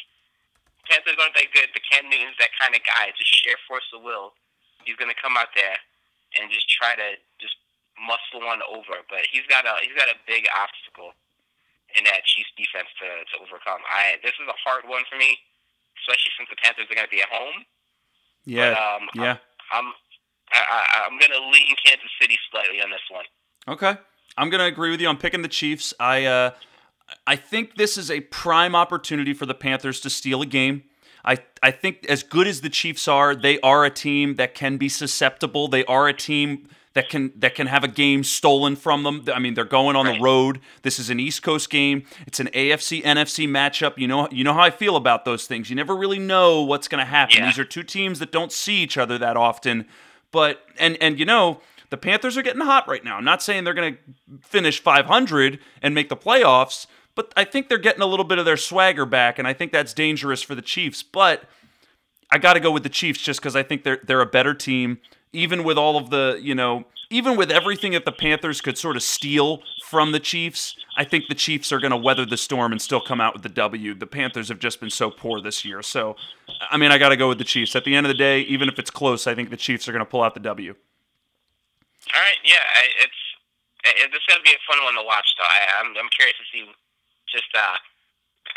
B: Panthers aren't that good. But Cam Newton's that kind of guy, just sheer force of will. He's going to come out there and just try to just muscle one over. But he's got a he's got a big obstacle in that Chiefs defense to, to overcome. I this is a hard one for me, especially since the Panthers are going to be at home.
A: Yeah.
B: But, um,
A: yeah.
B: I'm I, I, I'm going to lean Kansas City slightly on this one.
A: Okay. I'm going to agree with you. I'm picking the Chiefs. I uh, I think this is a prime opportunity for the Panthers to steal a game. I I think as good as the Chiefs are, they are a team that can be susceptible. They are a team that can that can have a game stolen from them. I mean, they're going on
B: Right.
A: the road. This is an East Coast game. It's an AFC NFC matchup. You know you know how I feel about those things. You never really know what's going to happen.
B: Yeah.
A: These are two teams that don't see each other that often. But and and you know, the Panthers are getting hot right now. I'm not saying they're going to finish 500 and make the playoffs, but I think they're getting a little bit of their swagger back and I think that's dangerous for the Chiefs. But I got to go with the Chiefs just because I think they're they're a better team, even with all of the you know, even with everything that the Panthers could sort of steal from the Chiefs. I think the Chiefs are going to weather the storm and still come out with the W. The Panthers have just been so poor this year, so I mean, I got to go with the Chiefs. At the end of the day, even if it's close, I think the Chiefs are going to pull out the W.
B: All right, yeah, it's it, this is gonna be a fun one to watch, though. I, I'm I'm curious to see just uh,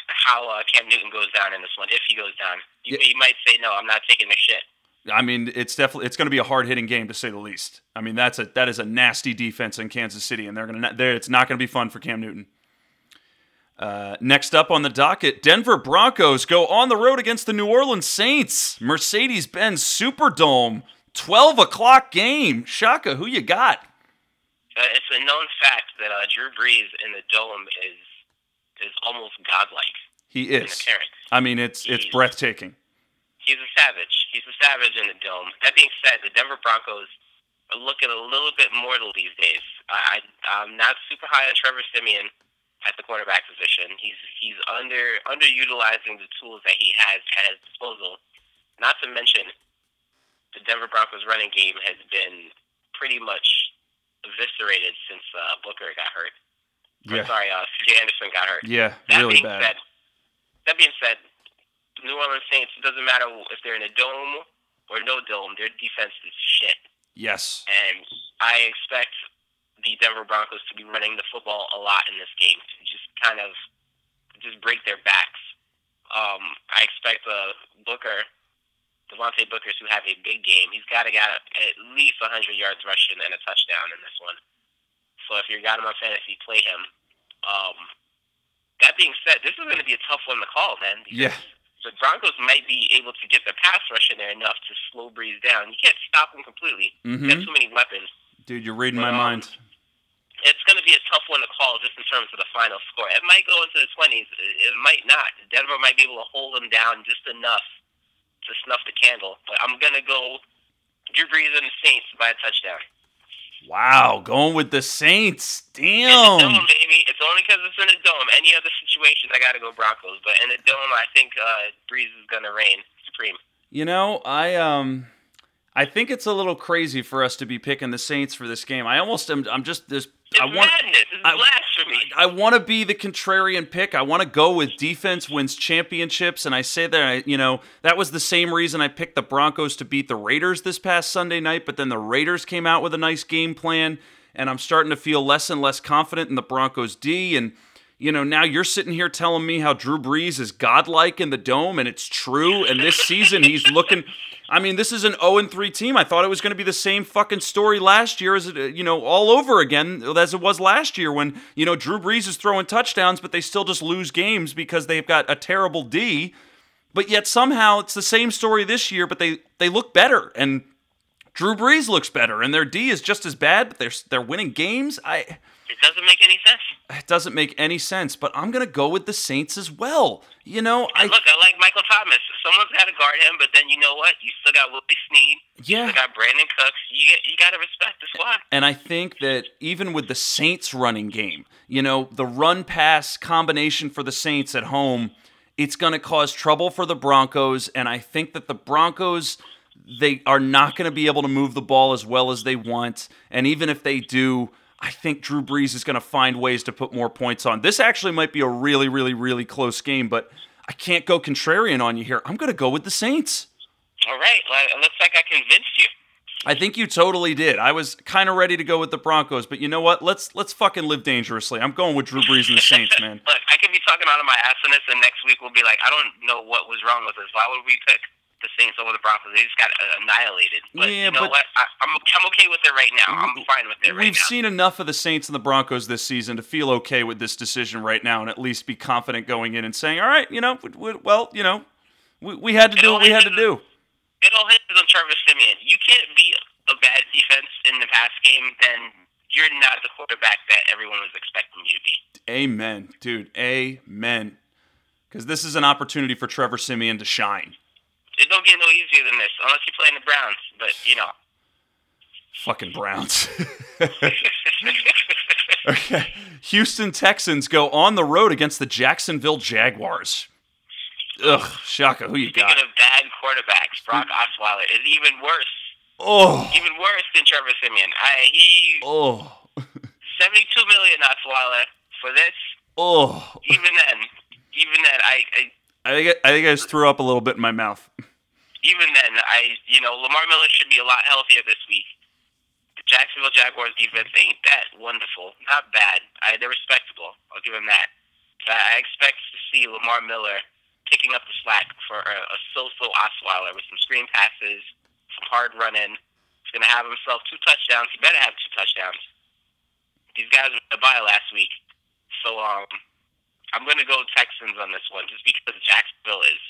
B: how uh, Cam Newton goes down in this one, if he goes down. You,
A: Yeah.
B: you might say, no, I'm not taking the shit.
A: I mean, it's definitely it's going to be a hard hitting game to say the least. I mean, that's a that is a nasty defense in Kansas City, and they're going to there. It's not going to be fun for Cam Newton. Uh, next up on the docket, Denver Broncos go on the road against the New Orleans Saints. Mercedes-Benz Superdome, twelve o'clock game. Shaka, who you got?
B: Uh, it's a known fact that uh, Drew Brees in the dome is is almost godlike
A: He is. I mean, it's it's breathtaking.
B: He's a savage. He's a savage in the dome. That being said, the Denver Broncos are looking a little bit mortal these days. I, I I'm not super high on Trevor Siemian at the quarterback position. He's he's under underutilizing the tools that he has at his disposal. Not to mention, the Denver Broncos running game has been pretty much eviscerated since uh, Booker got hurt.
A: Yeah,
B: Sorry, uh, C.J. Anderson got hurt.
A: yeah,
B: That
A: really
B: being
A: bad.
B: said, that being said, New Orleans Saints. It doesn't matter if they're in a dome or no dome. Their defense is shit,
A: Yes,
B: and I expect the Denver Broncos to be running the football a lot in this game to just kind of just break their backs. Um, I expect uh, Booker, Devontae Booker, to have a big game. He's got to get at least 100 yards rushing and a touchdown in this one. So if you got him on fantasy, play him. Um, that being said, this is going to be a tough one to call, man. because
A: Yeah.
B: The Broncos might be able to get their pass rush in there enough to slow Brees down. You can't stop him completely. He's got
A: hmm
B: too many weapons.
A: dude, you're reading my
B: Um,
A: mind.
B: It's going to be a tough one to call just in terms of the final score. It might go into the 20s. It might not. Denver might be able to hold them down just enough to snuff the candle. But I'm going to go Drew Brees and the Saints by a touchdown.
A: Wow, going with the Saints.
B: In the
A: Damn.
B: dome, baby. Only because it's in a dome. Any other situation, I got to go Broncos. But in a dome, I think uh, Brees is going to reign supreme.
A: You know, I um I think it's a little crazy for us to be picking the Saints for this game. I almost am I'm just this
B: It's
A: I want
B: madness. It's
A: I-
B: blasphemy.
A: I want to be the contrarian pick. I want to go with defense wins championships and I say that I, you know, that was the same reason I picked the Broncos to beat the Raiders this past Sunday night, but then the Raiders came out with a nice game plan and I'm starting to feel less and less confident in the Broncos D and you know, now you're sitting here telling me how Drew Brees is godlike in the dome, and it's true. And this season, he's looking. I mean, this is an 0 3 team. I thought it was going to be the same fucking story last year as it, uh, you know, all over again as it was last year when, you know, Drew Brees is throwing touchdowns, but they still just lose games because they've got a terrible D. But yet somehow it's the same story this year, but they they look better and Drew Brees looks better and their D is just as bad, but they're they're winning games. I
B: It doesn't make any sense.
A: it doesn't make any sense, but I'm gonna go with the Saints as well. You know, I
B: Look, I like Michael Thomas. Someone's got to guard him, but then you know what? You still got Willie Snead. You
A: yeah,
B: still got Brandin Cooks. You you got to respect the squad.
A: and I think that even with the Saints running game, you know, the run pass combination for the Saints at home, it's gonna cause trouble for the Broncos, and I think that the Broncos they are not going to be able to move the ball as well as they want, and even if they do. I think Drew Brees is going to find ways to put more points on. This actually might be a really, really, really close game, but I can't go contrarian on you here. I'm going to go with the Saints.
B: All right. Well, it looks like I convinced you.
A: I think you totally did. I was kind of ready to go with the Broncos, but you know what? Let's let's fucking live dangerously. I'm going with Drew Brees and the Saints, man.
B: Look, I could be talking out of my ass on this, and next week we'll be like, I don't know what was wrong with us. Why would we pick the Saints over the Broncos? They just got uh, annihilated. But
A: Yeah,
B: you know
A: but-
B: what? I, I'm I'm okay with it right now. I'm fine with it right
A: We've
B: now.
A: seen enough of the Saints and the Broncos this season to feel okay with this decision right now, and at least be confident going in and saying, "All right, you know, w- w- well, you know, we, we had to do what we had to do.
B: It all hinges on Trevor Siemian. You can't beat a bad defense in the pass game, then you're not the quarterback that everyone was expecting you to be.
A: Amen, dude. Amen. Because this is an opportunity for Trevor Siemian to shine.
B: It don't get no easier than this, unless you're playing the Browns. But you know,
A: Fucking Browns. okay. Houston Texans go on the road against the Jacksonville Jaguars. Ugh, Shaka, who you think?
B: speaking
A: got?
B: of bad quarterbacks, Brock Osweiler is even worse,
A: Oh,
B: even worse than Trevor Siemian. I, he
A: oh,
B: 72 million Osweiler for this.
A: oh.
B: Even then, even then, I, I
A: I think I, I think I just threw up a little bit in my mouth.
B: even then, I you know Lamar Miller should be a lot healthier this week. The Jacksonville Jaguars defense ain't that wonderful, not bad. I, they're respectable. I'll give them that. But I expect to see Lamar Miller picking up the slack for a, a so-so Osweiler with some screen passes, some hard running. He's gonna have himself two touchdowns. He better have two touchdowns. These guys were the bye last week, so um, I'm gonna go Texans on this one just because Jacksonville is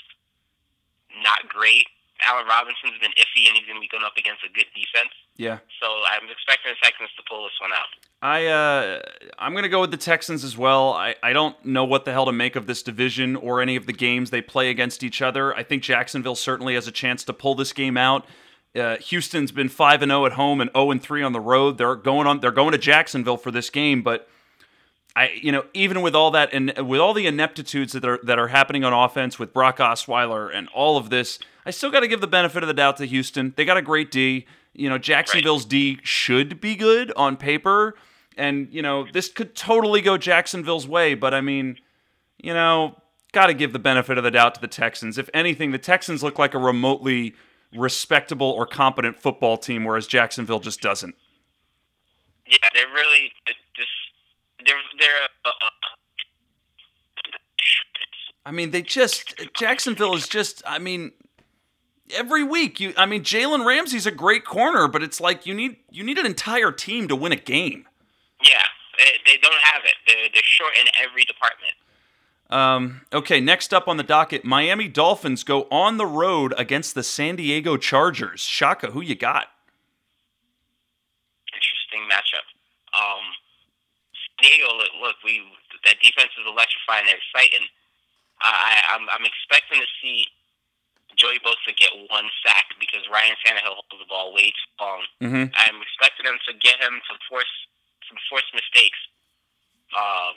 B: not great. Allen Robinson's been iffy, and he's going to be going up against a good defense.
A: Yeah.
B: So I'm expecting the Texans to pull this one out.
A: I uh, I'm gonna go with the Texans as well. I, I don't know what the hell to make of this division or any of the games they play against each other. I think Jacksonville certainly has a chance to pull this game out. Uh, Houston's been five and zero at home and zero and three on the road. They're going on. They're going to Jacksonville for this game, but I you know even with all that and with all the ineptitudes that are that are happening on offense with Brock Osweiler and all of this, I still got to give the benefit of the doubt to Houston. They got a great D. You know Jacksonville's D should be good on paper, and you know this could totally go Jacksonville's way. But I mean, you know, got to give the benefit of the doubt to the Texans. If anything, the Texans look like a remotely respectable or competent football team, whereas Jacksonville just doesn't.
B: Yeah, they're really just they're they're. Uh,
A: I mean, they just Jacksonville is just. I mean, every week you. I mean, Jalen Ramsey's a great corner, but it's like you need you need an entire team to win a game.
B: yeah, they, they don't have it. They're they're short in every department.
A: Um, okay, next up on the docket, Miami Dolphins go on the road against the San Diego Chargers. Shaka, who you got?
B: Interesting matchup. Um, Diego, look, look, we that defense is electrifying. They're exciting. I, I'm I'm expecting to see Joey Bosa get one sack because Ryan Tannehill holds the ball way too long.
A: Mm-hmm.
B: I'm expecting them to get him to force some forced mistakes. Um,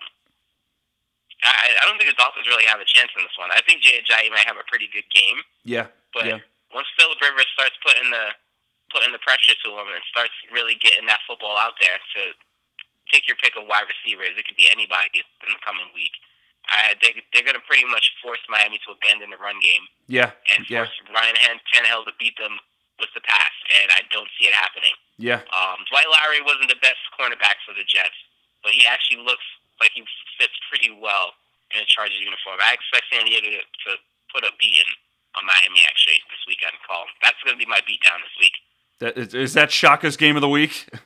B: I, I don't think the Dolphins really have a chance in this one. I think Jay Ajayi might have a pretty good game,
A: Yeah,
B: but
A: yeah,
B: once Philip Rivers starts putting the putting the pressure to him and starts really getting that football out there to take your pick of wide receivers, it could be anybody in the coming week. I, they, they're going to pretty much force Miami to abandon the run game
A: yeah,
B: and
A: yeah,
B: force Ryan Han- Tannehill to beat them with the pass, and I don't see it happening.
A: yeah.
B: Um, Dwight Lowery wasn't the best cornerback for the Jets, but he actually looks like he fits pretty well in a Chargers uniform. I expect San Diego to, to put a beating on Miami actually this weekend. Call that's going to be my beatdown this week.
A: That, is, is that Shaka's game of the week?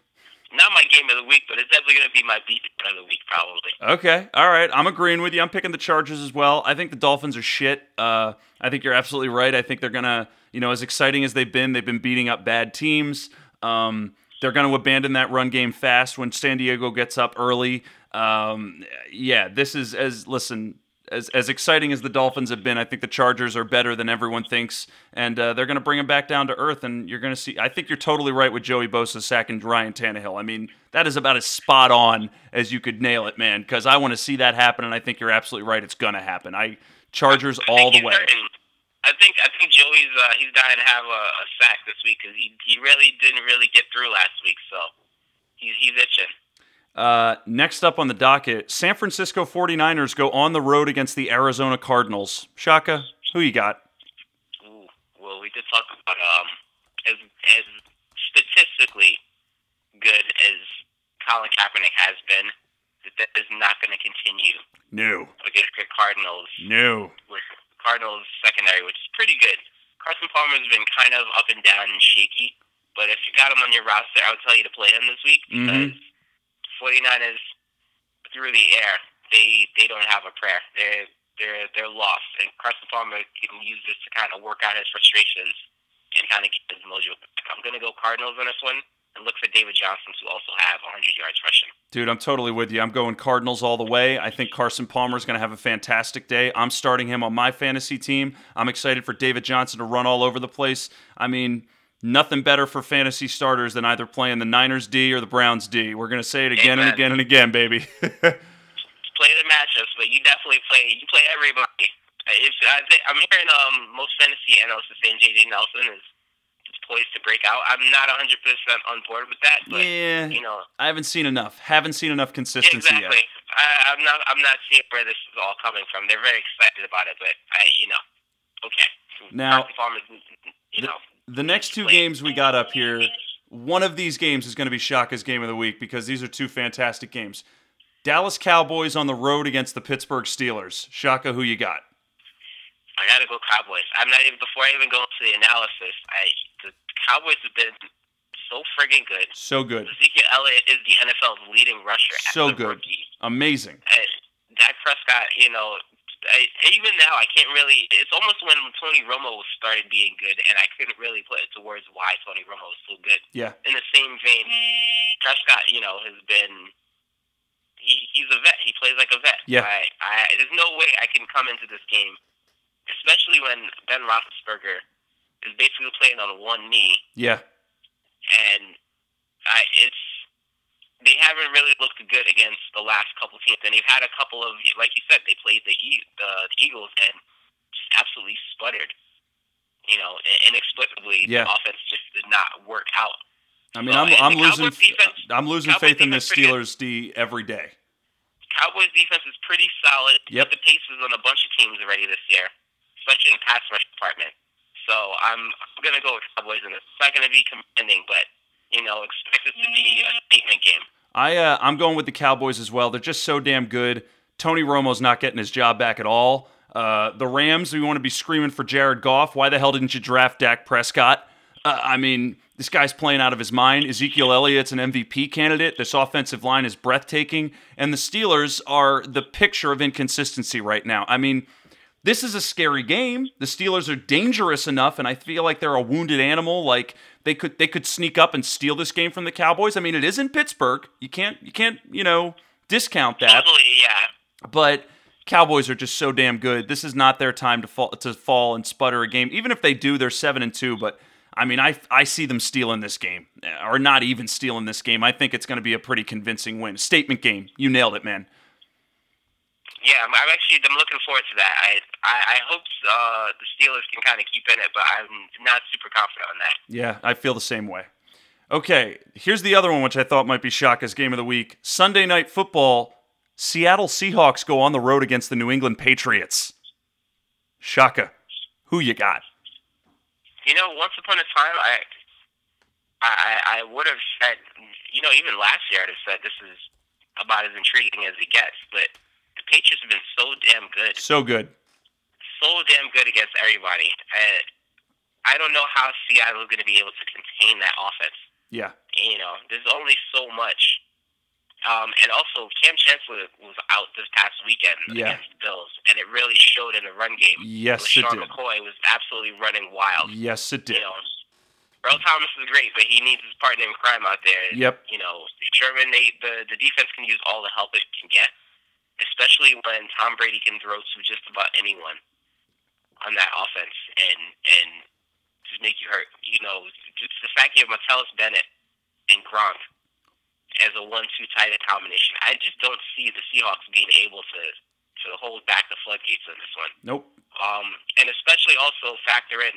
B: Not my game of the week, but it's definitely going to be my beatdown of the week probably.
A: Okay, all right. I'm agreeing with you. I'm picking the Chargers as well. I think the Dolphins are shit. Uh, I think you're absolutely right. I think they're gonna, you know, as exciting as they've been, they've been beating up bad teams. Um, they're going to abandon that run game fast when San Diego gets up early. Um, yeah, this is as listen as as exciting as the Dolphins have been. I think the Chargers are better than everyone thinks, and uh, they're going to bring them back down to earth. And you're going to see. I think you're totally right with Joey Bosa sacking Ryan Tannehill. I mean, that is about as spot on as you could nail it, man. Because I want to see that happen, and I think you're absolutely right. It's going to happen. I Chargers
B: I
A: all the way.
B: hurting. I think I think Joey's uh, he's dying to have a, a sack this week because he he really didn't really get through last week, so he's he's itching.
A: Uh, next up on the docket, San Francisco 49ers go on the road against the Arizona Cardinals. Shaka, who you got?
B: Ooh, well, we did talk about um as as statistically good as Colin Kaepernick has been, that that is not going to continue
A: No,
B: against the Cardinals
A: no.
B: with Cardinals secondary, which is pretty good. Carson Palmer's been kind of up and down and shaky, but if you got him on your roster, I would tell you to play him this week because 49ers through the air, they they don't have a prayer. They're their their loss, and Carson Palmer can use this to kind of work out his frustrations and kind of get his mojo. I'm gonna go Cardinals on this one, and look for David Johnson to also have 100 yards rushing.
A: Dude, I'm totally with you. I'm going Cardinals all the way. I think Carson Palmer is going to have a fantastic day. I'm starting him on my fantasy team. I'm excited for David Johnson to run all over the place. I mean, nothing better for fantasy starters than either playing the Niners D or the Browns D. We're going to say it again and again and again, baby.
B: Play the matchups, but you definitely play. You play everybody. It's, I think, I'm hearing um, most fantasy analysts saying JJ Nelson is is poised to break out. I'm not 100 percent on board with that, but
A: yeah,
B: you know,
A: I haven't seen enough. Haven't seen enough consistency
B: exactly.
A: yet.
B: I, I'm not. I'm not seeing where this is all coming from. They're very excited about it, but I, you know, okay.
A: Now-
B: Carson you know,
A: The next two games we got up here, one of these games is going to be Shaka's game of the week because these are two fantastic games. Dallas Cowboys on the road against the Pittsburgh Steelers. Shaka, who you got?
B: I gotta go Cowboys. I'm not even before I even go into the analysis. I the Cowboys have been so friggin' good.
A: So good.
B: Ezekiel Elliott is the NFL's leading rusher.
A: So good.
B: Rookie.
A: Amazing.
B: And Dak Prescott, you know, I, even now I can't really. It's almost when Tony Romo started being good, and I couldn't really put it to words why Tony Romo was so good.
A: Yeah.
B: In the same vein, Prescott, you know, has been. He, he's a vet. He plays like a vet.
A: Yeah.
B: I, I, there's no way I can come into this game, especially when Ben Roethlisberger is basically playing on one knee
A: Yeah.
B: and I, it's they haven't really looked good against the last couple teams, and they've had a couple of, like you said, they played the, e- the, the Eagles and just absolutely sputtered. You know, inexplicably,
A: Yeah.
B: the offense just did not work out.
A: I mean, I'm, I'm losing
B: defense-
A: I'm losing
B: Cowboys
A: faith in this. Steelers D every day.
B: Cowboys defense is pretty solid.
A: Yep.
B: Put the paces on a bunch of teams already this year, especially in the pass rush department. So I'm, I'm gonna go with Cowboys, and it's not gonna be commanding, but you know, expect it to be a statement game.
A: I uh, I'm going with the Cowboys as well. They're just so damn good. Tony Romo's not getting his job back at all. Uh, the Rams, we want to be screaming for Jared Goff. Why the hell didn't you draft Dak Prescott? Uh, I mean, this guy's playing out of his mind. Ezekiel Elliott's an MVP candidate. This offensive line is breathtaking, and the Steelers are the picture of inconsistency right now. I mean, this is a scary game. The Steelers are dangerous enough, and I feel like they're a wounded animal. Like they could they could sneak up and steal this game from the Cowboys. I mean, it is in Pittsburgh. You can't you can't you know discount that.
B: Totally, yeah.
A: But Cowboys are just so damn good. This is not their time to fall to fall and sputter a game. Even if they do, they're seven and two. But I mean, I I see them stealing this game, or not even stealing this game. I think it's going to be a pretty convincing win. Statement game. You nailed it, man.
B: Yeah, I'm, I'm actually I'm looking forward to that. I I, I hope uh, the Steelers can kind of keep in it, but I'm not super confident on that.
A: Yeah, I feel the same way. Okay, here's the other one, which I thought might be Shaka's game of the week. Sunday night football. Seattle Seahawks go on the road against the New England Patriots. Shaka, who you got?
B: You know, once upon a time, I I I would have said, you know, even last year I'd have said this is about as intriguing as it gets, but Patriots have been so damn good,
A: So good.
B: so damn good against everybody. I, I don't know how Seattle is going to be able to contain that offense.
A: Yeah.
B: you know, there's only so much. Um, and also, Kam Chancellor was out this past weekend
A: Yeah.
B: against the Bills, and it really showed in the run game.
A: Yes, it
B: LeSean
A: did.
B: McCoy was absolutely running wild.
A: Yes, it did.
B: You know, Earl Thomas is great, but he needs his partner in crime out there.
A: Yep.
B: You know, Sherman, they, the the defense can use all the help it can get, especially when Tom Brady can throw to just about anyone on that offense and and just make you hurt. You know, just the fact you have Martellus Bennett and Gronk as a one-two tight end combination. I just don't see the Seahawks being able to to hold back the floodgates on this one.
A: Nope.
B: Um, and especially also factor in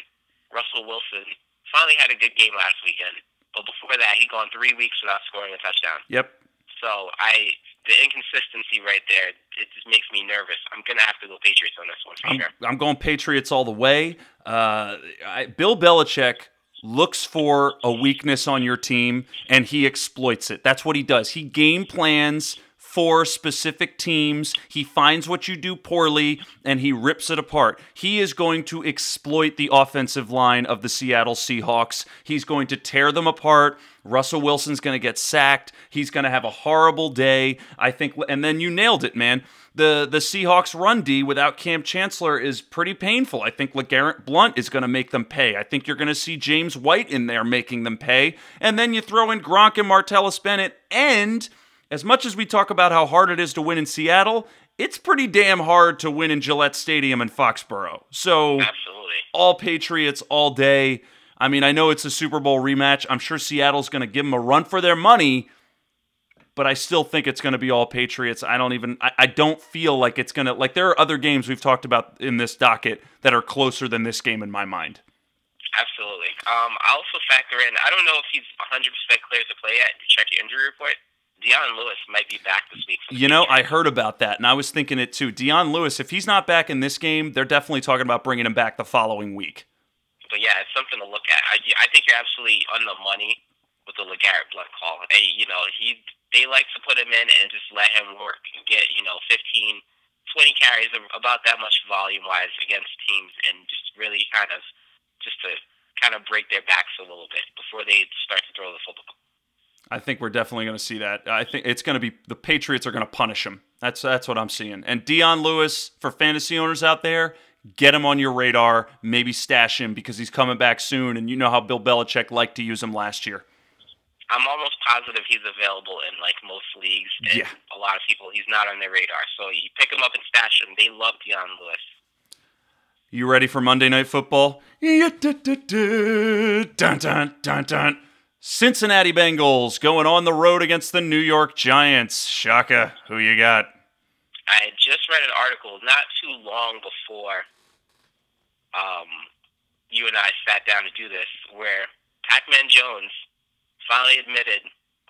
B: Russell Wilson finally had a good game last weekend, but before that he'd gone three weeks without scoring a touchdown.
A: Yep.
B: So I the inconsistency right there it just makes me nervous. I'm gonna have to go Patriots on this one for
A: I'm,
B: sure.
A: I'm going Patriots all the way. Uh, I, Bill Belichick looks for a weakness on your team and he exploits it. That's what he does. He game plans for specific teams. He finds what you do poorly and he rips it apart. He is going to exploit the offensive line of the Seattle Seahawks. He's going to tear them apart. Russell Wilson's going to get sacked. He's going to have a horrible day. I think and then you nailed it, man. the the Seahawks run D without Kam Chancellor is pretty painful. I think LeGarrette Blunt is going to make them pay. I think you're going to see James White in there making them pay. And then you throw in Gronk and Martellus Bennett. And as much as we talk about how hard it is to win in Seattle, it's pretty damn hard to win in Gillette Stadium in Foxborough. So
B: Absolutely.
A: all Patriots all day. I mean, I know it's a Super Bowl rematch. I'm sure Seattle's going to give them a run for their money but I still think it's going to be all Patriots. I don't even, I, I don't feel like it's going to, like, there are other games we've talked about in this docket that are closer than this game in my mind.
B: Absolutely. Um, I also factor in, I don't know if he's 100% clear to play yet. You Check your injury report. Dion Lewis might be back this week.
A: You know, I heard about that, and I was thinking it too. Dion Lewis, if he's not back in this game, they're definitely talking about bringing him back the following week.
B: But yeah, it's something to look at. I, I think you're absolutely on the money with the LeGarrette Blunt call. They, you know, he they like to put him in and just let him work and get, you know, 15, 20 carries, about that much volume wise against teams, and just really kind of just to kind of break their backs a little bit before they start to throw the football.
A: I think we're definitely going to see that. I think it's going to be the Patriots are going to punish him. That's that's what I'm seeing. And Dion Lewis for fantasy owners out there, get him on your radar. Maybe stash him because he's coming back soon. And you know how Bill Belichick liked to use him last year.
B: I'm almost positive he's available in like most leagues. And
A: Yeah.
B: A lot of people, he's not on their radar. So you pick him up and stash him. They love Dion Lewis.
A: You ready for Monday Night Football? Yeah, da, da, da. Dun, dun, dun, dun. Cincinnati Bengals going on the road against the New York Giants. Shaka, who you got?
B: I had just read an article not too long before um, you and I sat down to do this, where Pac-Man Jones finally admitted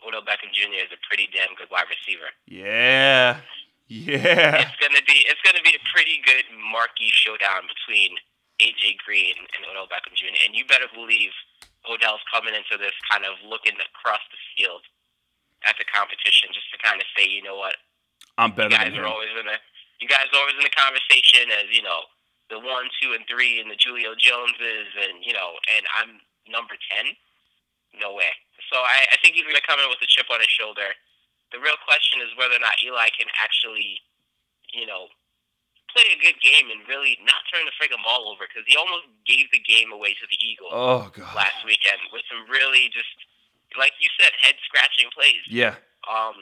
B: Odell Beckham Jr. is a pretty damn good wide receiver.
A: Yeah. Yeah.
B: It's gonna be it's gonna be a pretty good marquee showdown between AJ Green and Odell Beckham Jr. And you better believe Odell's coming into this kind of looking across the field at the competition just to kind of say, you know what,
A: I'm better than
B: you guys are always in the you guys are always in the conversation as you know the one, two, and three, and the Julio Joneses, and you know, and I'm number ten. No way. So I, I think he's going to come in with a chip on his shoulder. The real question is whether or not Eli can actually, you know, play a good game and really not turn the friggin' ball over because he almost gave the game away to the Eagles
A: Oh, God.
B: last weekend with some really just, like you said, head scratching plays.
A: Yeah.
B: Um,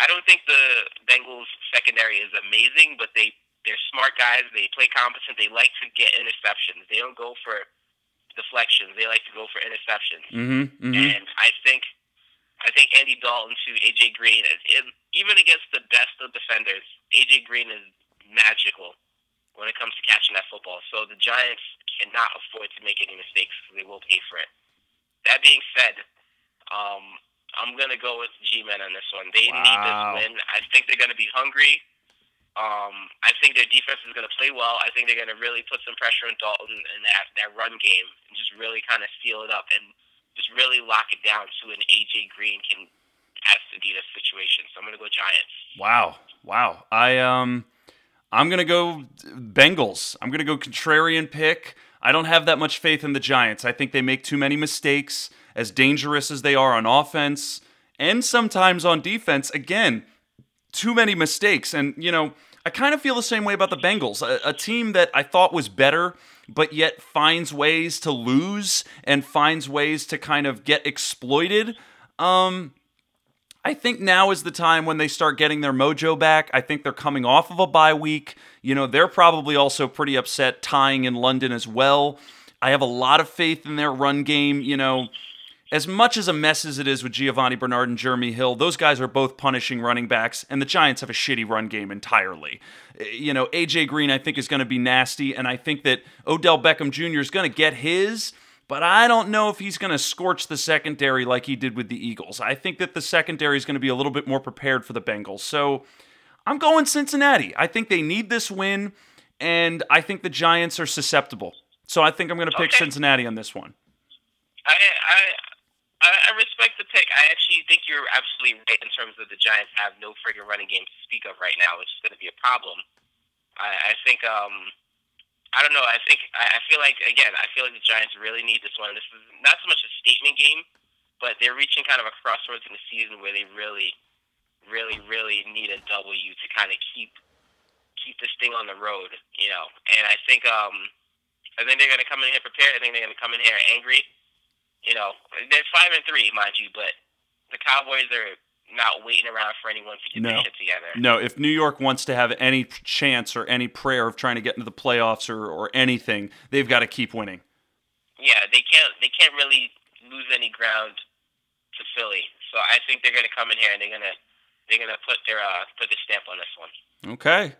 B: I don't think the Bengals secondary is amazing, but they they're smart guys. They play competent. They like to get interceptions. They don't go for deflections. They like to go for interceptions.
A: Mm-hmm. mm-hmm.
B: And I think I think Andy Dalton to AJ Green is, is even against the best of defenders. AJ Green is magical when it comes to catching that football. So the Giants cannot afford to make any mistakes. Because they will pay for it. That being said, um, I'm gonna go with G-Men on this one. They need this win. I think they're gonna be hungry. Um, I think their defense is gonna play well. I think they're gonna really put some pressure on Dalton in that that run game and just really kind of seal it up and just really lock it down to an AJ Green can Astadidas situation. So I'm gonna go Giants.
A: Wow. Wow. I um I'm going to go Bengals. I'm going to go contrarian pick. I don't have that much faith in the Giants. I think they make too many mistakes as dangerous as they are on offense and sometimes on defense. Again, too many mistakes and you know, I kind of feel the same way about the Bengals, a, a team that I thought was better but yet finds ways to lose and finds ways to kind of get exploited. Um I think now is the time when they start getting their mojo back. I think they're coming off of a bye week. You know, they're probably also pretty upset tying in London as well. I have a lot of faith in their run game. You know, as much as a mess as it is with Giovani Bernard and Jeremy Hill, those guys are both punishing running backs, and the Giants have a shitty run game entirely. Uh, You know, AJ Green, I think, is going to be nasty, and I think that Odell Beckham Jr. is going to get his, but I don't know if he's going to scorch the secondary like he did with the Eagles. I think that the secondary is going to be a little bit more prepared for the Bengals. So I'm going Cincinnati. I think they need this win, and I think the Giants are susceptible. So I think I'm going to pick
B: Okay.
A: Cincinnati on this one.
B: I, I I respect the pick. I actually think you're absolutely right in terms of the Giants have no friggin' running game to speak of right now, which is going to be a problem. I, I think um I don't know. I think I, feel like again I feel like the Giants really need this one. This is not so much a statement game, but they're reaching kind of a crossroads in the season where they really really, really need a W to kind of keep keep this thing on the road, you know. And I think um, I think they're going to come in here prepared. I think they're going to come in here angry. You know, they're five and three, mind you, but the Cowboys are not waiting around for anyone to get
A: No.
B: their shit together.
A: No, if New York wants to have any chance or any prayer of trying to get into the playoffs or, or anything, they've got to keep winning.
B: Yeah, they can't they can't really lose any ground to Philly. So I think they're going to come in here and they're going to they're going to put their uh, put the stamp on this one.
A: Okay.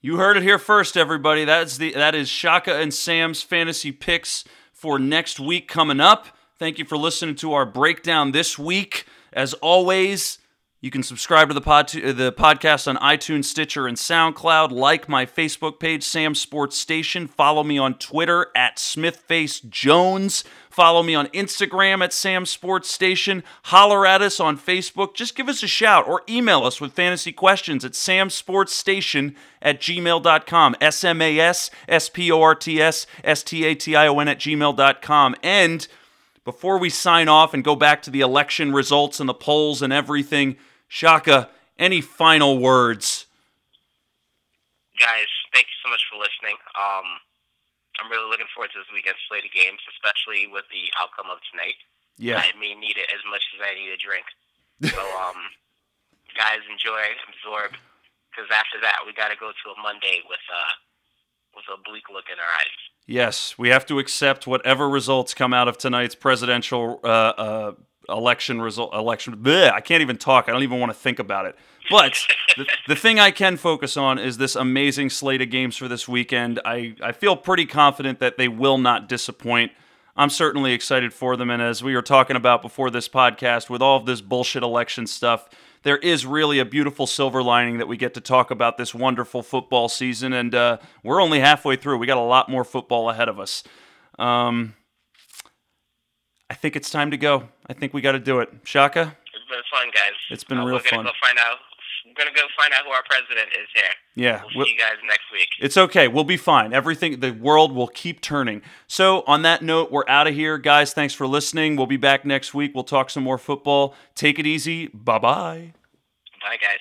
A: You heard it here first, everybody. That's the that is Shaka and Sam's fantasy picks for next week coming up. Thank you for listening to our breakdown this week. As always, you can subscribe to the pod uh, the podcast on iTunes, Stitcher, and SoundCloud. Like my Facebook page, Sam Sports Station. Follow me on Twitter at SmithFaceJones. Follow me on Instagram at Sam Sports Station. Holler at us on Facebook. Just give us a shout or email us with fantasy questions at samsportsstation at gmail.com. S M A S S P O R T S S T A T I O N at gmail.com. And before we sign off and go back to the election results and the polls and everything, Shaka, any final words?
B: Guys, thank you so much for listening. Um, I'm really looking forward to this weekend's slate of games, especially with the outcome of tonight.
A: Yeah.
B: I may need it as much as I need a drink. So, um, guys, enjoy, absorb, because after that we got to go to a Monday with uh with a bleak look in our eyes.
A: Yes, we have to accept whatever results come out of tonight's presidential uh, uh, election result. Election. Bleh, I can't even talk. I don't even want to think about it. But the, the thing I can focus on is this amazing slate of games for this weekend. I, I feel pretty confident that they will not disappoint. I'm certainly excited for them. And as we were talking about before this podcast, with all of this bullshit election stuff, there is really a beautiful silver lining that we get to talk about this wonderful football season. And uh, we're only halfway through. We got a lot more football ahead of us. Um, I think it's time to go. I think we got to do it. Shaka?
B: It's been fun, guys.
A: It's been
B: Uh,
A: real
B: we're gonna
A: fun.
B: Go find out. We're gonna go find out who our president is here.
A: Yeah.
B: We'll
A: we'll-
B: see you guys next week.
A: It's okay. We'll be fine. Everything, the world will keep turning. So, on that note, we're out of here. Guys, thanks for listening. We'll be back next week. We'll talk some more football. Take it easy. Bye bye.
B: Bye, guys.